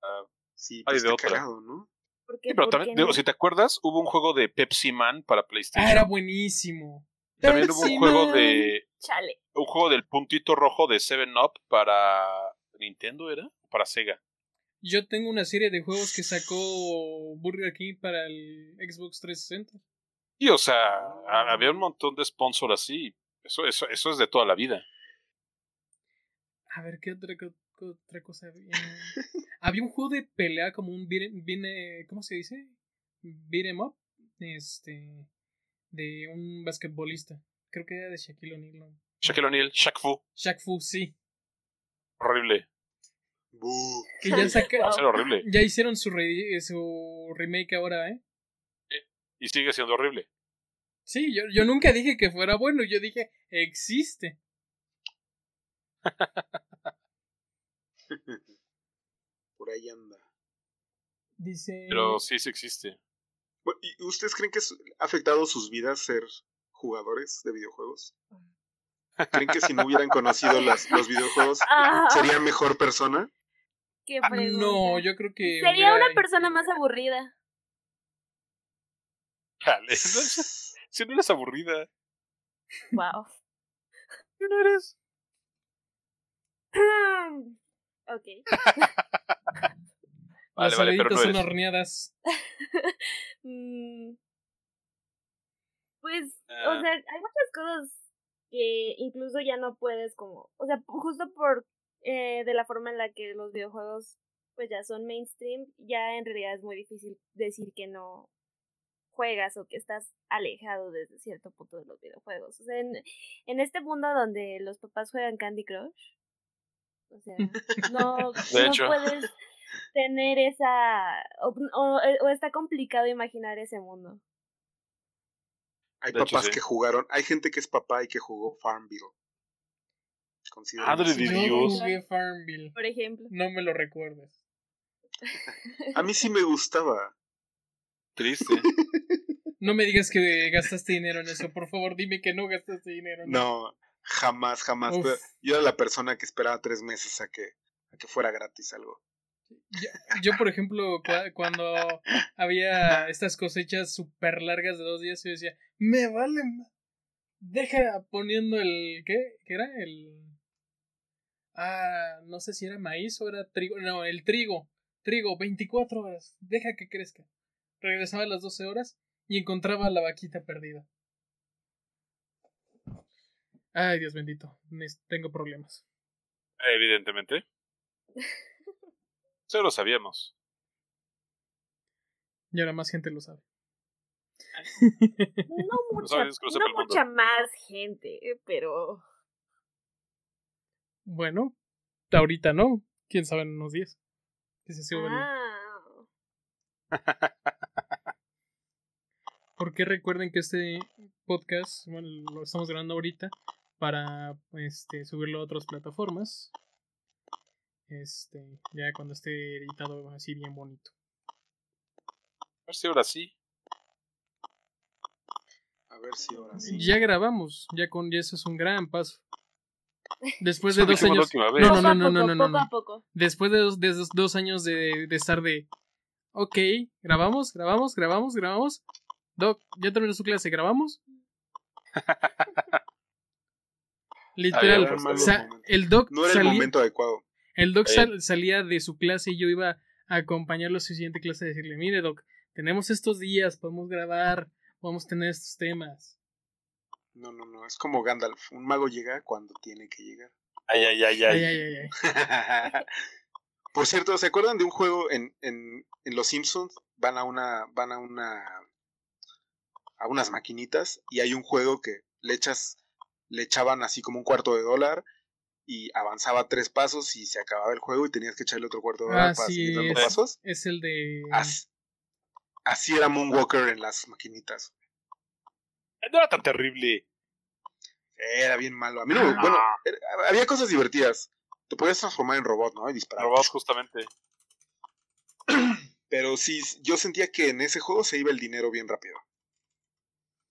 Ah, Sí, Ay, pues de está otra. cagado, ¿no? ¿Por qué? sí, pero ¿Por también, digo, no? si te acuerdas, hubo un juego de Pepsi Man para PlayStation. Ah, era buenísimo. También hubo un juego de. Chale. Un juego del puntito rojo de 7-Up para. ¿Nintendo era? Para Sega. Yo tengo una serie de juegos que sacó Burger King para el Xbox 360. Y o sea, ha- había un montón de sponsors así. Eso, eso, eso es de toda la vida. A ver, ¿qué otra, otra cosa había? había un juego de pelea como un beat, beat- ¿cómo se dice? Beat 'em up. Este. De un basquetbolista. Creo que era de Shaquille O'Neal, ¿no? Shaquille O'Neal, Shaq Fu. Shaq Fu, sí. Horrible. Que ya saca, horrible. ya hicieron su, re- su remake ahora, ¿eh? Y sigue siendo horrible. Sí, yo, yo nunca dije que fuera bueno, yo dije, existe. Por ahí anda. Dice... Pero sí, sí existe. ¿Y ustedes creen que ha afectado sus vidas ser jugadores de videojuegos? ¿Creen que si no hubieran conocido las- los videojuegos Ah, serían mejor persona? Qué Ah, pregunta. no, yo creo que... Sería hubiera- una persona más aburrida. Chale, Si no eres aburrida. Wow. ¿Qué no eres? Ok. Vale, Las vale, pero no son eres. horneadas. Mm, pues, o Ah. sea, hay muchas cosas que incluso ya no puedes como, o sea, justo por eh, de la forma en la que los videojuegos pues ya son mainstream, ya en realidad es muy difícil decir que no juegas o que estás alejado desde cierto punto de los videojuegos. O sea, en, en este mundo donde los papás juegan Candy Crush, o sea, no, no puedes tener esa, o, o, o está complicado imaginar ese mundo. Hay De hecho, papás sí. que jugaron, hay gente que es papá y que jugó Farmville. Madre de No Dios. jugué Farmville. Por ejemplo. No me lo recuerdes. A mí sí me gustaba. Triste. No me digas que gastaste dinero en eso. Por favor, dime que no gastaste dinero en eso. No, jamás, jamás. Yo era la persona que esperaba tres meses a que, a que fuera gratis algo. Yo, yo, por ejemplo, cua- cuando había estas cosechas súper largas de dos días, yo decía, me vale. Deja poniendo el. ¿Qué? ¿Qué era? El. Ah, no sé si era maíz o era trigo. No, el trigo. Trigo, 24 horas. Deja que crezca. Regresaba a las 12 horas y encontraba a la vaquita perdida. Ay, Dios bendito. Tengo problemas. Evidentemente. Eso lo sabíamos. Y ahora más gente lo sabe. No mucha, no mucha más gente, pero Bueno, ahorita no. Quién sabe en unos días. Que se el- ah, Porque recuerden que este podcast, bueno, lo estamos grabando ahorita para este subirlo a otras plataformas. Este, ya cuando esté editado así bien bonito. A ver si ahora sí. A ver si ahora sí. Ya grabamos, ya con ya eso es un gran paso. Después de dos años. No, no, no, no, no, no, poco no. a poco. Después de dos, de dos, dos años de, de estar de. Ok, grabamos, grabamos, grabamos, grabamos. Doc, ya terminó su clase, ¿grabamos? Literal, o sea, el doc No era el momento adecuado. El doc sal- salía de su clase y yo iba a acompañarlo a su siguiente clase y decirle, mire doc, tenemos estos días, podemos grabar, podemos tener estos temas. No, no, no. Es como Gandalf. Un mago llega cuando tiene que llegar. Ay, ay, ay, Ay, ay. ay, ay, ay. Por cierto, ¿se acuerdan de un juego en, en, en Los Simpsons? Van a una, van a una, a unas maquinitas y hay un juego que le echas, le echaban así como un cuarto de dólar y avanzaba tres pasos y se acababa el juego y tenías que echarle otro cuarto de dólar Ah, para sí, seguir dando es, pasos. es el de... Así, así era Moonwalker en las maquinitas. No era tan terrible. Era bien malo. A mí no, Ah. bueno, era- había cosas divertidas. Te podías transformar en robot, ¿no? Y disparar. Robot, justamente. Pero sí, yo sentía que en ese juego se iba el dinero bien rápido.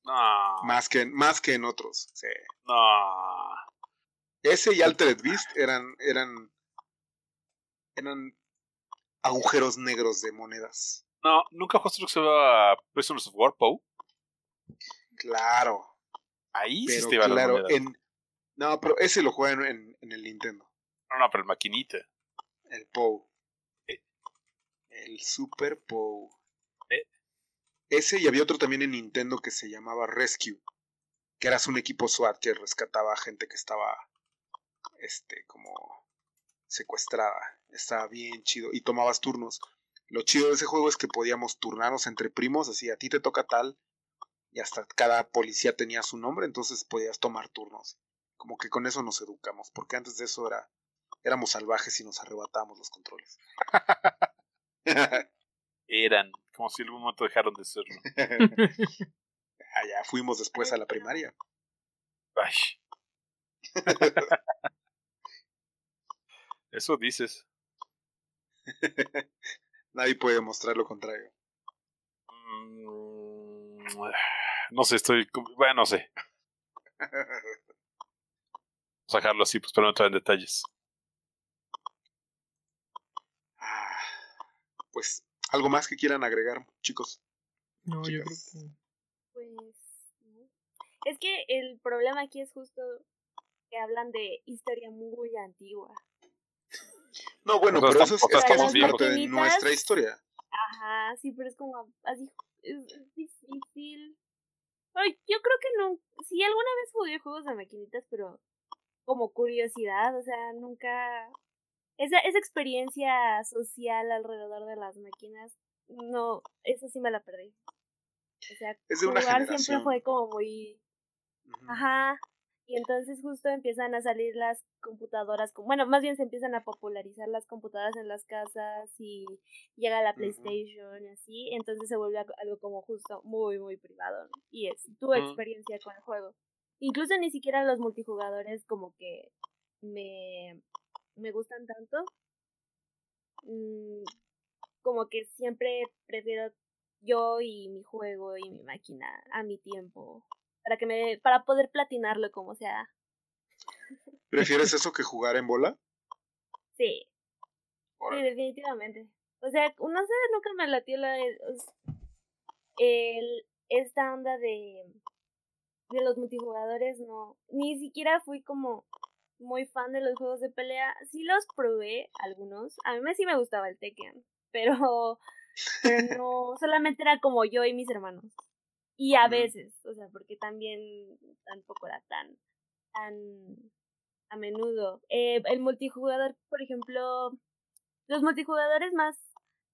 No. Más que, más que en otros. Sí. No. Ese y Altered Beast eran, eran, eran agujeros negros de monedas. No, nunca jugaste lo que se llama Prisoners of War, Poe. Claro. Ahí sí Pero la claro, en, no, pero ese lo juegan en, en el Nintendo. No, no, pero el maquinita. El POU. El Super POU. Eh. Ese y había otro también en Nintendo que se llamaba Rescue. Que eras un equipo SWAT que rescataba a gente que estaba este como secuestrada. Estaba bien chido. Y tomabas turnos. Lo chido de ese juego es que podíamos turnarnos entre primos, así a ti te toca tal, y hasta cada policía tenía su nombre, entonces podías tomar turnos. Como que con eso nos educamos, porque antes de eso era éramos salvajes y nos arrebatábamos los controles. Eran. Como si en algún momento dejaron de serlo. Allá fuimos después a la primaria. Ay. Eso dices. Nadie puede demostrar lo contrario. Mm, No sé, estoy. Bueno, no sé. Sacarlo así, pues, pero no entrar en detalles. Ah, pues, ¿algo más que quieran agregar, chicos? No, yo creo que... Pues no. Es que el problema aquí es justo que hablan de historia muy antigua. No, bueno, pero eso es, que es parte de nuestra historia. Ajá, sí, pero es como así, es difícil. Ay, yo creo que no, sí alguna vez jugué juegos de maquinitas, pero como curiosidad, o sea, nunca... Esa, esa experiencia social alrededor de las máquinas, no, eso sí me la perdí. O sea, Es de una jugar siempre fue como muy... Ujú. Ajá. Y entonces justo empiezan a salir las computadoras, bueno, más bien se empiezan a popularizar las computadoras en las casas y llega la. PlayStation y así, entonces se vuelve algo- como justo muy, muy privado. ¿no? Y es tu experiencia con el juego. Incluso ni siquiera los multijugadores como que me, me gustan tanto. Mm, como que siempre prefiero yo y mi juego y mi máquina a mi tiempo para que me para poder platinarlo como sea. ¿Prefieres eso que jugar en bola? Sí, sí, definitivamente. O sea, no sé, nunca me latió la el esta onda de de los multijugadores no ni siquiera fui como muy fan de los juegos de pelea. Sí los probé algunos. A mí sí me gustaba el Tekken, pero pero no solamente era como yo y mis hermanos. Y a veces, o sea, porque también tampoco era tan tan a menudo. Eh, el multijugador, por ejemplo, los multijugadores más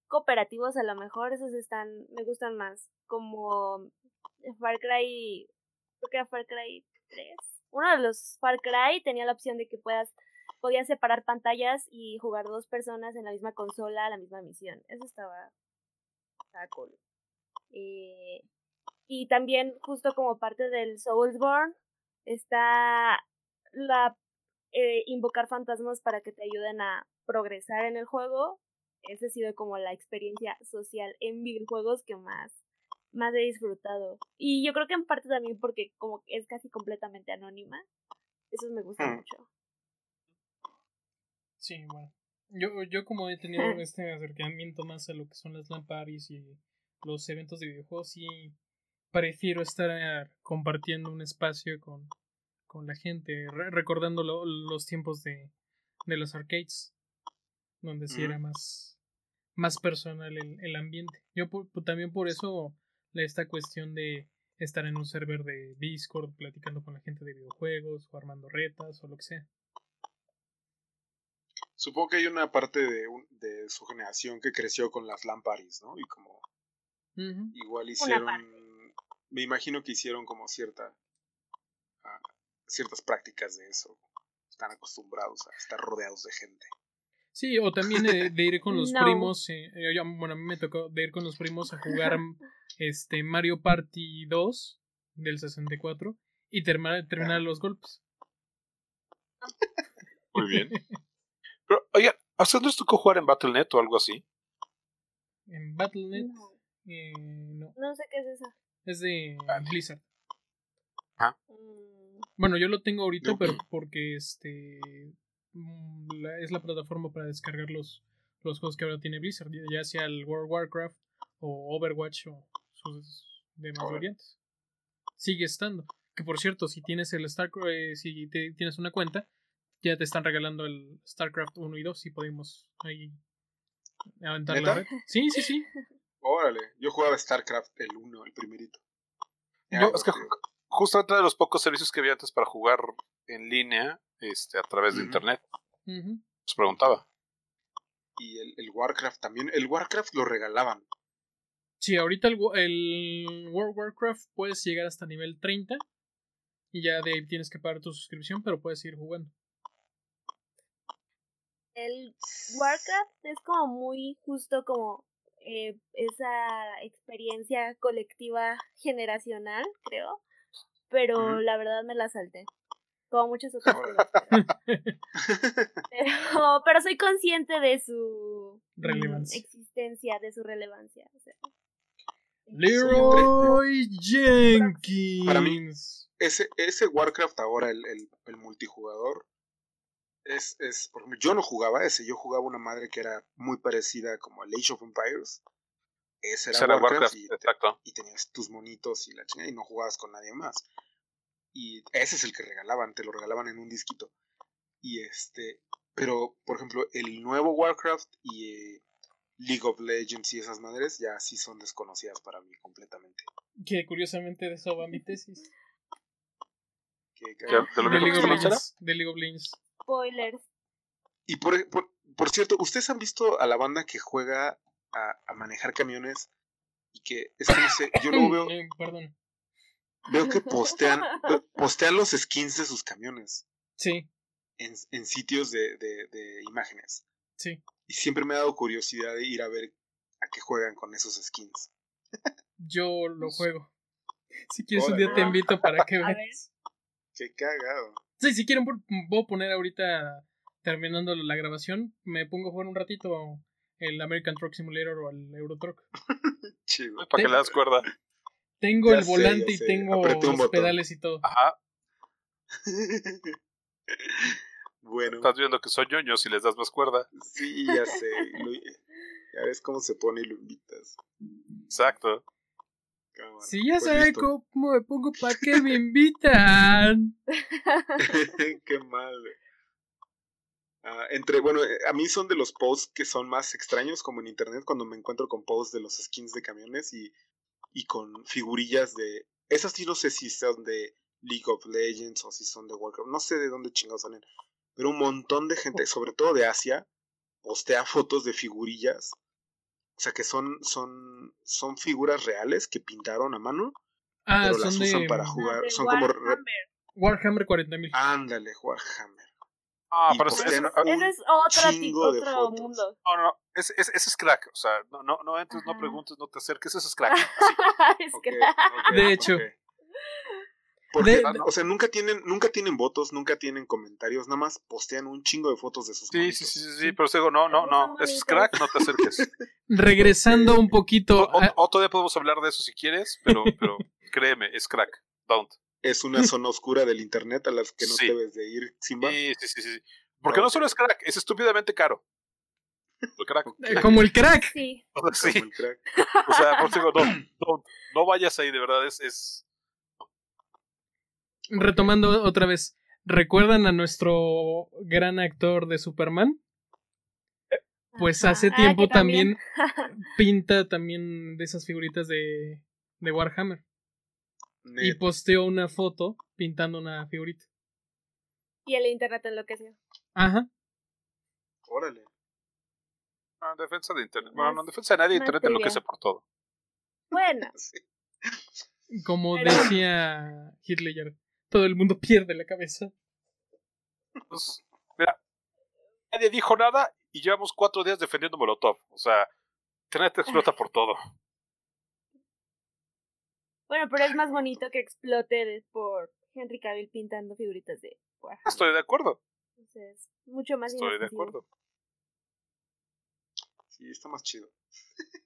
cooperativos a lo mejor esos están me gustan más, como Far Cry, creo que era Far Cry 3. Uno de los Far Cry tenía la opción de que puedas podías separar pantallas y jugar dos personas en la misma consola la misma misión. Eso estaba estaba cool. Eh, y también justo como parte del Soulsborne está la eh, invocar fantasmas para que te ayuden a progresar en el juego. Esa ha sido como la experiencia social en videojuegos que más más he disfrutado. Y yo creo que en parte también porque como que es casi completamente anónima. Eso me gusta Mm. mucho. Sí, bueno. Yo, yo como he tenido este acercamiento más a lo que son las LAN parties y los eventos de videojuegos, sí prefiero estar eh, compartiendo un espacio con, con la gente, re- recordando lo- los tiempos de, de los arcades, donde sí era más, más personal el, el ambiente. Yo por- también por eso esta cuestión de estar en un server de Discord platicando con la gente de videojuegos o armando retas o lo que sea. Supongo que hay una parte de, un- de su generación que creció con las Lamparis, ¿no? Y como igual parte. hicieron, me imagino que hicieron como cierta, ah, ciertas prácticas de eso. Están acostumbrados a estar rodeados de gente. Sí, o también de, de ir con los No. primos. eh, yo- yo- bueno, a mí me tocó de ir con los primos a jugar este Mario Party 2 del 64 y terminar, terminar Ajá. los golpes. Muy bien. Pero, oigan, ¿a ustedes les tocó jugar en Battle.net o algo así? En Battle.net, No, eh, no, no sé qué es eso. Es de Blizzard. Mm, Bueno, yo lo tengo ahorita, pero porque este mm, la- es la plataforma para descargar los, los juegos que ahora tiene Blizzard, ya- sea el World of Warcraft o Overwatch o sus demás variantes. Sigue estando. Que por cierto, si tienes el Starcraft, eh, si te, tienes una cuenta, ya te están regalando el StarCraft 1 y 2 y podemos ahí aventar la red. Sí, sí, sí. Órale, yo jugaba StarCraft el 1, el primerito. Ya, Yo, es que justamente de los pocos servicios que había antes para jugar en línea, este, a través de internet, os preguntaba. y el, el Warcraft también. El Warcraft lo regalaban. Sí, ahorita el, el World of Warcraft puedes llegar hasta nivel 30 y ya de ahí tienes que pagar tu suscripción, pero puedes seguir jugando. El Warcraft es como muy justo como eh, esa experiencia colectiva generacional, creo. Pero la verdad me la salté. Como muchas otras cosas. Pero, pero, soy consciente de su Relevancia. existencia, de su relevancia. o sea. Leroy Jenkins. Para mí- Ese, ese Warcraft ahora, el, el, el multijugador, es, es, por ejemplo, yo no jugaba ese, yo jugaba una madre que era muy parecida como el Age of Empires. Ese era, Warcraft, Warcraft, y, te- exacto. y tenías tus monitos y la chingada y no jugabas con nadie más. Y ese es el que regalaban, te lo regalaban en un disquito. Y este, Pero, por ejemplo, el nuevo Warcraft y eh, League of Legends y esas madres ya sí son desconocidas para mí completamente. Que curiosamente de eso va mi tesis. Que- que- ¿Ya? ¿De lo De que League of nos conocerá? Legends. De League of Legends. Spoilers. Y por, por, por cierto, ¿ustedes han visto a la banda que juega a, a manejar camiones? Y que, es que no sé, yo luego veo, Eh, perdón. veo que postean, postean los skins de sus camiones Sí, en, en sitios de, de, de imágenes. sí. Y siempre me ha dado curiosidad de ir a ver a qué juegan con esos skins. Yo lo juego. Si quieres un día te invito para que veas. Qué cagado. Sí, si quieren, por- voy a poner ahorita, terminando la grabación, me pongo a jugar un ratito el American Truck Simulator o el Euro Truck. Chido. Para que le das cuerda. Tengo Ya el volante y sé. tengo Apreté los pedales y todo. Ajá. bueno, Estás viendo que son ñoños y les das más cuerda. sí, ya sé. ya ves cómo se pone y lo invitas. Exacto. Cámara, Si ya pues saben listo. cómo me pongo, ¿para qué me invitan? Qué mal. Ah, entre, bueno, eh, a mí son de los posts que son más extraños, como en internet, cuando me encuentro con posts de los skins de camiones y, y con figurillas de. Esas sí no sé si son de League of Legends o si son de Warcraft, no sé de dónde chingados salen. Pero un montón de gente, sobre todo de Asia, postea fotos de figurillas. O sea que son, son, son figuras reales que pintaron a mano, Ah, pero son las de usan para Ah, jugar. Son como. re- Warhammer. Warhammer 40.000. Ándale, Warhammer. Ah, Y pero eso- eso- un Ese es otro, chingo tipo, de otro fotos. mundo. no, no, no. Ese, ese- ese es crack. O sea, no, no, no entres, no preguntes, no te acerques. Ese es crack. Sí. es ok, De hecho. Porque, De- o sea, nunca tienen, nunca tienen votos, nunca tienen comentarios, nada más postean un chingo de fotos de sus Sí, monitos. sí, sí, sí, sí, pero digo, no, no, no. Eso es crack, no te acerques. Regresando un poquito. O- o- a- Otro día podemos hablar de eso si quieres, pero, pero créeme, es crack. Don't. Es una zona oscura del internet a las que no Sí. debes de ir, Simba. Sí, sí, sí, sí. Porque no solo es crack, es estúpidamente caro. El crack. como el crack. sí. Como Sí, el crack. o sea, por eso digo, no, no, no vayas ahí, de verdad, es, es Retomando otra vez. ¿Recuerdan a nuestro gran actor de Superman? Pues Ajá. hace Ah, tiempo también pinta también de esas figuritas de, de Warhammer. Y posteó una foto pintando una figurita. Y el internet enloqueció. Ajá. Órale. ah, defensa de internet. Bueno, no en defensa de nadie, más internet enloquece por todo. Bueno, Sí. Como Pero- decía Hitler, todo el mundo pierde la cabeza. Pues, mira, nadie dijo nada y llevamos cuatro días defendiendo Molotov. O sea, internet explota por todo. bueno, pero es más bonito que explote de- por Henry Cavill pintando figuritas de Warhammer. Estoy de acuerdo, Entonces, mucho más estoy de acuerdo. Sí, está más chido.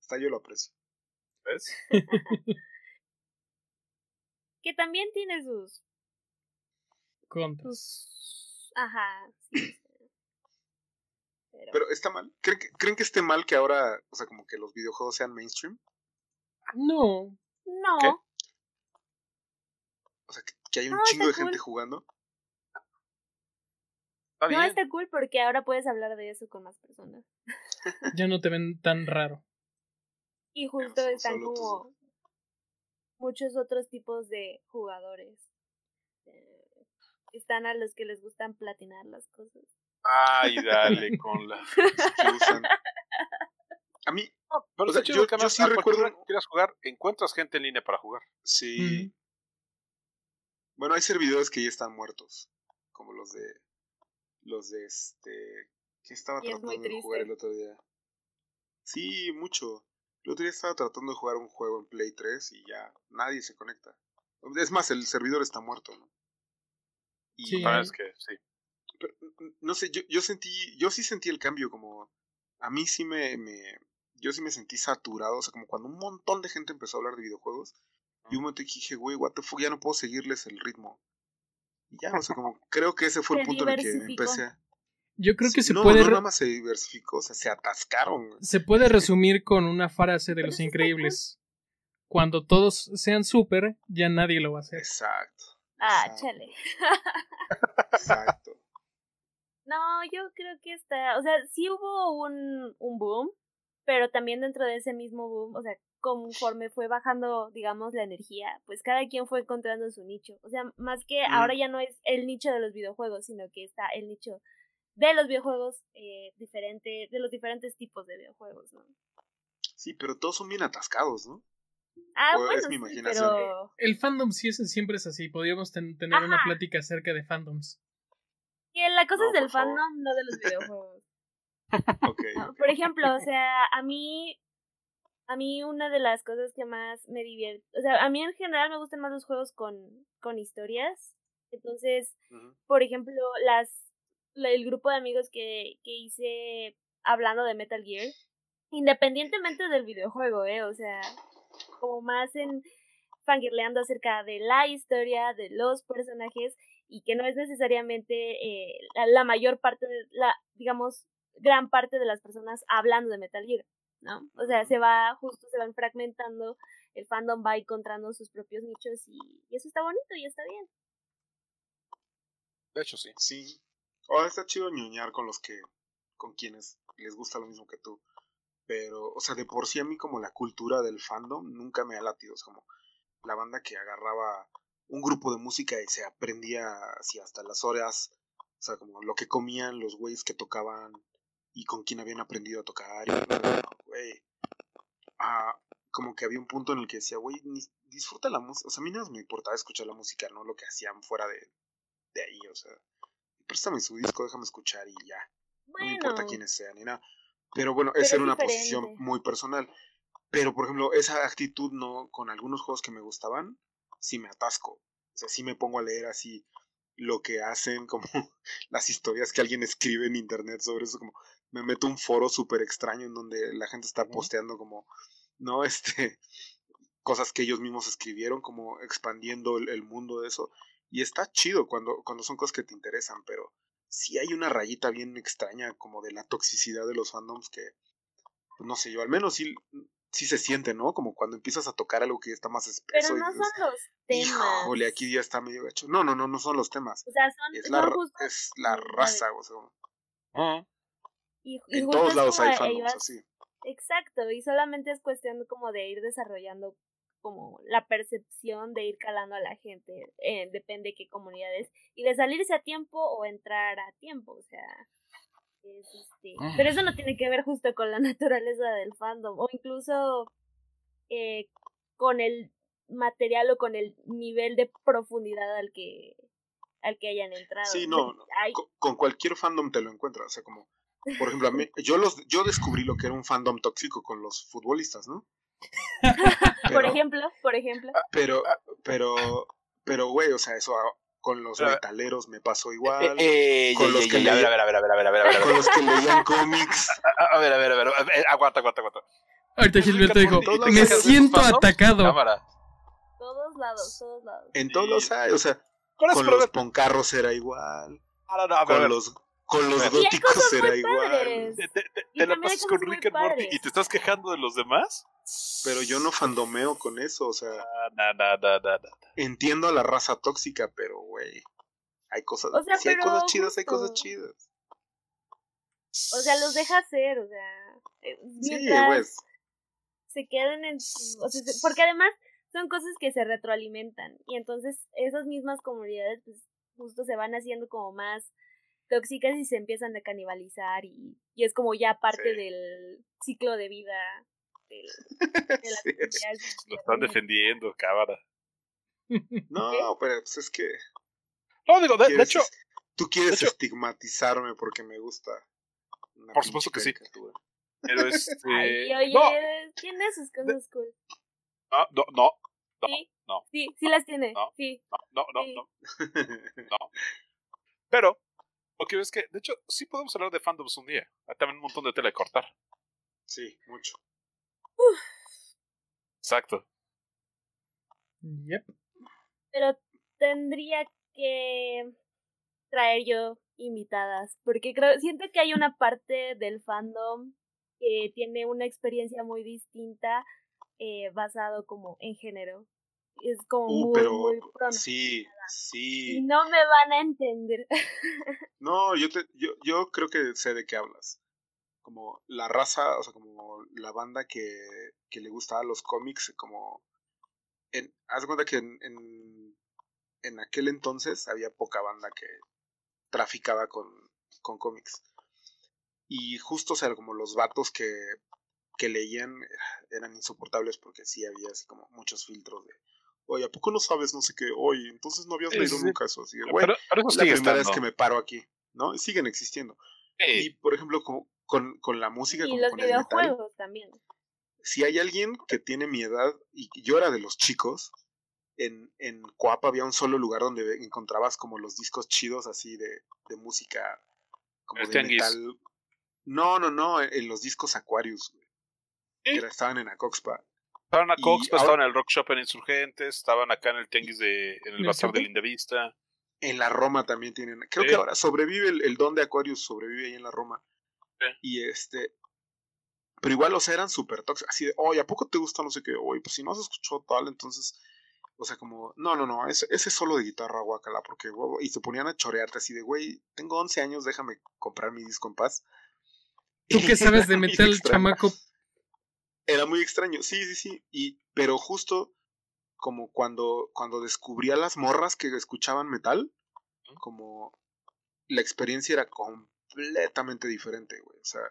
Hasta yo lo aprecio. ¿Ves? Que también tiene sus. Contras. sus... Ajá. sí, sí. Pero, Pero está mal. ¿Creen que, ¿Creen que esté mal que ahora, o sea, como que los videojuegos sean mainstream? No. no. ¿Qué? O sea, que, que hay un No, chingo de gente jugando. Está No está cool porque ahora puedes hablar de eso con más personas. Ya no te ven tan raro. Y justo so- están como muchos otros tipos de jugadores. Eh, están a los que les gustan platinar las cosas. Ay, dale con la. que usan. A mí, Pero O sea, yo- que yo sí recuerdo- que quieras jugar, encuentras gente en línea para jugar. sí. Bueno, hay servidores que ya están muertos. Como los de. Los de este. ¿Qué estaba Y es muy tratando de jugar el otro día? Sí, mucho. El otro día estaba tratando de jugar un juego en Play 3 y ya nadie se conecta. Es más, el servidor está muerto, ¿no? Y Sí. Ah, es que sí. pero, no sé, yo, yo sentí, yo sí sentí el cambio, como a mí sí me, me, yo sí me sentí saturado, o sea, como cuando un montón de gente empezó a hablar de videojuegos, y un momento que dije, güey, what the fuck, ya no puedo seguirles el ritmo. Y ya, o sea, como creo que ese fue el punto en el que empecé a... Yo creo que Sí, se no, puede no nada más se diversificó, o sea, se atascaron. se puede resumir con una frase de los increíbles. Cuando todos sean súper, ya nadie lo va a hacer. Exacto. Ah, Exacto. chale. Exacto. creo que está, o sea, sí hubo un, un boom, pero también dentro de ese mismo boom, o sea, conforme fue bajando, digamos, la energía, pues cada quien fue encontrando su nicho. O sea, más que Mm. ahora ya no es el nicho de los videojuegos, sino que está el nicho de los videojuegos eh, diferente, de los diferentes tipos de videojuegos, ¿no? Sí, pero todos son bien atascados, ¿no? Ah, O es bueno, mi sí, imaginación. pero... El fandom sí es, siempre es así. Podríamos ten- tener una plática acerca de fandoms. Que la cosa No, es del favor. fandom, no de los videojuegos. No, Por ejemplo, o sea, a mí, a mí una de las cosas que más me divierte, o sea, a mí en general me gustan más los juegos con, con historias. Entonces, por ejemplo, las, la- el grupo de amigos que, que hice hablando de Metal Gear, independientemente del videojuego, eh, o sea, como más en fangirleando acerca de la historia, de los personajes, y que no es necesariamente eh, la, la mayor parte, de la, digamos, gran parte de las personas hablando de Metal Gear, ¿no? O sea, se va, justo se van fragmentando, el fandom va encontrando sus propios nichos y, y eso está bonito y está bien. De hecho, sí. Sí. Ahora está chido ñoñar con los que, con quienes les gusta lo mismo que tú. Pero, o sea, de por sí a mí como la cultura del fandom nunca me ha latido. Es como la banda que agarraba un grupo de música y se aprendía así hasta las horas. O sea, como lo que comían los güeyes que tocaban y con quién habían aprendido a tocar. Y. Ah, como que había un punto en el que decía, güey, disfruta la música. O sea, a mí no me importaba escuchar la música, no lo que hacían fuera de, de ahí. O sea, préstame su disco, déjame escuchar y ya. No me importa Bueno, quiénes sean ni nada. Pero bueno, esa es era una posición muy personal. Pero, por ejemplo, esa actitud no, con algunos juegos que me gustaban, sí me atasco. O sea, sí me pongo a leer así lo que hacen, como las historias que alguien escribe en internet sobre eso, como me meto un foro súper extraño en donde la gente está posteando como, no, este, cosas que ellos mismos escribieron, como expandiendo el, el mundo de eso. Y está chido cuando, cuando son cosas que te interesan, pero sí hay una rayita bien extraña como de la toxicidad de los fandoms que, pues, no sé, yo al menos sí, sí se siente, ¿no? Como cuando empiezas a tocar algo que ya está más espeso pero y no dices, son los temas. híjole, aquí ya está medio gacho. No, no, no, no son los temas. O sea, son, Es son la, justo es la raza, o sea, Ujú. Y, y en todos lados hay fandoms así. Exacto, y solamente es cuestión como de ir desarrollando como la percepción de ir calando a la gente, eh, depende de qué comunidades, y de salirse a tiempo o entrar a tiempo, o sea, es este, Mm. pero eso no tiene que ver justo con la naturaleza del fandom, o incluso eh, con el material o con el nivel de profundidad al que al que hayan entrado. Sí, no, no. con cualquier fandom te lo encuentras, o sea, como, por ejemplo, a mí, yo, los, yo descubrí lo que era un fandom tóxico con los futbolistas, ¿no? Por ejemplo, por ejemplo, Pero, pero, pero, güey, o sea, eso ah, con los Pero- metaleros me pasó igual. Eh, eh, con los que ya, a ver, leí- a ver, a ver, a ver, a ver, a ver, a ver, a Con ver. los que leían cómics. A ver, a ver, a ver, a ver, eh, aguanta, aguanta, aguanta. Ahorita Gilberto dijo, me siento atacado. Cámara. todos lados, todos lados. En todos hay, o sea, con los poncarros era igual. Con los, con los góticos era igual. Te, te- te- Y te la pasas con Rick and Morty y te estás quejando de los demás. Pero yo no fandomeo con eso, o sea, na, na, na, na, na. entiendo a la raza tóxica, pero, güey, hay cosas, O sea, sí hay cosas chidas, hay cosas chidas. O sea, los deja hacer, o sea, eh, Sí, se queden en su- o sea, se- porque además son cosas que se retroalimentan y entonces esas mismas comunidades pues justo se van haciendo como más tóxicas y se empiezan a canibalizar y, y es como ya parte Sí. del ciclo de vida del- de Sí. Lo están defendiendo, cámara. No, pero pues es que No, digo, de, hecho, tú quieres hecho- estigmatizarme porque me gusta. Por supuesto que sí. caricatura. pero este. Ay, oye, no, tiene sus cosas cool. no, no, no, No, Sí, no. sí, sí las tiene, No. sí. no, no, Sí. no. Pero, lo que veo es que, de hecho, sí podemos hablar de fandoms un día. Hay también un montón de tela de cortar. sí, mucho. Exacto. Yep. pero tendría que traer yo invitadas, porque creo, siento que hay una parte del fandom que tiene una experiencia muy distinta eh, basado como en género. Es como Uh, muy, pero muy prono- sí, Y sí. no me van a entender. No, yo, te, yo, yo creo que sé de qué hablas. Como la raza, o sea, como la banda que, que le gustaba los cómics, como... En, haz de cuenta que en, en, en aquel entonces había poca banda que traficaba con, con cómics. Y justo, o sea, como los vatos que, que leían eran insoportables porque sí había así como muchos filtros de, oye, ¿a poco no sabes no sé qué? Oye, entonces no habías Sí, leído sí. nunca eso. Así, de, Pero, güey, pero la primera vez estando. que me paro aquí, ¿no? Siguen existiendo. Y, por ejemplo, con, con la música, Y como los con el metal, videojuegos también. si hay alguien que tiene mi edad, y yo era de los chicos, en, en Coapa había un solo lugar donde encontrabas como los discos chidos así de, de música, como El de tianguis. metal. No, no, no, en los discos Aquarius, güey, que estaban en Acoxpa. Estaban a Cox, ahora- estaban en el Rock Shop en Insurgentes, estaban acá en el Tenguis de, en el ¿Del Bazar de? Lindavista. En la Roma también tienen. Creo Sí. que ahora sobrevive el, el don de Aquarius, sobrevive ahí en la Roma. Sí. Y este. Pero igual, o sea, eran súper tóxicos. Así de, oye, ¿a poco te gusta no sé qué? Oye, pues si no has escuchado tal, entonces. O sea, como, no, no, no, ese, ese es solo de guitarra, guacala, porque, huevo. Y se ponían a chorearte así de, güey, tengo 11 años, déjame comprar mi disco en paz. ¿Tú qué sabes de metal, chamaco? Era muy extraño, sí, sí, sí. Y, pero justo como cuando, cuando descubrí a las morras que escuchaban metal, como la experiencia era completamente diferente, güey. O sea,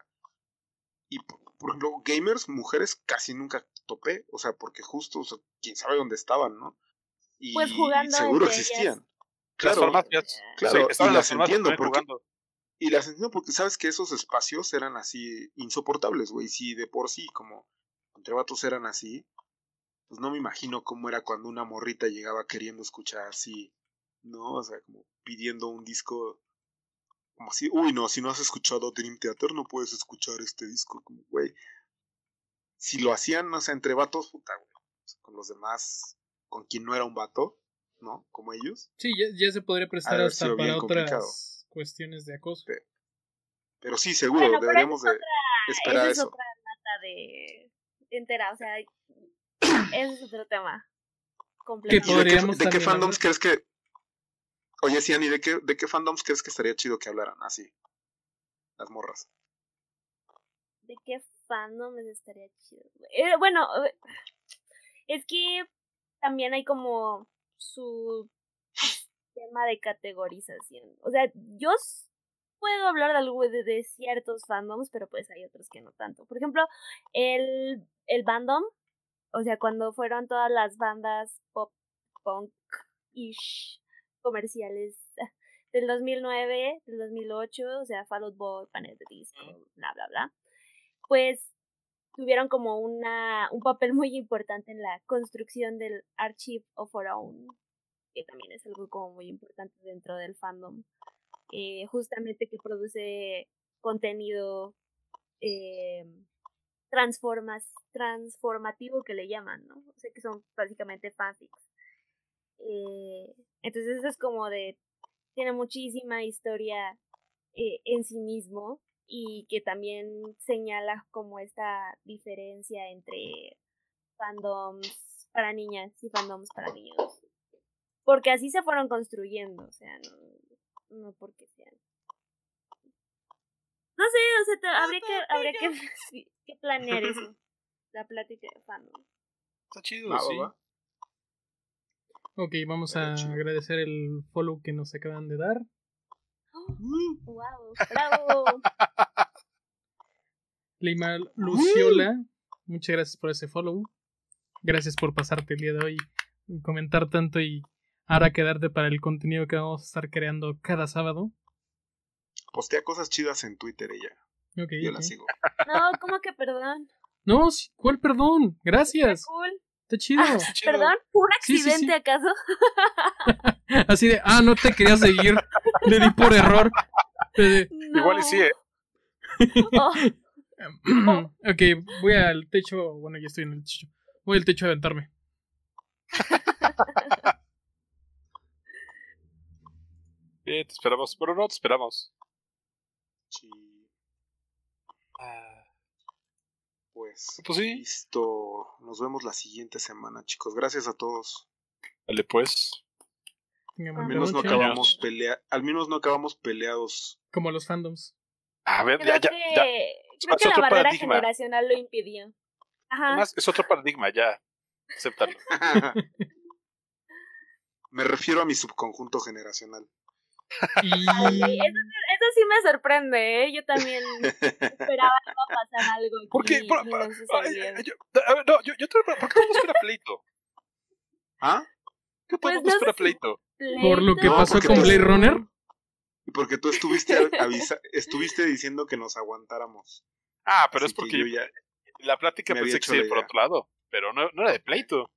y por, por ejemplo, gamers, mujeres casi nunca topé, o sea, porque justo, o sea, quién sabe dónde estaban, ¿no? Y, Pues y jugando seguro existían. Las Claro, farmacias. claro, Sí, y las las entiendo, porque- jugando. y las entiendo porque sabes que esos espacios eran así insoportables, güey. Si de por sí, como entre vatos eran así, pues no me imagino cómo era cuando una morrita llegaba queriendo escuchar así, ¿no? O sea, como pidiendo un disco, como así, uy, no, si no has escuchado Dream Theater no puedes escuchar este disco, como, güey. Si lo hacían, o sea, entre vatos, puta, güey. o sea, con los demás, con quien no era un vato, ¿no? Como ellos. Sí, ya, ya se podría prestar hasta para otras complicado. cuestiones de acoso. Pero sí, seguro, Bueno, pero deberíamos de esperar es eso. otra nata de entera, o sea, ese es otro tema. Que Completamente. ¿Y de qué, podríamos de qué también fandoms crees que... Oye, Cian, ¿y de qué, de qué fandoms crees que estaría chido que hablaran así? Las morras. ¿De qué fandom les estaría chido? Eh, bueno, es que también hay como su tema de categorización. O sea, yo puedo hablar de algo de, de ciertos fandoms, pero pues hay otros que no tanto. Por ejemplo, el, el bandom, o sea, cuando fueron todas las bandas pop punk ish comerciales del 2009, del 2008, o sea, Fall Out Boy, Planet de Disco, bla, bla, bla pues tuvieron como una, un papel muy importante en la construcción del Archive of Our Own, que también es algo como muy importante dentro del fandom, eh, justamente que produce contenido eh, transformas, transformativo que le llaman, ¿no? O sea que son básicamente fanfics. Eh, entonces eso es como de, tiene muchísima historia eh, en sí mismo y que también señala como esta diferencia entre fandoms para niñas y fandoms para niños. Porque así se fueron construyendo, o sea, no, no porque sean. No sé, o sea, te- habría que, habría que, sí, que planear eso. La plática de fandom. Está chido, Va, sí. va. Ok, vamos a agradecer el follow que nos acaban de dar. ¡Wow! ¡Bravo! Lima Luciola, muchas gracias por ese follow. Gracias por pasarte el día de hoy, y comentar tanto y ahora quedarte para el contenido que vamos a estar creando cada sábado. Postea cosas chidas en Twitter ella. Ok, Yo ok. la sigo. No, ¿cómo que perdón? No, ¿cuál perdón? Gracias. Cool. Está chido. Ah, chido. ¿Perdón? ¿Un Sí, sí, accidente sí. acaso? Así de, ah, no te quería seguir. Le di por error. De- Igual y sí, ¿eh? Oh, ok, voy al techo. Bueno, ya estoy en el techo. Voy al techo a aventarme. Bien, te esperamos. Pero no te esperamos. Sí. Ah, Pues, Pues sí. listo. Nos vemos la siguiente semana, chicos. Gracias a todos. Dale pues. Al menos no acabamos pelea, al menos no acabamos peleados. Como los fandoms. A ver, Creo ya, ya, que, ya. creo Es que la otro barrera paradigma. generacional lo impidió. Ajá. Además, es otro paradigma, ya. Acéptalo. Me refiero a mi subconjunto generacional. Y Ay, eso, eso sí me sorprende, ¿eh? Yo también esperaba que iba a pasar algo ¿Por qué? y Por- no por- sucedió. ay, yo- a ver, no, yo, yo te ¿por qué todo espera pleito? ¿Ah? ¿Qué todo Pues el mundo no espera sé si- pleito? por lo que No, pasó con tú- Blade Runner. Y porque tú estuviste avisa- estuviste diciendo que nos aguantáramos. Ah, pero Así es porque que yo ya la plática pensé que hecho se iba la por otro lado, pero no, no era de pleito.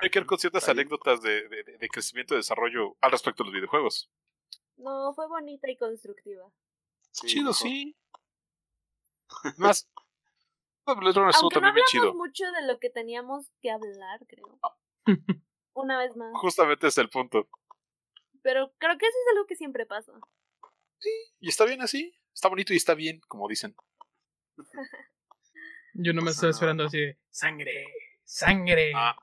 Hay que ver con ciertas anécdotas de, de, crecimiento y desarrollo al respecto de los videojuegos. No, fue bonita y constructiva. Sí, chido, mejor. sí. Más, Blade Runner estuvo Aunque no también bien hablamos chido. mucho de lo que teníamos que hablar, creo. Una vez más. Justamente es el punto. Pero creo que eso es algo que siempre pasa. Y está bien así. Está bonito y está bien, como dicen. Yo no me estaba esperando así de sangre, sangre. Ah.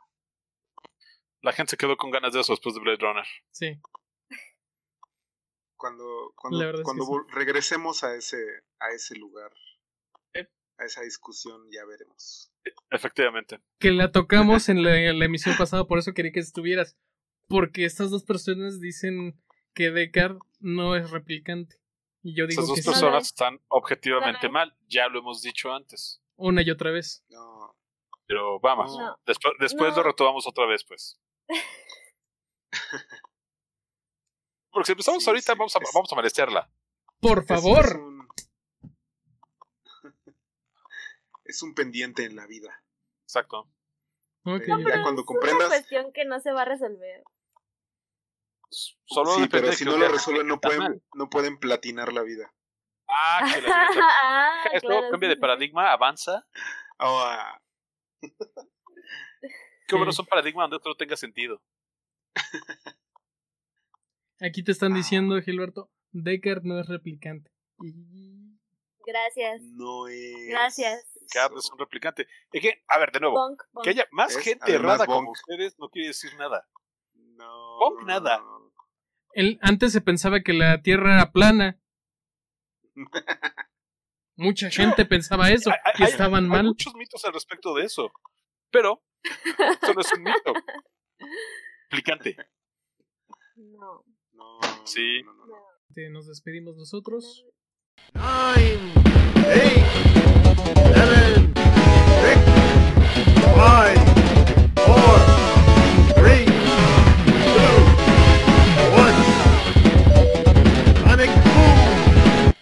La gente se quedó con ganas de eso después de Blade Runner. Sí. Cuando, cuando, es cuando que sí. vol- regresemos a ese, a ese lugar, Eh. a esa discusión, ya veremos. Efectivamente. Que la tocamos en la, en la emisión pasada, por eso quería que estuvieras. Porque estas dos personas dicen que Deckard no es replicante. Y yo digo Esas dos que sí, persona- personas están objetivamente mal. Ya lo hemos dicho antes. una y otra vez. No, Pero vamos. No. Después, después No. lo retomamos otra vez, pues. Porque si empezamos Sí, ahorita, sí, vamos, a, es- vamos a molestarla. Por favor. Es, un... es un pendiente en la vida. Exacto. Ok, No, ok. pero- cuando es comprendas- una cuestión que no se va a resolver. Solo sí, pero si no lo resuelven, no pueden, mal. no pueden platinar la vida. Ah, que la ah, Esto claro, cambia sí, de paradigma, avanza. Ah, Qué bueno Sí. es un paradigma donde otro tenga sentido. Aquí te están Ah. diciendo, Gilberto, Deckard no es replicante. Gracias. no es. Gracias. Eso. es un replicante. Es que, a ver, de nuevo, Bonk, bonk. que haya más gente errada como ustedes no quiere decir nada. No, Bonk no, no, nada. El- antes se pensaba que la Tierra era plana. Mucha gente pensaba eso Hay- y hay- estaban hay mal. muchos mitos al respecto de eso. Pero, eso no es un mito. Explicante. No. No. Sí. No, no, no. Nos despedimos nosotros. Nine, eight, seven, six, five.